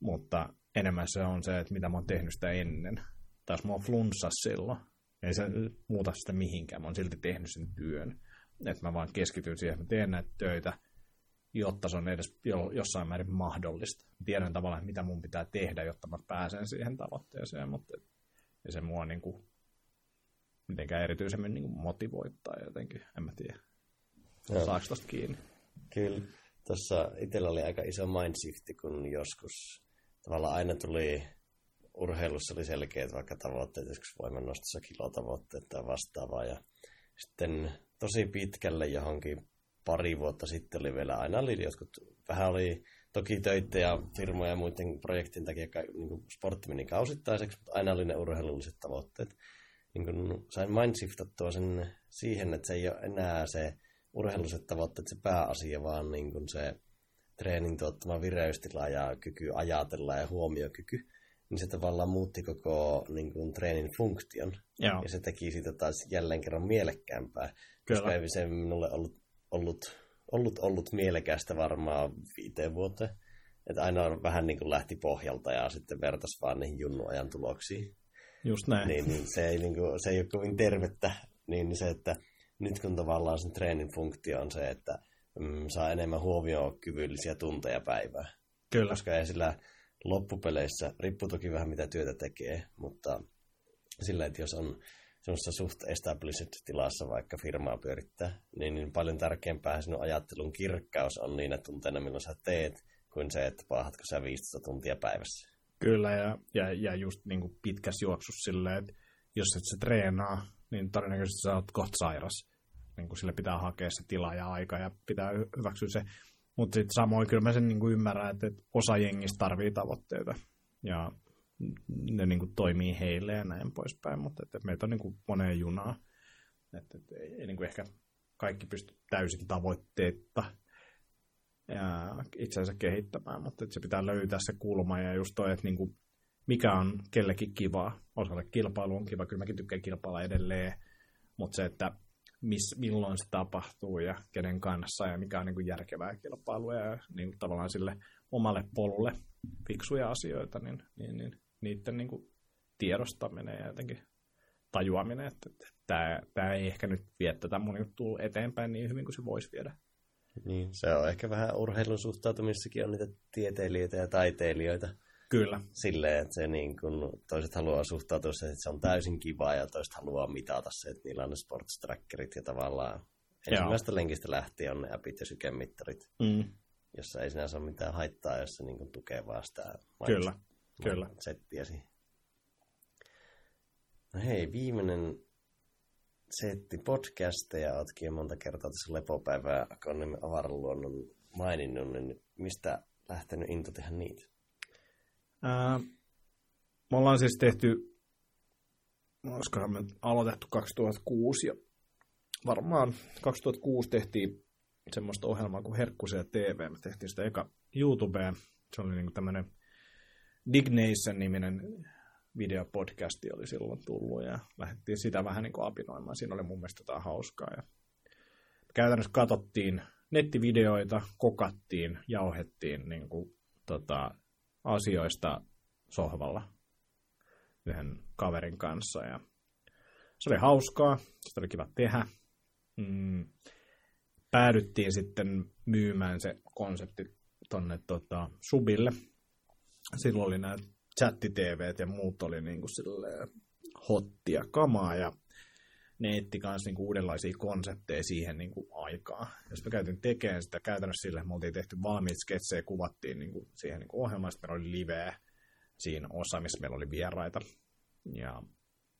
mutta enemmän se on se, että mitä mä oon tehnyt sitä ennen. Taas mä oon flunssa silloin, ei se muuta sitä mihinkään, mä oon silti tehnyt sen työn. Että mä vaan keskityn siihen, että mä teen näitä töitä, jotta se on edes jossain määrin mahdollista. Tiedän tavallaan, mitä mun pitää tehdä, jotta mä pääsen siihen tavoitteeseen, mutta ei se mua niin kuin mitenkään erityisemmin niin kuin motivoittaa jotenkin, en mä tiedä. Saako tosta kiinni? Kyllä. Tuossa itsellä oli aika iso mindshifti, kun joskus tavallaan aina tuli urheilussa oli selkeät vaikka tavoitteet, joskus voimannostossa kilotavoitteet tai vastaavaa. Ja sitten tosi pitkälle johonkin pari vuotta sitten oli vielä aina oli jotkut, vähän oli toki töitä ja firmoja ja muiden projektin takia niin sportti meni kausittaiseksi, mutta aina oli ne urheilulliset tavoitteet. Niin kun sain mindshiftattua sen siihen, että se ei ole enää se urheilulliset tavoitteet se pääasia, vaan niin kun se treenin tuottama vireystila ja kyky ajatella ja huomiokyky, niin se tavallaan muutti koko niin kun, treenin funktion. Joo. Ja se teki siitä taas jälleen kerran mielekkäämpää. Kyllä. Koska ei se minulle ollut ollut, ollut, ollut mielekästä varmaan viiteen vuoteen. Että aina vähän niin kuin lähti pohjalta ja sitten vertas vaan niihin junnuajan tuloksiin. Just näin. Niin, niin se, ei, niin kuin, se ei ole kovin tervettä. Niin se, että nyt kun tavallaan sen treenin funktio on se, että mm, saa enemmän huomioon kyvyllisiä tunteja päivää. Kyllä. Koska ei sillä loppupeleissä, riippuu toki vähän mitä työtä tekee, mutta sillä, että jos on semmoisessa suht established tilassa vaikka firmaa pyörittää, niin, niin paljon tärkeämpää sinun ajattelun kirkkaus on niinä tunteina, milloin sä teet, kuin se, että paahatko sä 15 tuntia päivässä. Kyllä, ja, ja, ja just niin kuin pitkässä juoksussa silleen, että jos et se treenaa, niin todennäköisesti sä oot kohta sairas. Niin kuin sille pitää hakea se tila ja aika ja pitää hyväksyä se. Mutta sitten samoin kyllä mä sen niin kuin ymmärrän, että osa jengistä tarvii tavoitteita. Ja ne niin kuin toimii heille ja näin poispäin, mutta että meitä on niin kuin moneen junaa. Että, että ei, ei niin kuin ehkä kaikki pysty täysin tavoitteetta ja itsensä kehittämään, mutta että se pitää löytää se kulma ja just toi, että niin kuin, mikä on kellekin kivaa. Osalle kilpailu on kiva, kyllä mäkin tykkään kilpailla edelleen, mutta se, että miss, milloin se tapahtuu ja kenen kanssa ja mikä on niin kuin järkevää kilpailua ja niin kuin tavallaan sille omalle polulle fiksuja asioita, niin, niin, niin niiden niin kuin tiedostaminen ja jotenkin tajuaminen, että, että tämä, tämä ei ehkä nyt vie tätä mun juttua eteenpäin niin hyvin kuin se voisi viedä. Niin, se on ehkä vähän urheilun suhtautumissakin on niitä tieteilijöitä ja taiteilijoita. Kyllä. Silleen, että se niin kun, toiset haluaa suhtautua se, että se on täysin kiva ja toiset haluaa mitata se, että niillä on ne sportstrackerit ja tavallaan ensimmäistä lenkistä lähtien on ne appit ja sykemittarit, mm. jossa ei sinänsä ole mitään haittaa, jos se niin tukee vaan sitä Kyllä. Kyllä. settiäsi. No hei, viimeinen setti podcasteja ootkin monta kertaa tässä lepopäivää Akonnimen avaraluonnon maininnut, niin mistä lähtenyt into tehdä niitä? Me ollaan siis tehty, olisikohan me aloitettu 2006 ja varmaan 2006 tehtiin semmoista ohjelmaa kuin Herkkusia TV. Me tehtiin sitä eka YouTubeen. Se oli niin tämmöinen Dignation-niminen videopodcasti oli silloin tullut ja lähdettiin sitä vähän niin kuin apinoimaan. Siinä oli mun mielestä jotain hauskaa. Ja käytännössä katsottiin nettivideoita, kokattiin, jauhettiin niin kuin, tota, asioista sohvalla. yhden kaverin kanssa. Ja se oli hauskaa, sitä oli kiva tehdä. Mm. Päädyttiin sitten myymään se konsepti tonne tota, subille. Silloin oli nämä chattitv ja muut oli niin kuin hottia kamaa ja ne etti myös niin uudenlaisia konsepteja siihen niin kuin aikaa. Jos me käytin tekemään sitä käytännössä sille, me oltiin tehty valmiit sketsejä, kuvattiin niin kuin siihen niin ohjelmaan, sitten meillä oli liveä siinä osa, missä meillä oli vieraita. Ja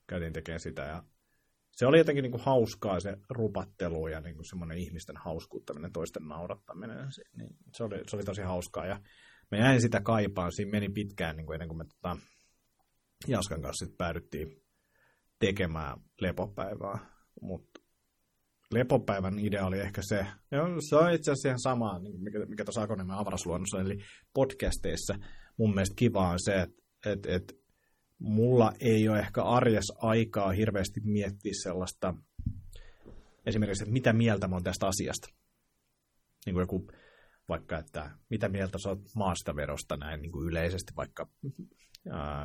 käytiin tekemään sitä ja se oli jotenkin niin kuin hauskaa se rupattelu ja niin kuin semmoinen ihmisten hauskuuttaminen, toisten naurattaminen. Se, niin se, oli, se oli tosi hauskaa ja me jäin sitä kaipaan. Siinä meni pitkään niin kuin ennen kuin me tota, Jaskan kanssa sitten päädyttiin tekemään lepopäivää. Mutta lepopäivän idea oli ehkä se, ja se on itse asiassa ihan sama, niin mikä, mikä tuossa Akoniemen avarasluonnossa, eli podcasteissa mun mielestä kiva on se, että et, et, mulla ei ole ehkä arjessa aikaa hirveästi miettiä sellaista, esimerkiksi, että mitä mieltä mä oon tästä asiasta. Niin kuin joku vaikka, että mitä mieltä sä oot maastaverosta näin niin kuin yleisesti vaikka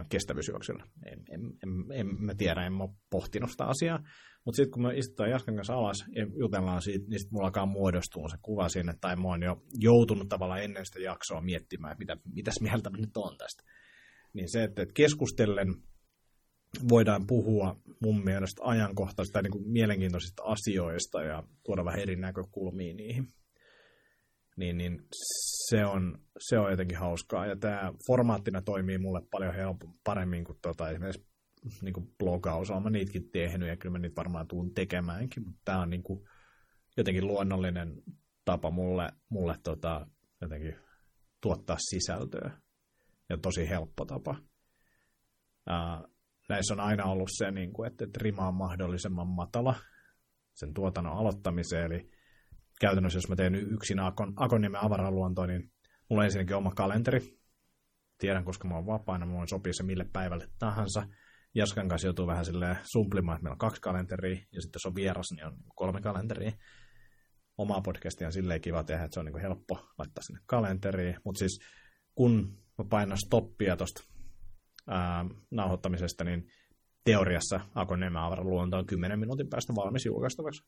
kestävyysjuoksulla. En, en, en, en, mä tiedä, en mä ole pohtinut sitä asiaa. Mutta sitten kun me istutaan Jaskan kanssa alas ja jutellaan siitä, niin sitten mulla alkaa muodostua se kuva sinne, tai mä oon jo joutunut tavallaan ennen sitä jaksoa miettimään, että mitä, mitäs mieltä mä nyt on tästä. Niin se, että keskustellen voidaan puhua mun mielestä ajankohtaisista ja niin kuin mielenkiintoisista asioista ja tuoda vähän eri näkökulmia niihin niin, niin se, on, se on jotenkin hauskaa. Ja tämä formaattina toimii mulle paljon helpommin, paremmin kuin tota, esimerkiksi niin kuin blogaus. Olen niitäkin tehnyt ja kyllä mä niitä varmaan tuun tekemäänkin, mutta tämä on niin kuin jotenkin luonnollinen tapa mulle, mulle tota, jotenkin tuottaa sisältöä ja tosi helppo tapa. Ää, näissä on aina ollut se, niin kuin, että, että rima on mahdollisimman matala sen tuotannon aloittamiseen, eli käytännössä, jos mä teen yksin Akon, Akonniemen avaraluontoa, niin mulla on ensinnäkin oma kalenteri. Tiedän, koska mä oon vapaana, mä voin sopia se mille päivälle tahansa. Jaskan kanssa joutuu vähän silleen sumplimaan, että meillä on kaksi kalenteria, ja sitten jos on vieras, niin on kolme kalenteria. Omaa podcastia on silleen kiva tehdä, että se on niin helppo laittaa sinne kalenteriin. Mutta siis kun mä painan stoppia tuosta nauhoittamisesta, niin teoriassa Akonniemen avaraluonto on 10 minuutin päästä valmis julkaistavaksi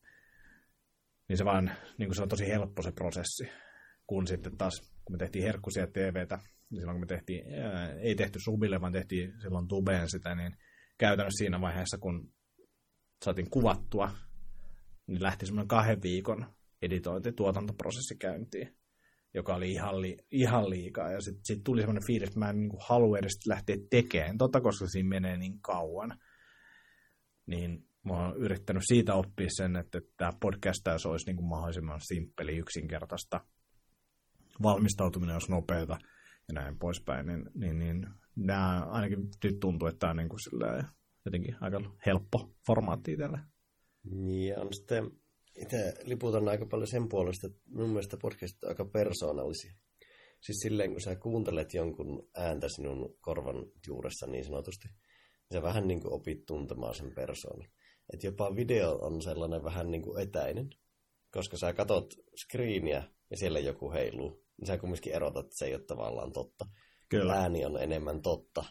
niin se vaan niin kuin se on tosi helppo se prosessi. Kun sitten taas, kun me tehtiin herkkusia TVtä, niin silloin kun me tehtiin, ää, ei tehty subille, vaan tehtiin silloin tubeen sitä, niin käytännössä siinä vaiheessa, kun saatiin kuvattua, niin lähti semmoinen kahden viikon editointi, tuotantoprosessi käyntiin, joka oli ihan, li, ihan liikaa. Ja sitten sit tuli semmoinen fiilis, että mä en niin halua edes lähteä tekemään tota, koska siinä menee niin kauan. Niin mä oon yrittänyt siitä oppia sen, että tämä podcastaus olisi niin kuin mahdollisimman simppeli, yksinkertaista. Valmistautuminen olisi nopeata ja näin poispäin, niin, niin, niin nämä ainakin nyt tuntuu, että tämä on niin kuin jotenkin aika helppo formaatti itselle. Niin, on sitten itse liputan aika paljon sen puolesta, että mun mielestä podcastit on aika persoonallisia. Siis silleen, kun sä kuuntelet jonkun ääntä sinun korvan juuressa niin sanotusti, niin sä vähän niin kuin opit tuntemaan sen persoonan että jopa video on sellainen vähän niin kuin etäinen. Koska sä katot screeniä ja siellä joku heiluu, niin sä kumminkin erotat, että se ei ole tavallaan totta. Kyllä. Ääni on enemmän totta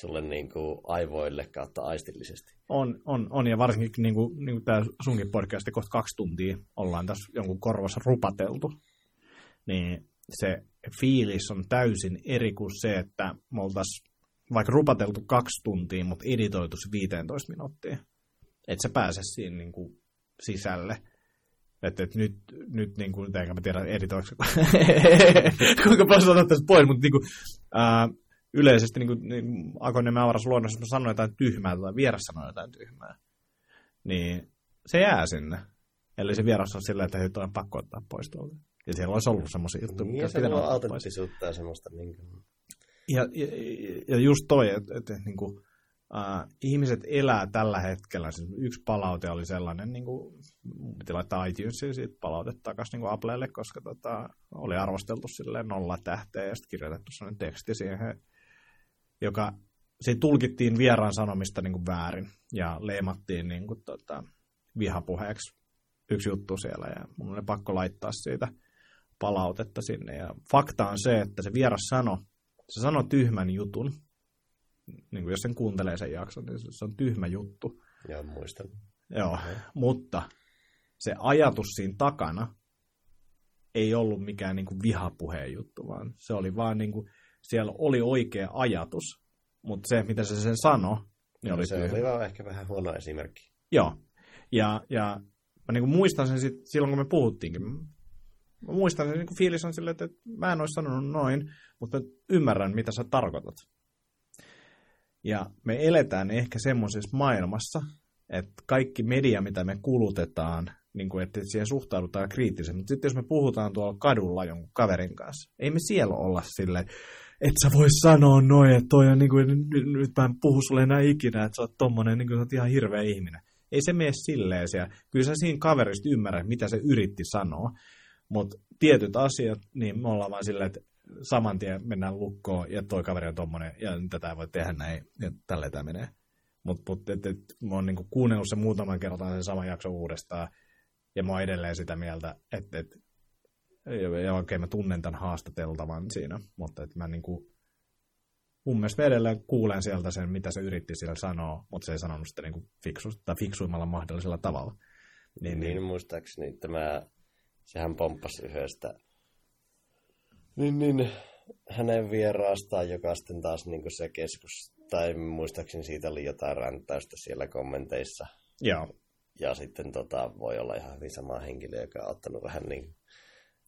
sulle niin kuin aivoille kautta aistillisesti. On, on, on ja varsinkin niin kuin, niin kuin tämä sunkin podcasti, kohta kaksi tuntia ollaan tässä jonkun korvassa rupateltu, niin se fiilis on täysin eri kuin se, että me oltaisiin vaikka rupateltu kaksi tuntia, mutta editoitu 15 minuuttia että se pääse siinä niin kuin sisälle. Että, että nyt, nyt niin kuin, enkä mä tiedä editoiksi, kuinka paljon sanoa tästä pois, mutta niin kuin, ää, yleisesti niin kuin, niin, Akoniemen avaras luonnossa, jos sanoin jotain tyhmää tai vieras sanoi jotain tyhmää, niin se jää sinne. Eli se vieras on sillä, että nyt on pakko ottaa pois tuolta. Ja siellä olisi ollut semmoisia juttuja. Niin, ja se on autenttisuutta ja semmoista. Niin kuin... ja, ja, ja just toi, että, että niin kuin, Ihmiset elää tällä hetkellä. Siis yksi palaute oli sellainen, niin kuin, piti laittaa iTunesiin siitä palautetta takaisin niin Applelle, koska tota, oli arvosteltu silleen nolla tähteä ja sitten kirjoitettu sellainen teksti siihen, joka se tulkittiin vieraan sanomista niin kuin väärin ja leimattiin niin kuin, tota, vihapuheeksi yksi juttu siellä ja mun oli pakko laittaa siitä palautetta sinne. Ja fakta on se, että se vieras sano, se sanoi tyhmän jutun, niin kuin jos sen kuuntelee sen jakson, niin se on tyhmä juttu. Joo, muistan. Joo, okay. mutta se ajatus siinä takana ei ollut mikään niin kuin vihapuheen juttu, vaan se oli vaan niin kuin, siellä oli oikea ajatus, mutta se, mitä se sen sanoi, niin oli Se oli vaan ehkä vähän huono esimerkki. Joo, ja, ja mä niin kuin muistan sen sit, silloin, kun me puhuttiinkin. Mä muistan sen niin kuin fiilis on silleen, että mä en olisi sanonut noin, mutta ymmärrän, mitä sä tarkoitat. Ja me eletään ehkä semmoisessa maailmassa, että kaikki media, mitä me kulutetaan, niin kuin, että siihen suhtaudutaan kriittisesti. Mutta sitten jos me puhutaan tuolla kadulla jonkun kaverin kanssa, ei me siellä olla sille, että sä vois sanoa noin, että toi on niin kuin, nyt, nyt mä en puhu sulle enää ikinä, että sä oot tommonen, niin kuin, sä oot ihan hirveä ihminen. Ei se mene silleen siellä. Kyllä sä siinä kaverista ymmärrät, mitä se yritti sanoa, mutta tietyt asiat, niin me ollaan vaan silleen, että saman tien mennään lukkoon ja toi kaveri on tommonen ja tätä voi tehdä näin ja tälleen tämä menee. Mutta mut, mä oon niinku kuunnellut sen muutaman kertaan sen saman jakson uudestaan ja mä oon edelleen sitä mieltä, että et, ja, ja mä tunnen tämän haastateltavan siinä, mutta että mä niinku, mun mielestä edelleen kuulen sieltä sen, mitä se yritti siellä sanoa, mutta se ei sanonut sitä niinku fiksu, tai fiksuimmalla mahdollisella tavalla. Niin, niin, niin muistaakseni tämä, sehän pomppasi yhdestä niin, niin, hänen vieraastaan, joka sitten taas niin se keskus, tai muistaakseni siitä oli jotain ränttäystä siellä kommenteissa. Joo. Ja sitten tota, voi olla ihan hyvin sama henkilö, joka on ottanut vähän niin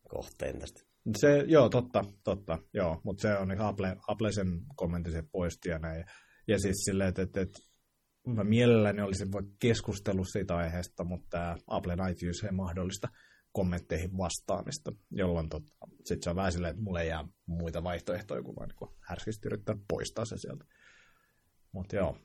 kohteen tästä. Se, joo, totta, totta, joo, mutta se on Apple, Apple sen kommentin se poisti ja näin. Ja siis silleen, että, että, että mä mielelläni olisin voi keskustella siitä aiheesta, mutta tämä Apple iTunes ei mahdollista kommentteihin vastaamista, jolloin tota, sitten se on vähän silleen, että mulle ei jää muita vaihtoehtoja, kuin vaan niin härskisti yrittää poistaa se sieltä. Mutta joo.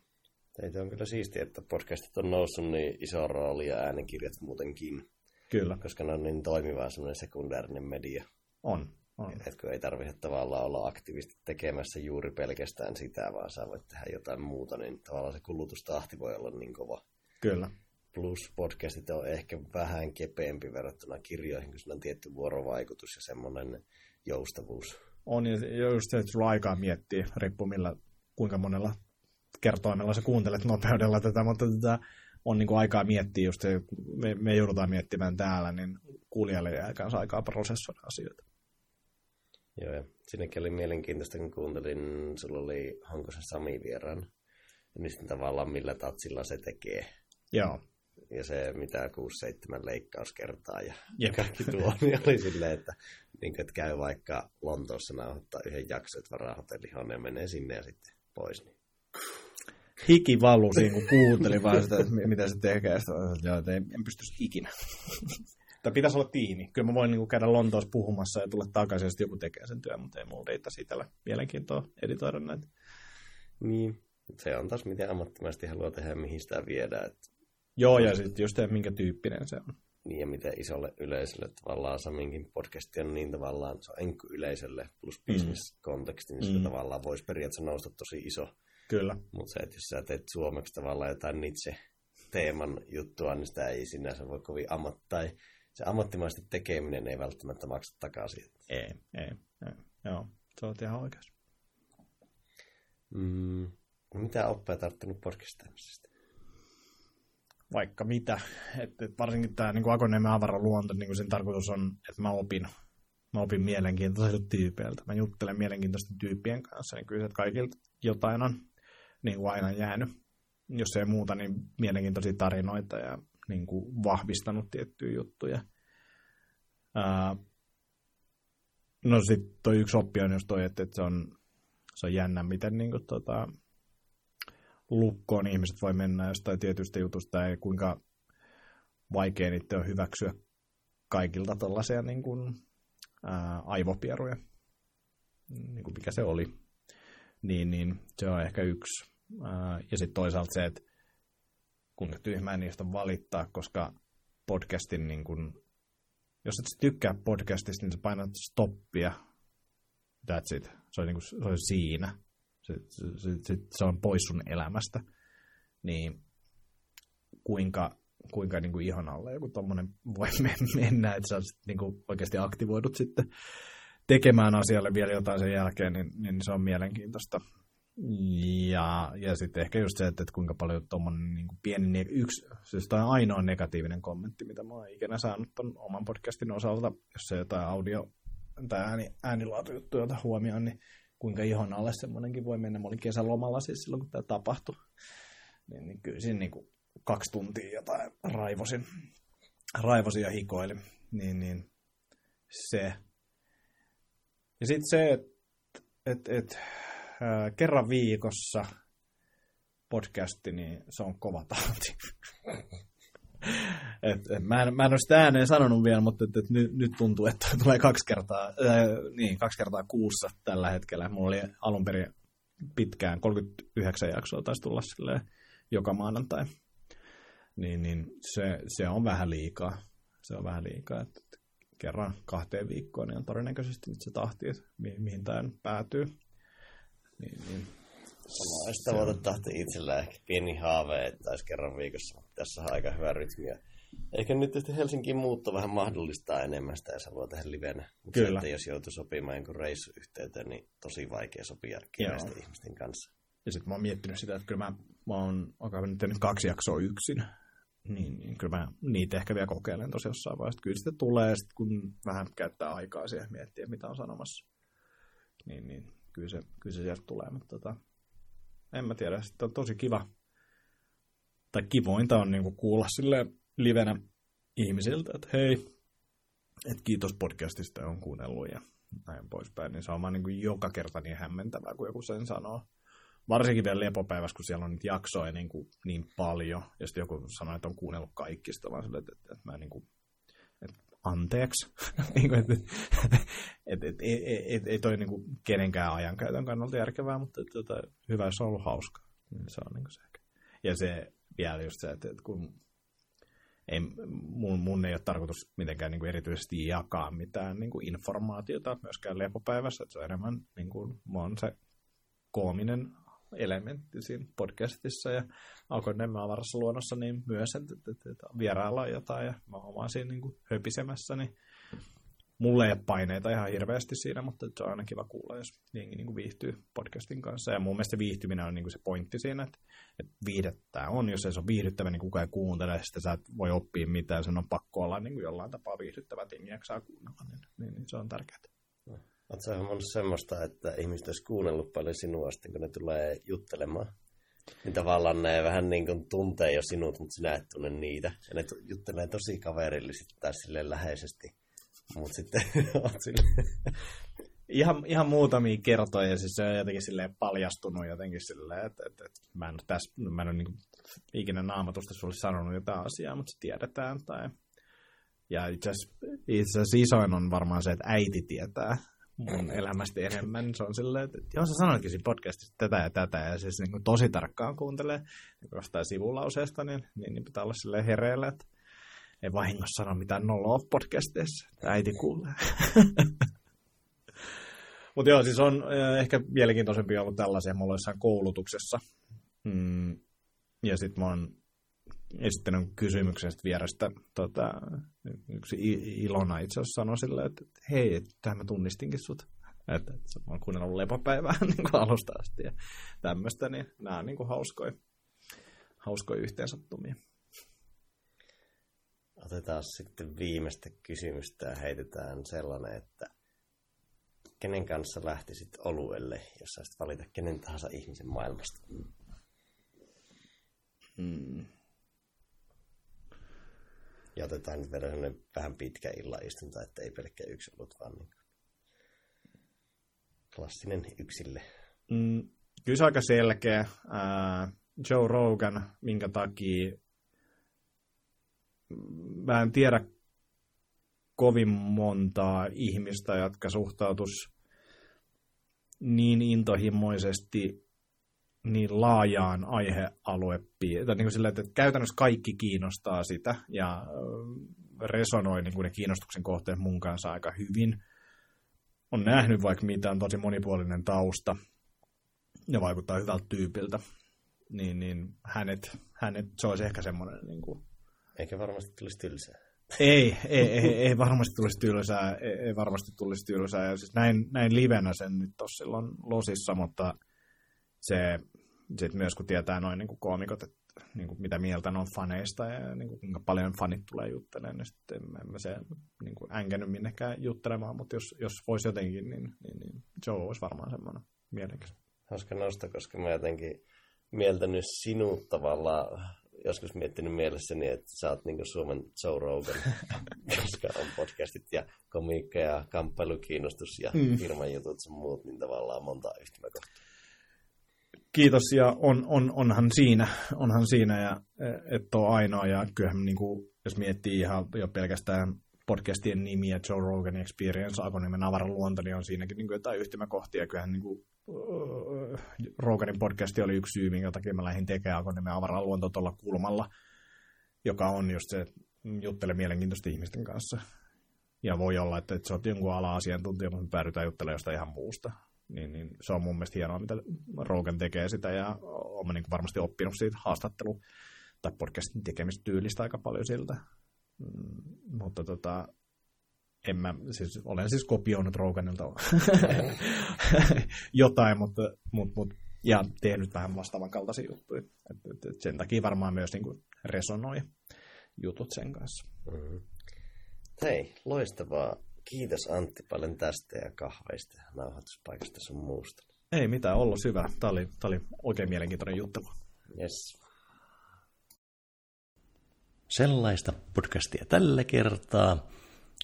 Teitä on kyllä siistiä, että podcastit on noussut niin iso rooli ja äänikirjat muutenkin. Kyllä. Koska ne on niin toimiva semmoinen sekundäärinen media. On, on. Etkö ei tarvitse tavallaan olla aktiivisesti tekemässä juuri pelkästään sitä, vaan sä voit tehdä jotain muuta, niin tavallaan se kulutustahti voi olla niin kova. Kyllä. Plus podcastit on ehkä vähän kepeämpi verrattuna kirjoihin, kun on tietty vuorovaikutus ja semmoinen joustavuus. On, ja just se, että sulla aikaa miettiä, riippuu millä, kuinka monella kertoimella sä kuuntelet nopeudella tätä, mutta tätä on niin kuin aikaa miettiä, just se, me, me joudutaan miettimään täällä, niin kuulijalle jää kanssa aikaa prosessoida asioita. Joo, ja sinnekin oli mielenkiintoista, kun kuuntelin, sulla oli Hankosen Sami vieraan, niin tavallaan millä tatsilla se tekee. Joo ja se mitä 6-7 leikkauskertaa ja Jep. kaikki tuo, niin oli silleen, että, niin, että käy vaikka Lontoossa nauhoittaa yhden jakson, että varaa hotellihone ja menee sinne ja sitten pois. Niin. Hiki valuu siinä, kun kuuntelin vaan sitä, että mitä se tekee. Sitä, että en pystyisi ikinä. Tai pitäisi olla tiimi. Kyllä mä voin niin käydä Lontoossa puhumassa ja tulla takaisin, jos joku tekee sen työn, mutta ei mulla riitä siitä mielenkiintoa editoida näitä. Niin, se on taas miten ammattimaisesti haluaa tehdä mihin sitä viedään. Että Joo, ja sitten just minkä tyyppinen se on. Niin, ja miten isolle yleisölle tavallaan Saminkin podcasti on niin tavallaan, se on enkky yleisölle plus mm. business-konteksti, niin mm. tavallaan voisi periaatteessa nousta tosi iso. Kyllä. Mutta se, että jos sä teet suomeksi tavallaan jotain Nietzsche-teeman juttua, niin sitä ei sinänsä voi kovin ammat, tai se ammattimaisesti tekeminen ei välttämättä maksa takaisin. Ei, ei, ei. Joo, se on ihan oikeassa. Mm, mitä oppia tarttunut podcastaamisesta? Vaikka mitä. Että et varsinkin tämä niin Akoniemen avaraluonto, niin sen tarkoitus on, että mä opin, mä opin mielenkiintoisilta tyypeiltä. Mä juttelen mielenkiintoisten tyyppien kanssa, niin kyllä kaikilta jotain on niin kuin aina jäänyt. Jos ei muuta, niin mielenkiintoisia tarinoita ja niin kuin vahvistanut tiettyjä juttuja. Ää, no sitten toi yksi oppi on just toi, että, että se, on, se on jännä, miten niin kuin, tota, lukkoon ihmiset voi mennä jostain tietystä jutusta ja kuinka vaikea niitä on hyväksyä kaikilta tällaisia niin kuin, ää, aivopieruja, niin kuin mikä se oli. Niin, niin se on ehkä yksi. Ää, ja sitten toisaalta se, että kuinka tyhmää niistä valittaa, koska podcastin, niin kuin, jos et tykkää podcastista, niin sä painat stoppia. That's it. Se on, niin kuin, se on siinä se, se, se, se on pois sun elämästä, niin kuinka, kuinka niin kuin ihon alle joku tommonen voi mennä, että sä niin kuin oikeasti aktivoidut sitten tekemään asialle vielä jotain sen jälkeen, niin, niin se on mielenkiintoista. Ja, ja sitten ehkä just se, että, että kuinka paljon tuommoinen niin pieni, yksi, siis toi ainoa negatiivinen kommentti, mitä mä oon ikinä saanut ton oman podcastin osalta, jos se jotain audio tai ääni, äänilaatujuttuja huomioon, niin kuinka ihon alle semmoinenkin voi mennä. Mä olin kesälomalla siis silloin, kun tämä tapahtui. Niin, niin kyllä siinä niin kuin kaksi tuntia jotain raivosin, raivosin ja hikoilin. Niin, niin se. Ja sitten se, että et, et, äh, kerran viikossa podcasti, niin se on kova tahti. et, et, mä, en, mä en ole sitä ääneen sanonut vielä, mutta et, et nyt, nyt tuntuu, että tulee kaksi kertaa, äh, niin, kaksi kertaa kuussa tällä hetkellä. Mulla oli alun perin pitkään, 39 jaksoa taisi tulla silleen, joka maanantai. Niin, niin se, se on vähän liikaa. Se on vähän liikaa. Että kerran kahteen viikkoon niin on todennäköisesti nyt se tahti, että mi- mihin tämä päätyy. Niin, niin. Samaa tahti itsellä ehkä pieni haave, että olisi kerran viikossa. Tässä on aika hyvä rytmi. Eikä nyt tietysti Helsingin muutto vähän mahdollistaa enemmän sitä, jos haluaa tehdä livenä. Mutta Kyllä. Se, jos joutuu sopimaan jonkun reissuyhteyteen, niin tosi vaikea sopia kiireisten ihmisten kanssa. Ja sitten mä oon miettinyt sitä, että kyllä mä, mä oon nyt tehnyt kaksi jaksoa yksin. Niin, niin kyllä mä niitä ehkä vielä kokeilen tosi jossain vaiheessa. Kyllä sitten tulee, sit kun vähän käyttää aikaa siihen miettiä, mitä on sanomassa. Niin, niin kyllä se, kyllä se sieltä tulee, mutta tota, en mä tiedä. Sitten on tosi kiva, tai kivointa on niinku kuulla sille livenä ihmisiltä, että hei, että kiitos podcastista, on kuunnellut ja näin poispäin. Niin se on vaan niin joka kerta niin hämmentävää, kun joku sen sanoo varsinkin vielä lepopäivässä, kun siellä on niitä jaksoja niin, kuin, niin paljon, ja sitten joku sanoo, että on kuunnellut kaikista, vaan sille, että, että, mä niin kuin, että anteeksi. Niin että et, et, et, ei toi niin kuin kenenkään ajankäytön kannalta järkevää, mutta että, hyvä, jos on ollut hauska. Niin se on niin kuin se. Ja se vielä just se, että, kun ei, mun, mun ei ole tarkoitus mitenkään niin kuin erityisesti jakaa mitään niin kuin informaatiota myöskään lepopäivässä, että se on enemmän niin kuin, on se koominen elementti siinä podcastissa ja alkoin nämä avarassa luonnossa niin myös, että, että, että, että vierailla jotain ja mä oon vaan siinä niin kuin höpisemässä, niin mulle ei paineita ihan hirveästi siinä, mutta se on aina kiva kuulla, jos jengi niin kuin viihtyy podcastin kanssa. Ja mun mielestä viihtyminen on niin kuin se pointti siinä, että, että viihdettää on. Jos ei se ole viihdyttävä, niin kukaan ei kuuntele, sitten sä et voi oppia mitään, sen on pakko olla niin kuin jollain tapaa viihdyttävä, jengi jaksaa kuunnella, niin, niin, niin se on tärkeää. Oletko huomannut semmoista, että ihmiset olisi kuunnellut paljon sinua sitten, kun ne tulee juttelemaan? Niin tavallaan ne vähän niin kuin tuntee jo sinut, mutta sinä et tunne niitä. Ja ne juttelee tosi kaverillisesti tai läheisesti. Mutta sitten oot ihan, ihan muutamia kertoja, ja siis se on jotenkin silleen paljastunut jotenkin silleen, että, että, että mä en, tässä, mä en ole niin ikinä naamatusta sulle sanonut jotain asiaa, mutta se tiedetään. Tai... Ja itse asiassa, itse asiassa isoin on varmaan se, että äiti tietää, mun elämästä enemmän. Se on silleen, että joo, sä sanoitkin siinä podcastissa tätä ja tätä, ja siis niin kuin tosi tarkkaan kuuntelee, niin jostain sivulauseesta, niin, niin, niin pitää olla silleen hereillä, että ei vahingossa sano mitään noloa podcasteissa, äiti kuulee. Mutta joo, siis on ehkä mielenkiintoisempi ollut tällaisia, mulla koulutuksessa. Mm, ja sitten mä oon esittänyt kysymyksen vierestä. Tota, yksi Ilona itse asiassa sanoi silleen, että hei, tähän mä tunnistinkin sut. Että, että mä oon kuunnellut lepopäivää niin kuin alusta asti ja tämmöistä, niin nämä on niin kuin hauskoja, hauskoja yhteensattumia. Otetaan sitten viimeistä kysymystä ja heitetään sellainen, että kenen kanssa lähtisit oluelle, jos saisit valita kenen tahansa ihmisen maailmasta? Hmm. Ja otetaan nyt vielä vähän pitkä illaistunta, että ei pelkkä yksi ollut, vaan niin klassinen yksille. Mm, kyllä se aika selkeä. Uh, Joe Rogan, minkä takia mä en tiedä kovin montaa ihmistä, jotka suhtautus niin intohimoisesti niin laajaan aihealuepiiriin, niin kuin sillä, että käytännössä kaikki kiinnostaa sitä ja resonoi niin kuin ne kiinnostuksen kohteet mun kanssa aika hyvin. On nähnyt vaikka mitä on tosi monipuolinen tausta ja vaikuttaa hyvältä tyypiltä, niin, niin hänet, hänet, se olisi ehkä semmoinen... Niin kuin... Eikä varmasti tulisi tylsää. Ei, ei, ei, ei varmasti tulisi tylsää, ei, ei varmasti tulisi tylsää. Ja siis näin, näin livenä sen nyt tuossa silloin losissa, mutta se, sit myös kun tietää noin niin koomikot, että niin kuin mitä mieltä ne on faneista ja niin kuin kuinka paljon fanit tulee juttelemaan, niin sitten en mä se niin kuin änkenyt minnekään juttelemaan, mutta jos, jos voisi jotenkin, niin, niin, niin Joe olisi varmaan semmoinen mielenkiintoinen. Hauska nosta, koska mä jotenkin mieltänyt sinut tavallaan joskus miettinyt mielessäni, että sä oot niin Suomen Joe Rogan, koska on podcastit ja komiikka ja kamppailukiinnostus ja mm. firman jutut ja muut, niin tavallaan monta yhtymäkohtaa. Kiitos ja on, on, onhan siinä, onhan siinä ja että on ainoa ja kyllähän niin kuin, jos miettii ihan jo pelkästään podcastien nimiä, Joe Rogan Experience, Akonimen avaran luonto, niin on siinäkin niin kuin jotain yhtymäkohtia. Kyllähän niin kuin, Roganin podcasti oli yksi syy, minkä takia mä lähdin tekemään Akonimen avaran luonto tuolla kulmalla, joka on just se, juttele mielenkiintoisten ihmisten kanssa. Ja voi olla, että, että sä oot jonkun ala-asiantuntija, mutta me päädytään juttelemaan jostain ihan muusta. Niin, niin se on mun mielestä hienoa, mitä Rogan tekee sitä, ja olen niin varmasti oppinut siitä haastattelu- tai podcastin tekemistyylistä aika paljon siltä. Mm, mutta tota, en mä, siis, olen siis kopioinut Roganilta jotain, mutta, mutta, mutta, ja tehnyt vähän vastaavan kaltaisia juttuja. Et, et, et sen takia varmaan myös niin kuin resonoi jutut sen kanssa. Mm-hmm. Hei, loistavaa. Kiitos Antti paljon tästä ja kahveista ja nauhoituspaikasta sun muusta. Ei mitään, ollut hyvä. Tämä oli, tämä oli oikein mielenkiintoinen juttu. Yes. Sellaista podcastia tällä kertaa.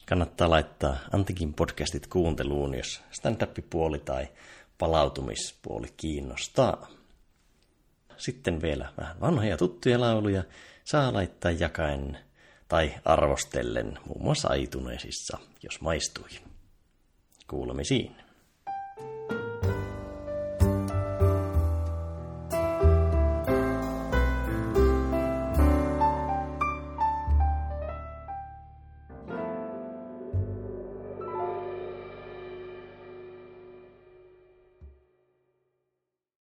Kannattaa laittaa Antikin podcastit kuunteluun, jos stand-up-puoli tai palautumispuoli kiinnostaa. Sitten vielä vähän vanhoja tuttuja lauluja saa laittaa jakaen tai arvostellen muun muassa aituneisissa, jos maistui. Kuulemisiin.